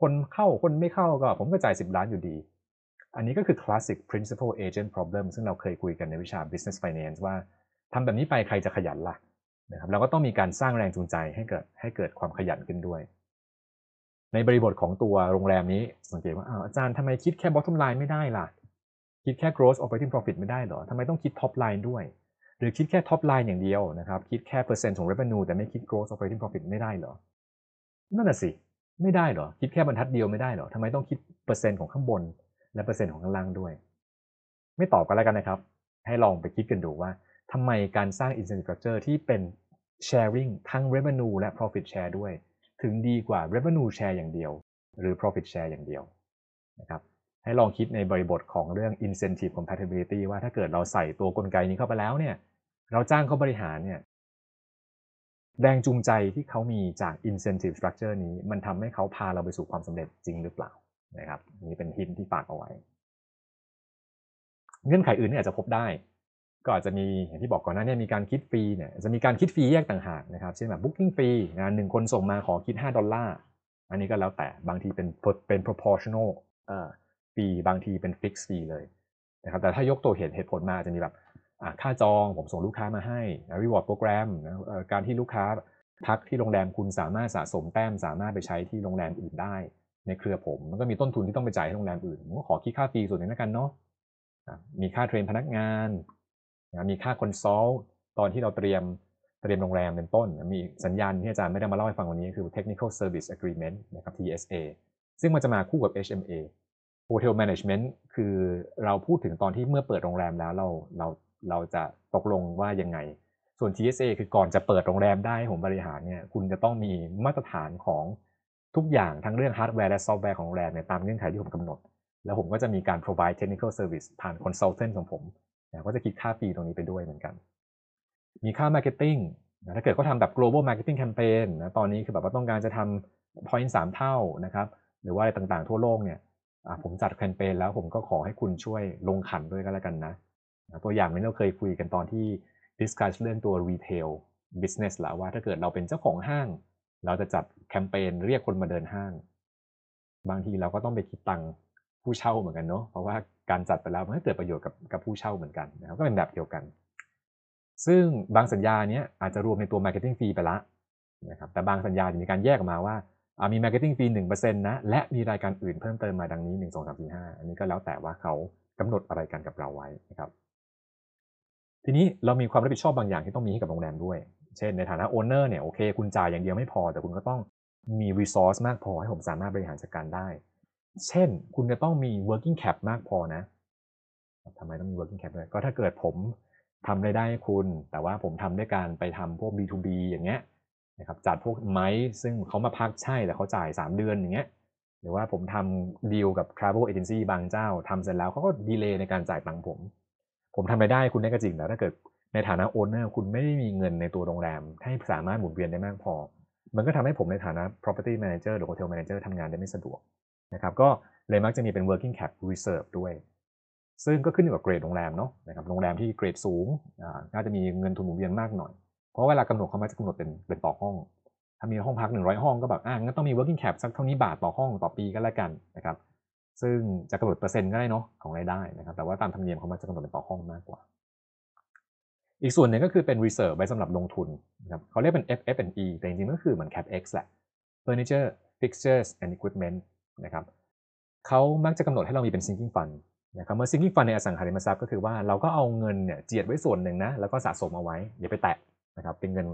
[SPEAKER 1] คนเข้าคนไม่เข้าก็ผมก็จ่าย 10 ล้านอยู่ดี อันนี้ก็คือ classic principal agent problem ซึ่งเราเคยคุยกันในวิชา business finance ว่าทำแบบนี้ไปใครจะขยันล่ะนะครับเราก็ต้องมีการสร้างแรงจูงใจให้เกิดให้เกิดความขยันขึ้นด้วย ในบริบทของตัวโรงแรมนี้สังเกตว่าอาอาจารย์ทำไมคิดแค่ bottom line ไม่ได้ล่ะ คิดแค่ gross operating profit ไม่ได้เหรอทำไมต้องคิด top line ด้วย หรือคิดแค่ top line อย่างเดียวนะครับ คิดแค่เปอร์เซ็นต์ของ revenue แต่ไม่คิด gross operating profit ไม่ได้เหรอนั่นน่ะสิไม่ได้เหรอคิดแค่บรรทัดเดียวไม่ได้เหรอทำไมต้องคิดเปอร์เซ็นต์ของข้างบน และเปอร์เซ็นต์ของข้างล่างด้วย ไม่ตอบกันแล้วกันนะครับ ให้ลองไปคิดกันดูว่าทำไมการสร้าง incentive structure ที่เป็น sharing ทั้ง revenue และ profit share ด้วย ถึงดีกว่า revenue share อย่างเดียว หรือ profit share อย่างเดียวนะครับให้ลองคิดในบริบทของเรื่อง incentive compatibility ว่าถ้าเกิดเราใส่ตัวกลไกนี้เข้าไปแล้วเนี่ยเราจ้างเขาบริหารเนี่ยแรงจูงใจที่เขามีจาก incentive structure นี้ มันทำให้เขาพาเราไปสู่ความสำเร็จจริงหรือเปล่า นะครับนี่เป็นหินที่ฝากเอาไว้ เงื่อนไขอื่นเนี่ยอาจจะพบได้ ก็อาจจะมีอย่างที่บอกก่อนหน้านี้มีการคิด fee เนี่ยจะมีการคิด fee แยกต่างหากนะครับเช่นแบบ booking ฟรีนะหนึ่งคนส่งมาขอคิด 5 ดอลลาร์อันนี้ก็แล้วแต่บางทีเป็นเป็น proportional ฟรีบางทีเป็น fix ฟรีเลยนะครับแต่ถ้ายกตัวเหตุเหตุผลมาจะมีแบบค่าจองผมส่งลูกค้ามาให้ reward program นะการที่ลูกค้าพักที่โรงแรมคุณสามารถสะสมแต้มสามารถไปใช้ที่โรงแรมอื่นได้ ในเครือผมมันก็มีต้นทุนที่ต้องไปจ่ายให้โรงแรมอื่นผมก็ขอคิดค่า fee ส่วนนี้แล้วกันเนาะมีค่า train พนักงานมีค่า consult ตอนที่เราเตรียมเตรียมโรงแรมเป็นต้น มีสัญญาที่อาจารย์ไม่ได้มาเล่าให้ฟังวันนี้คือ Technical Service Agreement นะครับ TSA ซึ่งมันจะมาคู่กับ HMA Hotel Management คือเราพูดถึงตอนที่เมื่อเปิดโรงแรมแล้วเราเราเราจะตกลงว่ายังไง ส่วน TSA คือก่อนจะเปิดโรงแรมได้ผมบริหารเนี่ยคุณจะต้องมีมาตรฐานของ ทุกอย่างทั้งเรื่องฮาร์ดแวร์และซอฟต์แวร์ของโรงแรมเนี่ยตามเงื่อนไขที่ผมกำหนด แล้วผมก็จะมีการ provide technical service ผ่าน consultant ของผมนะก็จะคิดค่าฟรีตรงนี้ไปด้วยเหมือนกัน มีค่า marketing นะถ้าเกิดเขาทำแบบ global marketing campaign นะตอนนี้คือแบบว่าต้องการจะทำ point 3เท่านะครับหรือว่าอะไรต่างๆทั่วโลกเนี่ยผมจัดแคมเปญแล้วผมก็ขอให้คุณช่วยลงขันด้วยก็แล้วกันนะตัวอย่างนี้เราเคยคุยกันตอนที่ discuss เรื่องตัว retail business แล้วว่าถ้าเกิดเราเป็นเจ้าของห้าง เราจะจัดแคมเปญเรียกคนมาเดินห้าง บางทีเราก็ต้องไปคิดตังค์ผู้เช่าเหมือนกันเนาะเพราะว่าการจัดไปแล้วมันก็เกิดประโยชน์กับกับผู้เช่าเหมือนกันนะครับก็เป็นแบบเดียวกัน ซึ่งบางสัญญาเนี้ยอาจจะรวมในตัว marketing fee ไปละนะครับแต่บางสัญญาจะมีการแยกออกมาว่ามี marketing fee หนึ่งเปอร์เซ็นต์นะและมีรายการอื่นเพิ่มเติมมาดังนี้หนึ่งสองสามสี่ห้าอันนี้ก็แล้วแต่ว่าเขากำหนดอะไรกันกับเราไว้นะครับทีนี้เรามีความรับผิดชอบบางอย่างที่ต้องมีให้กับโรงแรมด้วย เช่นในฐานะโอนเนอร์เนี่ยโอเค คุณจ่ายอย่างเดียวไม่พอ แต่คุณก็ต้องมี resource มากพอให้ผมสามารถบริหารจัดการได้ เช่น คุณจะต้องมี working cap มากพอนะทำไมต้องมี working cap ด้วยก็ถ้าเกิดผมทำรายได้ให้คุณ แต่ว่าผมทำด้วยการไปทำพวก B2B อย่างเงี้ยนะครับจัดพวกไม้ซึ่งเขามาพักใช่แต่เขาจ่าย 3 เดือนอย่างเงี้ยหรือว่าผมทำดีลกับ travel agency บางเจ้าทำเสร็จแล้วเขาก็ดีเลย์ในการจ่ายตังค์ผม ผมทำรายได้คุณได้ก็จริงแต่ถ้าเกิด ในฐานะโอนเนอร์คุณไม่ได้มีเงินในตัวโรงแรม ให้สามารถหมุนเวียนได้มากพอ มันก็ทำให้ผมในฐานะ property manager หรือ hotel manager ทำงานได้ไม่สะดวกนะครับก็เลยมักจะมีเป็น working cap reserve ด้วย ซึ่งก็ขึ้นอยู่กับเกรดโรงแรมเนาะนะครับโรงแรมที่เกรดสูงน่าจะมีเงินทุนหมุนเวียนมากหน่อย เพราะเวลากำหนดเขามักจะกำหนดเป็นเป็นต่อห้อง ถ้ามีห้องพัก 100 ห้องก็แบบอ่างั้นต้องมี working cap สักเท่านี้บาทต่อห้องต่อปีก็แล้วกันนะครับซึ่งจะกำหนดเปอร์เซ็นต์ก็ได้เนาะของรายได้นะครับแต่ว่าตามธรรมเนียมเขามักจะกำหนดเป็นต่อห้องมากกว่า อีกส่วนหนึ่งก็คือเป็น reserve ไว้สำหรับลงทุนนะครับเขาเรียกเป็น FF&E แต่จริงๆก็คือเหมือน CapEx แหละ furniture fixtures and equipment นะครับเขามักจะกำหนดให้เรามีเป็น sinking fund นะครับเมื่อ sinking fund ในอสังหาริมทรัพย์ก็คือว่าเราก็เอาเงินเนี่ยเจียดไว้ส่วนหนึ่งนะแล้วก็สะสมเอาไว้อย่าไปแตะนะครับเป็นเงิน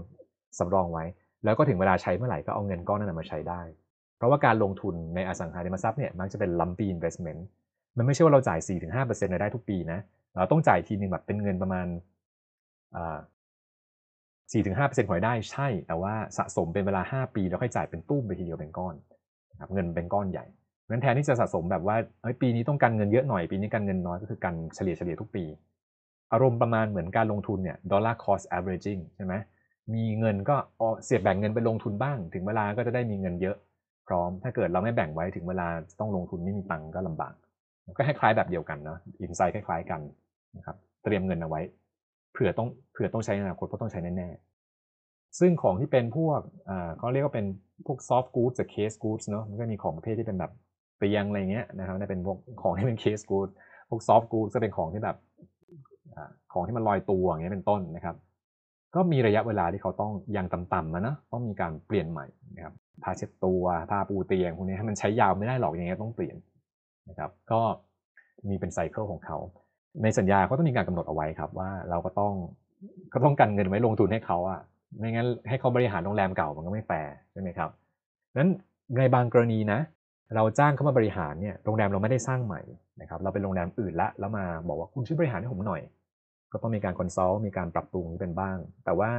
[SPEAKER 1] สำรองไว้ แล้วก็ถึงเวลาใช้เมื่อไหร่ก็เอาเงินก้อนนั้นมาใช้ได้ เพราะว่าการลงทุนในอสังหาริมทรัพย์เนี่ยมักจะเป็น lumpy investment มันไม่ใช่ว่าเราจ่าย 4-5%รายได้ทุกปีนะเราต้องจ่ายทีนึงแบบเป็นเงินประมาณ 4-5%ของรายได้ใช่ แต่ว่าสะสมเป็นเวลา5ปีแล้วค่อยจ่ายเป็นตุ้มไปทีเดียวเป็นก้อนนะครับเงินเป็นก้อนใหญ่งั้นแทนที่จะสะสมแบบว่าเฮ้ยปีนี้ต้องการเงินเยอะหน่อยปีนี้การเงินน้อยก็คือการเฉลี่ยเฉลี่ยทุกปี อารมณ์ประมาณเหมือนการลงทุนเนี่ย dollar cost averaging ใช่ไหมมีเงินก็เสียบแบ่งเงินไปลงทุนบ้าง ถึงเวลาก็จะได้มีเงินเยอะ พร้อม ถ้าเกิดเราไม่แบ่งไว้ถึงเวลาต้องลงทุนไม่มีตังก็ลำบากก็คล้ายๆแบบเดียวกันเนาะอินไซต์คล้าย ๆ กันนะครับเตรียมเงินเอาไว้ เผื่อต้องเผื่อต้องใช้ในอนาคตเพราะต้องใช้แน่ๆซึ่งของที่เป็นพวกอ่าเขาเรียกว่าเป็นพวก soft goods กับ case goods เนาะมันก็มีของประเภทที่เป็นแบบเตียงอะไรเงี้ยนะครับนี่เป็นพวกของที่เป็น case good พวก soft good ก็เป็นของที่แบบของที่มันลอยตัวอย่างเงี้ยเป็นต้นนะครับ ก็มีระยะเวลาที่เขาต้องยังต่ำๆนะนะต้องมีการเปลี่ยนใหม่นะครับผ้าเช็ดตัวผ้าปูเตียงพวกนี้ให้มันใช้ยาวไม่ได้หรอกอย่างเงี้ยต้องเปลี่ยนนะครับ ก็มีเป็นไซเคิลของเขา ในสัญญาเขาต้องมีการกำหนดเอาไว้ครับ ว่าเราก็ต้องก็ต้องกันเงินไว้ลงทุนให้เขาอะไม่งั้นให้เขาบริหารโรงแรมเก่ามันก็ไม่แฟร์ใช่ไหมครับนั้นในบางกรณีนะ เราจ้างเขามาบริหารเนี่ยโรงแรมเราไม่ได้สร้างใหม่นะครับ เราเป็นโรงแรมอื่นละแล้วมาบอกว่าคุณช่วยบริหารให้ผมหน่อย ก็ต้องมีการ consult มีการปรับปรุงเป็นบ้าง แต่ว่า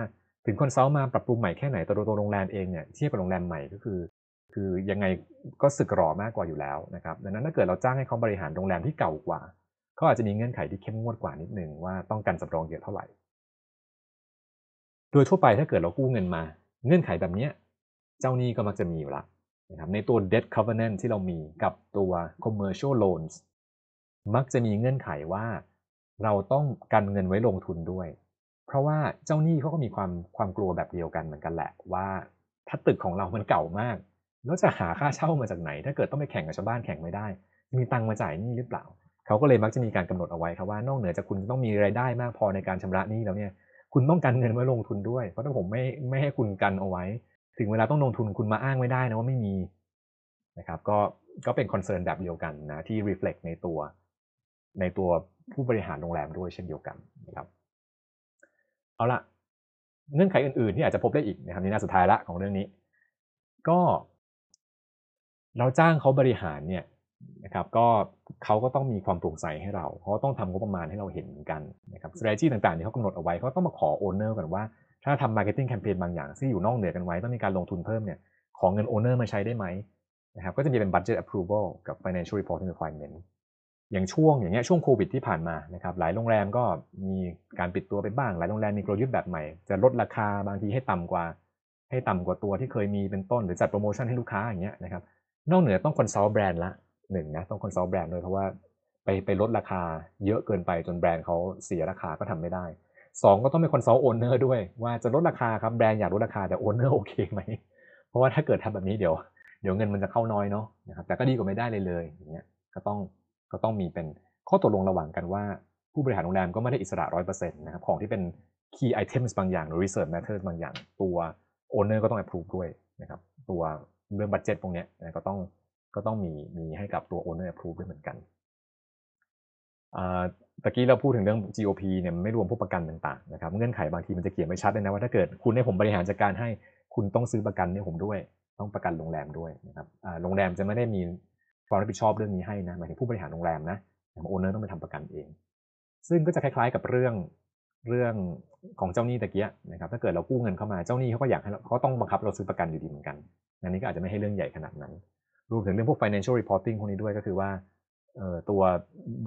[SPEAKER 1] ถึง consult มาปรับปรุงใหม่แค่ไหนตัวตัวโรงแรมเองเนี่ยเทียบกับโรงแรมใหม่ก็คือ คือยังไงก็สึกหรอมากกว่าอยู่แล้วนะครับดังนั้นถ้าเกิดเราจ้างให้เขาบริหารโรงแรมที่เก่ากว่า เขาอาจจะมีเงื่อนไขที่เข้มงวดกว่านิดนึงว่าต้องการสำรองเยอะเท่าไหร่ โดยทั่วไปถ้าเกิดเรากู้เงินมา เงื่อนไขแบบนี้เจ้าหนี้ก็มักจะมีอยู่ละนะครับในตัว debt covenant ที่เรามีกับตัว commercial loans มักจะมีเงื่อนไขว่าเราต้องกันเงินไว้ลงทุนด้วย เพราะว่าเจ้าหนี้เขาก็มีความความกลัวแบบเดียวกันเหมือนกันแหละว่า ถ้าตึกของเรามันเก่ามาก แล้วจะหาค่าเช่ามาจากไหน ถ้าเกิดต้องไปแข่งกับชาวบ้านแข่งไม่ได้ มีตังมาจ่ายหนี้หรือเปล่า เขาก็เลยมักจะมีการกำหนดเอาไว้ครับว่านอกเหนือจากคุณต้องมีรายได้มากพอในการชำระหนี้แล้วเนี่ยคุณต้องการเงินไว้ลงทุนด้วย เพราะถ้าผมไม่ไม่ให้คุณกันเอาไว้ ถึงเวลาต้องลงทุนคุณมาอ้างไม่ได้นะว่าไม่มีนะครับก็ก็เป็นคอนเซิร์นแบบเดียวกันนะที่ reflect ในตัว ในตัวผู้บริหารโรงแรมด้วยเช่นเดียวกันนะครับเอาละเงื่อนไขอื่นๆที่อาจจะพบได้อีกนะครับนี่น่าสุดท้ายละของเรื่องนี้ ก็ เราจ้างเขาบริหารเนี่ย นะครับก็เขาก็ต้องมีความโปร่งใสให้เราเขาต้องทำงบประมาณให้เราเห็นเหมือนกันนะครับ strategy ต่างๆที่เขากำหนดเอาไว้เขาต้องมาขอ owner กันว่า ถ้าทำ marketing campaign บางอย่างที่อยู่นอกเหนือกันไว้ต้องมีการลงทุนเพิ่มเนี่ยขอเงิน owner มาใช้ได้ไหมนะครับก็จะมีเป็น budget approval กับ financial reporting requirement อย่างช่วงอย่างเงี้ยช่วงโควิดที่ผ่านมานะครับหลายโรงแรมก็มีการปิดตัวไปบ้าง หลายโรงแรมมีกลยุทธ์แบบใหม่ จะลดราคาบางทีให้ต่ำกว่า ให้ต่ำกว่าตัวที่เคยมีเป็นต้นหรือจัดโปรโมชั่นให้ลูกค้าอย่างเงี้ยนะครับนอกเหนือต้อง consult แบรนด์ละ หนึ่งนะต้อง consult แบรนด์ด้วยเพราะว่าไปไปลดราคาเยอะเกินไปจนแบรนด์เขาเสียราคาก็ทำไม่ได้สองก็ต้องเป็น consult owner ด้วยว่าจะลดราคาครับแบรนด์อยากลดราคาแต่ owner โอเคไหมเพราะว่าถ้าเกิดทำแบบนี้เดี๋ยวเดี๋ยวเงินมันจะเข้าน้อยเนาะนะครับแต่ก็ดีกว่าไม่ได้เลยเลยอย่างเงี้ยก็ต้องก็ต้องมีเป็นข้อตกลงระหว่างกันว่า ผู้บริหารโรงแรมก็ไม่ได้อิสระร้อยเปอร์เซ็นต์นะครับของที่เป็น key items บางอย่างหรือ reserved matters บางอย่าง ตัว owner ก็ต้อง approve ด้วยนะครับตัวเรื่อง budget พวกนี้ก็ต้อง ก็ต้องมีมีให้กับตัว owner approve ด้วยเหมือนกันตะกี้เราพูดถึงเรื่อง GOP เนี่ยไม่รวมพวกประกันต่างๆนะครับเงื่อนไขบางทีมันจะเขียนไว้ชัดเลยนะว่าถ้าเกิดคุณให้ผมบริหารจัดการให้คุณต้องซื้อประกันให้ผมด้วย ต้องประกันโรงแรมด้วยนะครับโรงแรมจะไม่ได้มีความรับผิดชอบเรื่องนี้ให้นะหมายถึงผู้บริหารโรงแรมนะ owner ต้องไปทำประกันเอง ซึ่งก็จะคล้ายๆกับเรื่องเรื่องของเจ้าหนี้ตะเกียนะครับถ้าเกิดเรากู้เงินเข้ามาเจ้าหนี้เขาก็อยากให้เขาต้องบังคับเราซื้อประกันอยู่ดีเหมือนกันอันนี้ก็อาจจะไม่ให้เรื่องใหญ่ขนาดนั้น รวมถึงเรื่องพวก financial reporting พวกนี้ด้วยก็คือว่าตัว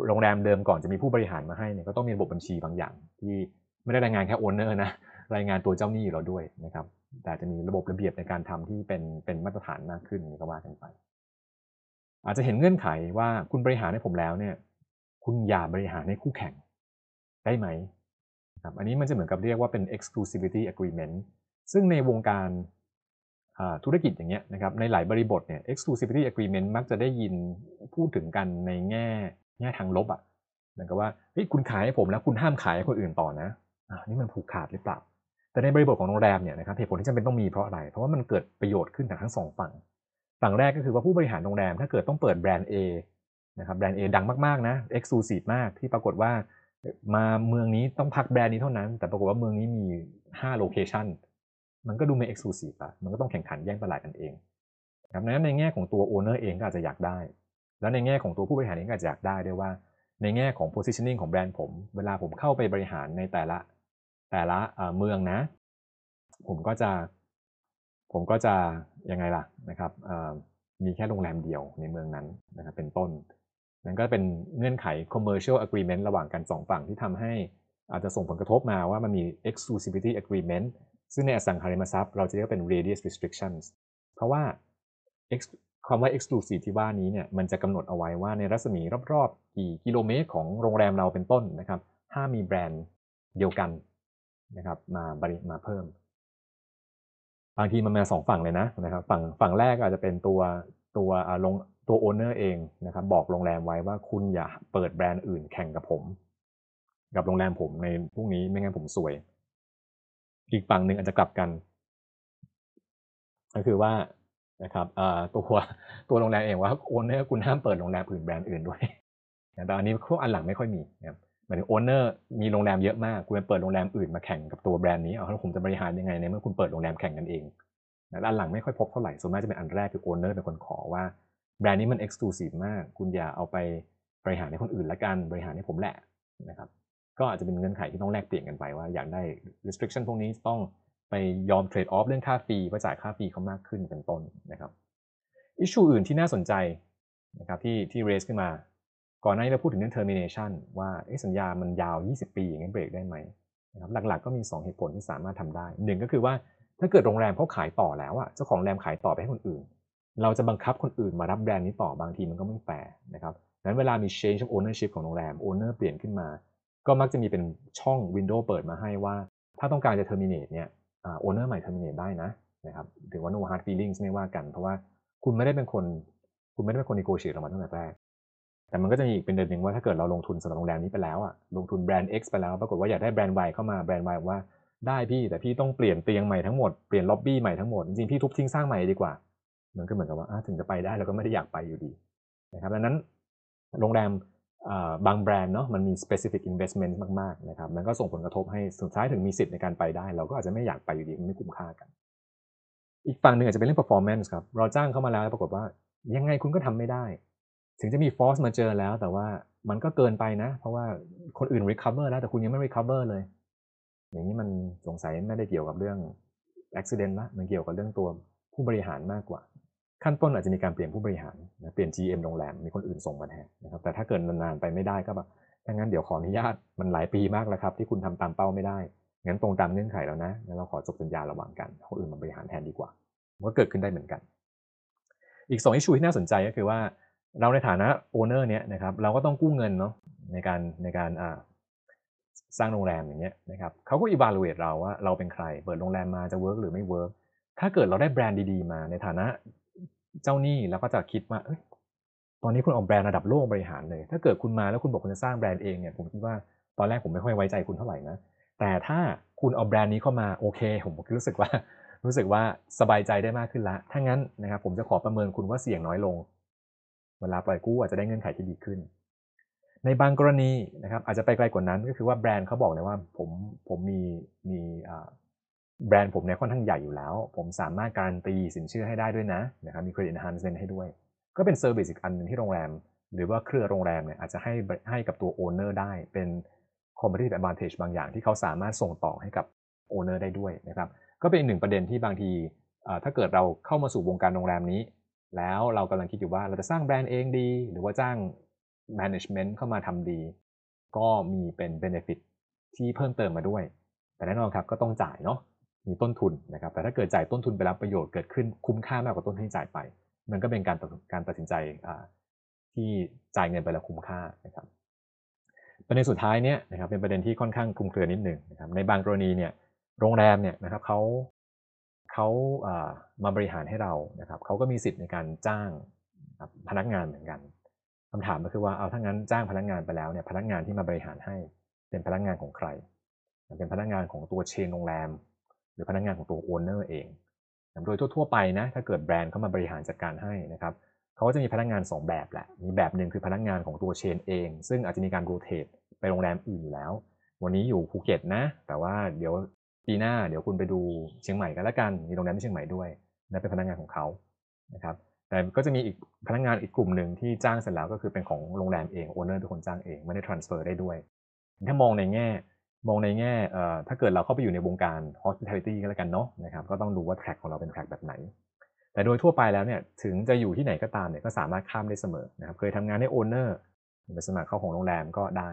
[SPEAKER 1] โรงแรมเดิมก่อนจะมีผู้บริหารมาให้เนี่ยก็ต้องมีระบบบัญชีบางอย่าง ที่ไม่ได้รายงานแค่โอนเนอร์นะรายงานตัวเจ้าหนี้อยู่เราด้วยนะครับแต่จะมีระบบระเบียบในการทำที่เป็นเป็นมาตรฐานมากขึ้นนี่ก็ว่ากันไป อาจจะเห็นเงื่อนไขว่าคุณบริหารให้ผมแล้วเนี่ย คุณอย่าบริหารให้คู่แข่งได้ไหมครับอันนี้มันจะเหมือนกับเรียกว่าเป็น exclusivity agreement ซึ่งในวงการ ธุรกิจอย่างเงี้ยนะครับในหลายบริบทเนี่ย exclusivity agreement มักจะได้ยินพูดถึงกันในแง่แง่ทางลบอะเหมือนกับว่าเฮ้ยคุณขายให้ผมแล้วคุณห้ามขายให้คนอื่นต่อนะอ่านี่มันผูกขาดหรือเปล่า แต่ในบริบทของโรงแรมเนี่ยนะครับเหตุผลที่จำเป็นต้องมีเพราะอะไร เพราะว่ามันเกิดประโยชน์ขึ้นจากทั้งสองฝั่ง ฝั่งแรกก็คือว่าผู้บริหารโรงแรมถ้าเกิดต้องเปิดแบรนด์ A นะครับแบรนด์ A ดังมากๆนะ exclusive มากที่ปรากฏว่ามาเมืองนี้ต้องพักแบรนด์นี้เท่านั้น แต่ปรากฏว่าเมืองนี้มี5 location มันก็ดูไม่ exclusive อะมันก็ต้องแข่งขันแย่งตลาดกันเองครับนั้นในแง่ของตัว owner เองก็อาจจะอยากได้ แล้วในแง่ของตัวผู้บริหารเองก็อาจจะอยากได้ด้วยว่า ในแง่ของ positioning ของแบรนด์ผม เวลาผมเข้าไปบริหารในแต่ละแต่ละเมืองนะ ผมก็จะ ผมก็จะยังไงล่ะนะครับมีแค่โรงแรมเดียวในเมืองนั้นนะครับเป็นต้น นั่นก็เป็นเงื่อนไข commercial agreement ระหว่างกันสองฝั่งที่ทำให้อาจจะส่งผลกระทบมาว่ามันมี exclusivity agreement ซึ่งในอสังหาริมทรัพย์เราจะเรียกเป็น radius restrictions เพราะว่าคำว่า exclusive ที่ว่านี้เนี่ยมันจะกำหนดเอาไว้ว่าในรัศมีรอบๆกี่กิโลเมตรของโรงแรมเราเป็นต้นนะครับถ้ามีแบรนด์เดียวกันนะครับมาบริมาเพิ่ม บางทีมันมาสองฝั่งเลยนะนะครับฝั่งฝั่งแรกอาจจะเป็นตัวตัวลงตัว owner เองนะครับบอกโรงแรมไว้ว่าคุณอย่าเปิดแบรนด์อื่นแข่งกับผม กับโรงแรมผมในพื้นที่นี้ไม่งั้นผมซวย อีกฝั่งหนึ่งอาจจะกลับกัน ก็คือว่านะครับตัวตัวโรงแรมเองว่า owner คุณห้ามเปิดโรงแรมอื่นแบรนด์อื่นด้วยแต่อันนี้พวกอันหลังไม่ค่อยมีนะครับหมายถึง owner มีโรงแรมเยอะมากคุณไปเปิดโรงแรมอื่นมาแข่งกับตัวแบรนด์นี้เอาแล้วผมจะบริหารยังไงในเมื่อคุณเปิดโรงแรมแข่งกันเองนะอันหลังไม่ค่อยพบเท่าไหร่ส่วนมากจะเป็นอันแรกคือ owner เป็นคนขอว่าแบรนด์นี้มัน exclusive มาก คุณอย่าเอาไปบริหารให้คนอื่นละกันบริหารให้ผมแหละนะครับ ก็อาจจะเป็นเงื่อนไขที่ต้องแลกเปลี่ยนกันไปว่าอยากได้ restriction พวกนี้ต้องไปยอม trade off เรื่องค่า fee ว่าจ่ายค่า fee เขามากขึ้นเป็นต้นนะครับอิชชูอื่นที่น่าสนใจนะครับที่ที่ raise ขึ้นมา ก่อนหน้านี้เราพูดถึงเรื่อง termination ว่าสัญญามันยาว 20 ปีอย่างนี้เบรกได้ไหมนะครับหลักๆก็มี 2 เหตุผลที่สามารถทำได้หนึ่งก็คือว่าถ้าเกิดโรงแรมเขาขายต่อแล้วอะเจ้าของโรงแรมขายต่อไปให้คนอื่น เราจะบังคับคนอื่นมารับแบรนด์นี้ต่อบางทีมันก็ไม่แฟร์นะครับดังนั้นเวลามี change of ownership ของโรงแรม owner เปลี่ยนขึ้นมา ก็มักจะมีเป็นช่อง window เปิดมาให้ว่า ถ้าต้องการจะ terminate เนี่ย owner ใหม่ terminate ได้นะนะครับถือว่า no hard feelings ไม่ว่ากัน เพราะว่าคุณไม่ได้เป็นคน คุณไม่ได้เป็นคน negotiate ออกมาตั้งแต่แรก แต่มันก็จะมีอีกเป็นเดือนหนึ่งว่าถ้าเกิดเราลงทุนสำหรับโรงแรมนี้ไปแล้วอะลงทุนแบรนด์ X ไปแล้ว ปรากฏว่าอยากได้แบรนด์ Y เข้ามาแบรนด์ Y ว่าได้พี่แต่พี่ต้องเปลี่ยนเตียงใหม่ทั้งหมดเปลี่ยนล็อบบี้ใหม่ทั้งหมดจริงๆพี่ทุบทิ้งสร้างใหม่ดีกว่ามันก็เหมือนกับว่าถึงจะไปได้เราก็ไม่ได้อยากไปอยู่ดีนะครับดังนั้นโรงแรม บางแบรนด์เนาะมันมี specific investment มากๆนะครับมันก็ส่งผลกระทบให้สุดท้ายถึงมีสิทธิ์ในการไปได้ เราก็อาจจะไม่อยากไปอยู่ดีมันไม่คุ้มค่ากัน อีกฝั่งหนึ่งอาจจะเป็นเรื่อง performance ครับเราจ้างเข้ามาแล้วปรากฏว่ายังไงคุณก็ทำไม่ได้ ถึงจะมี force มาเจอแล้ว แต่ว่ามันก็เกินไปนะ เพราะว่าคนอื่น recover แล้วแต่คุณยังไม่ recover เลย อย่างนี้มันสงสัยไม่ได้เกี่ยวกับเรื่อง accident ละมันเกี่ยวกับเรื่องตัวผู้บริหารมากกว่า ขั้นต้นอาจจะมีการเปลี่ยนผู้บริหารนะเปลี่ยน GM โรงแรมมีคนอื่นส่งมาแทนนะครับแต่ถ้าเกิดนานๆไปไม่ได้ก็แบบถ้างั้นเดี๋ยวขออนุญาตมันหลายปีมากแล้วครับ ที่คุณทำตามเป้าไม่ได้งั้นตรงตามเงื่อนไขแล้วนะงั้นเราขอจบสัญญาระหว่างกันคนอื่นมาบริหารแทนดีกว่าก็เกิดขึ้นได้เหมือนกัน อีก2 issue ที่น่าสนใจก็คือว่าเราในฐานะ owner เนี้ยนะครับเราก็ต้องกู้เงินเนาะในการในการสร้างโรงแรมอย่างเงี้ยนะครับเขาก็ evaluate เราว่าเราเป็นใคร เปิดโรงแรมมาจะ work หรือไม่ work ถ้าเกิดเราได้แบรนด์ดีๆมาในฐานะ เจ้าหนี้เราก็จะคิดว่าตอนนี้คุณออกแบรนด์ระดับโลกบริหารเลย ถ้าเกิดคุณมาแล้วคุณบอกคุณจะสร้างแบรนด์เองเนี่ยผมคิดว่าตอนแรกผมไม่ค่อยไว้ใจคุณเท่าไหร่นะแต่ถ้าคุณเอาแบรนด์นี้เข้ามาโอเค ผมรู้สึกว่ารู้สึกว่าสบายใจได้มากขึ้นละถ้างั้นนะครับผมจะขอประเมินคุณว่าเสี่ยงน้อยลง เวลาปล่อยกู้อาจจะได้เงื่อนไขที่ดีขึ้น ในบางกรณีนะครับอาจจะไปไกลกว่านั้นก็คือว่าแบรนด์เขาบอกเลยว่าผมผมมีมี แบรนด์ผมเนี่ยค่อนข้างใหญ่อยู่แล้ว ผมสามารถการันตีสินเชื่อให้ได้ด้วยนะนะครับมี credit enhancement ให้ด้วย ก็เป็น service อีกอันหนึ่งที่โรงแรม หรือว่าเครือโรงแรมเนี่ยอาจจะให้ให้กับตัว owner ได้ เป็น competitive advantage บางอย่างที่เขาสามารถส่งต่อให้กับ owner ได้ด้วยนะครับก็เป็นหนึ่งประเด็นที่บางทีถ้าเกิดเราเข้ามาสู่วงการโรงแรมนี้ แล้วเรากำลังคิดอยู่ว่าเราจะสร้างแบรนด์เองดี หรือว่าจ้าง management เข้ามาทำดี ก็มีเป็น benefit ที่เพิ่มเติมมาด้วย แต่แน่นอนครับก็ต้องจ่ายเนาะ มีต้นทุนนะครับ แต่ถ้าเกิดจ่ายต้นทุนไปแล้วประโยชน์เกิดขึ้นคุ้มค่ามากกว่าต้นที่จ่ายไป มันก็เป็นการการตัดสินใจที่จ่ายเงินไปแล้วคุ้มค่านะครับประเด็นสุดท้ายเนี่ยนะครับเป็นประเด็นที่ค่อนข้างคลุมเครือนิดหนึ่งนะครับในบางกรณีเนี่ยโรงแรมเนี่ยนะครับเขาเขามาบริหารให้เรานะครับเขาก็มีสิทธิ์ในการจ้างพนักงานเหมือนกันคำถามก็คือว่าเอาถ้างั้นจ้างพนักงานไปแล้วเนี่ยพนักงานที่มาบริหารให้เป็นพนักงานของใคร เป็นพนักงานของตัวเชนโรงแรม หรือพนักงานของตัว owner เองโดยทั่วๆไปนะถ้าเกิดแบรนด์เข้ามาบริหารจัดการให้นะครับเขาก็จะมีพนักงาน 2 แบบแหละ มีแบบหนึ่งคือพนักงานของตัว chain เอง ซึ่งอาจจะมีการ rotate ไปโรงแรมอื่นอยู่แล้ว วันนี้อยู่ภูเก็ตนะ แต่ว่าเดี๋ยวปีหน้าเดี๋ยวคุณไปดูเชียงใหม่กันแล้วกัน มีโรงแรมที่เชียงใหม่ด้วยนั่นเป็นพนักงานของเขานะครับแต่ก็จะมีอีกพนักงานอีกกลุ่มหนึ่งที่จ้างเสร็จแล้วก็คือเป็นของโรงแรมเอง owner เป็นคนจ้างเองไม่ได้ transfer ได้ด้วย ถ้ามองในแง่ มองในแง่ถ้าเกิดเราเข้าไปอยู่ในวงการ hospitality ก็แล้วกันเนาะนะครับก็ต้องดูว่า track ของเราเป็น track แบบไหน แต่โดยทั่วไปแล้วเนี่ยถึงจะอยู่ที่ไหนก็ตามเนี่ยก็สามารถข้ามได้เสมอนะครับเคยทำงานให้ owner ไปสมัครเข้าของโรงแรมก็ได้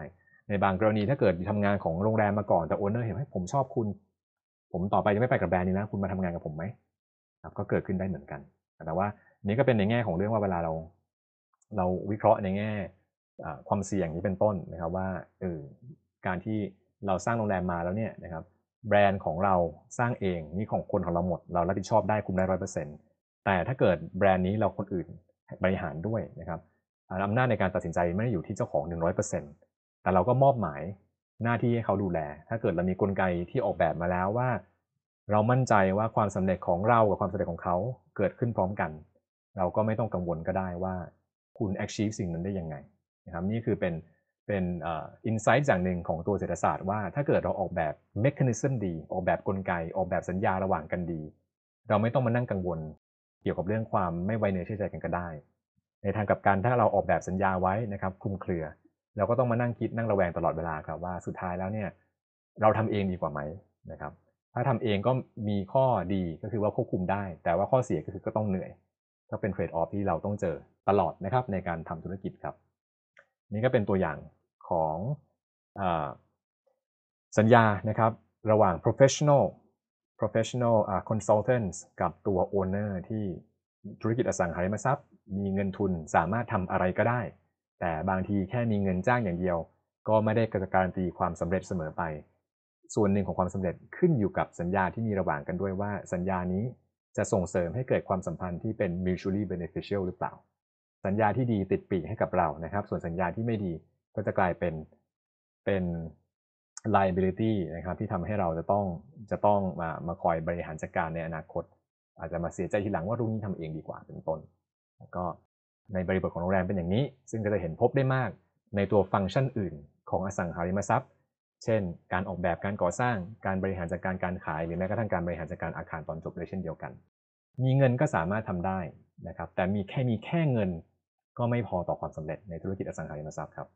[SPEAKER 1] ในบางกรณีถ้าเกิดทำงานของโรงแรมมาก่อนแต่ owner เห็นให้ผมชอบคุณ ผมต่อไปจะไม่ไปกับแบรนด์นี้นะคุณมาทำงานกับผมไหมครับก็เกิดขึ้นได้เหมือนกัน แต่ว่านี้ก็เป็นในแง่ของเรื่องว่าเวลาเรา เราวิเคราะห์ในแง่ความเสี่ยงนี้เป็นต้นนะครับว่าเออการที่ เราสร้างโรงแรมมาแล้วเนี่ยนะครับแบรนด์ของเราสร้างเองนี่ของคนของเราหมด เรารับผิดชอบได้คุมได้ร้อยเปอร์เซ็นต์แต่ถ้าเกิดแบรนด์นี้เราคนอื่นบริหารด้วยนะครับอำนาจในการตัดสินใจไม่ได้อยู่ที่เจ้าของ 100%แต่เราก็มอบหมายหน้าที่ให้เขาดูแล ถ้าเกิดเรามีกลไกที่ออกแบบมาแล้วว่า เรามั่นใจว่าความสำเร็จของเรากับความสำเร็จของเขาเกิดขึ้นพร้อมกัน เราก็ไม่ต้องกังวลก็ได้ว่าคุณ achieve สิ่งนั้นได้ยังไงนะครับนี่คือเป็น เป็นอินไซต์อย่างหนึ่งของตัวเศรษฐศาสตร์ว่าถ้าเกิดเราออกแบบเมคานิซึมดี ออกแบบกลไก ออกแบบสัญญาระหว่างกันดี เราไม่ต้องมานั่งกังวล เกี่ยวกับเรื่องความไม่ไวเนื้อเชื่อใจกันก็ได้ ในทางกับการถ้าเราออกแบบสัญญาไว้นะครับคุมเครือ เราก็ต้องมานั่งคิดนั่งระแวงตลอดเวลาครับว่าสุดท้ายแล้วเนี่ยเราทำเองดีกว่าไหมนะครับถ้าทำเองก็มีข้อดีก็คือว่าควบคุมได้ แต่ว่าข้อเสียก็คือก็ต้องเหนื่อย ก็เป็นเทรดออฟที่เราต้องเจอตลอดนะครับในการทำธุรกิจครับ นี่ก็เป็นตัวอย่างของอสัญญานะครับระหว่าง professional professional uh, consultants กับตัว owner ที่ธุรกิจอสังหาริมทรัพย์ มีเงินทุนสามารถทำอะไรก็ได้ แต่บางทีแค่มีเงินจ้างอย่างเดียว ก็ไม่ได้การันตีความสำเร็จเสมอไป ส่วนหนึ่งของความสำเร็จขึ้นอยู่กับสัญญาที่มีระหว่างกันด้วยว่าสัญญานี้จะส่งเสริมให้เกิดความสัมพันธ์ที่เป็น mutually beneficial หรือเปล่า สัญญาที่ดีติดปีกให้กับเรานะครับ ส่วนสัญญาที่ไม่ดีก็จะกลายเป็นเป็น liability นะครับที่ทำให้เราจะต้องจะต้องมามาคอยบริหารจัดการในอนาคต อาจจะมาเสียใจทีหลังว่ารุ่นนี้ทำเองดีกว่าเป็นต้น แล้วก็ในบริบทของโรงแรมเป็นอย่างนี้ ซึ่งก็จะเห็นพบได้มากในตัวฟังก์ชันอื่น ของอสังหาริมทรัพย์ เช่น การออกแบบการก่อสร้างการบริหารจัดการการขาย หรือแม้กระทั่งการบริหารจัดการอาคารตอนจบเลยเช่นเดียวกัน มีเงินก็สามารถทำได้นะครับแต่มีแค่มีแค่เงิน ก็ไม่พอต่อความสำเร็จในธุรกิจอสังหาริมทรัพย์ครับ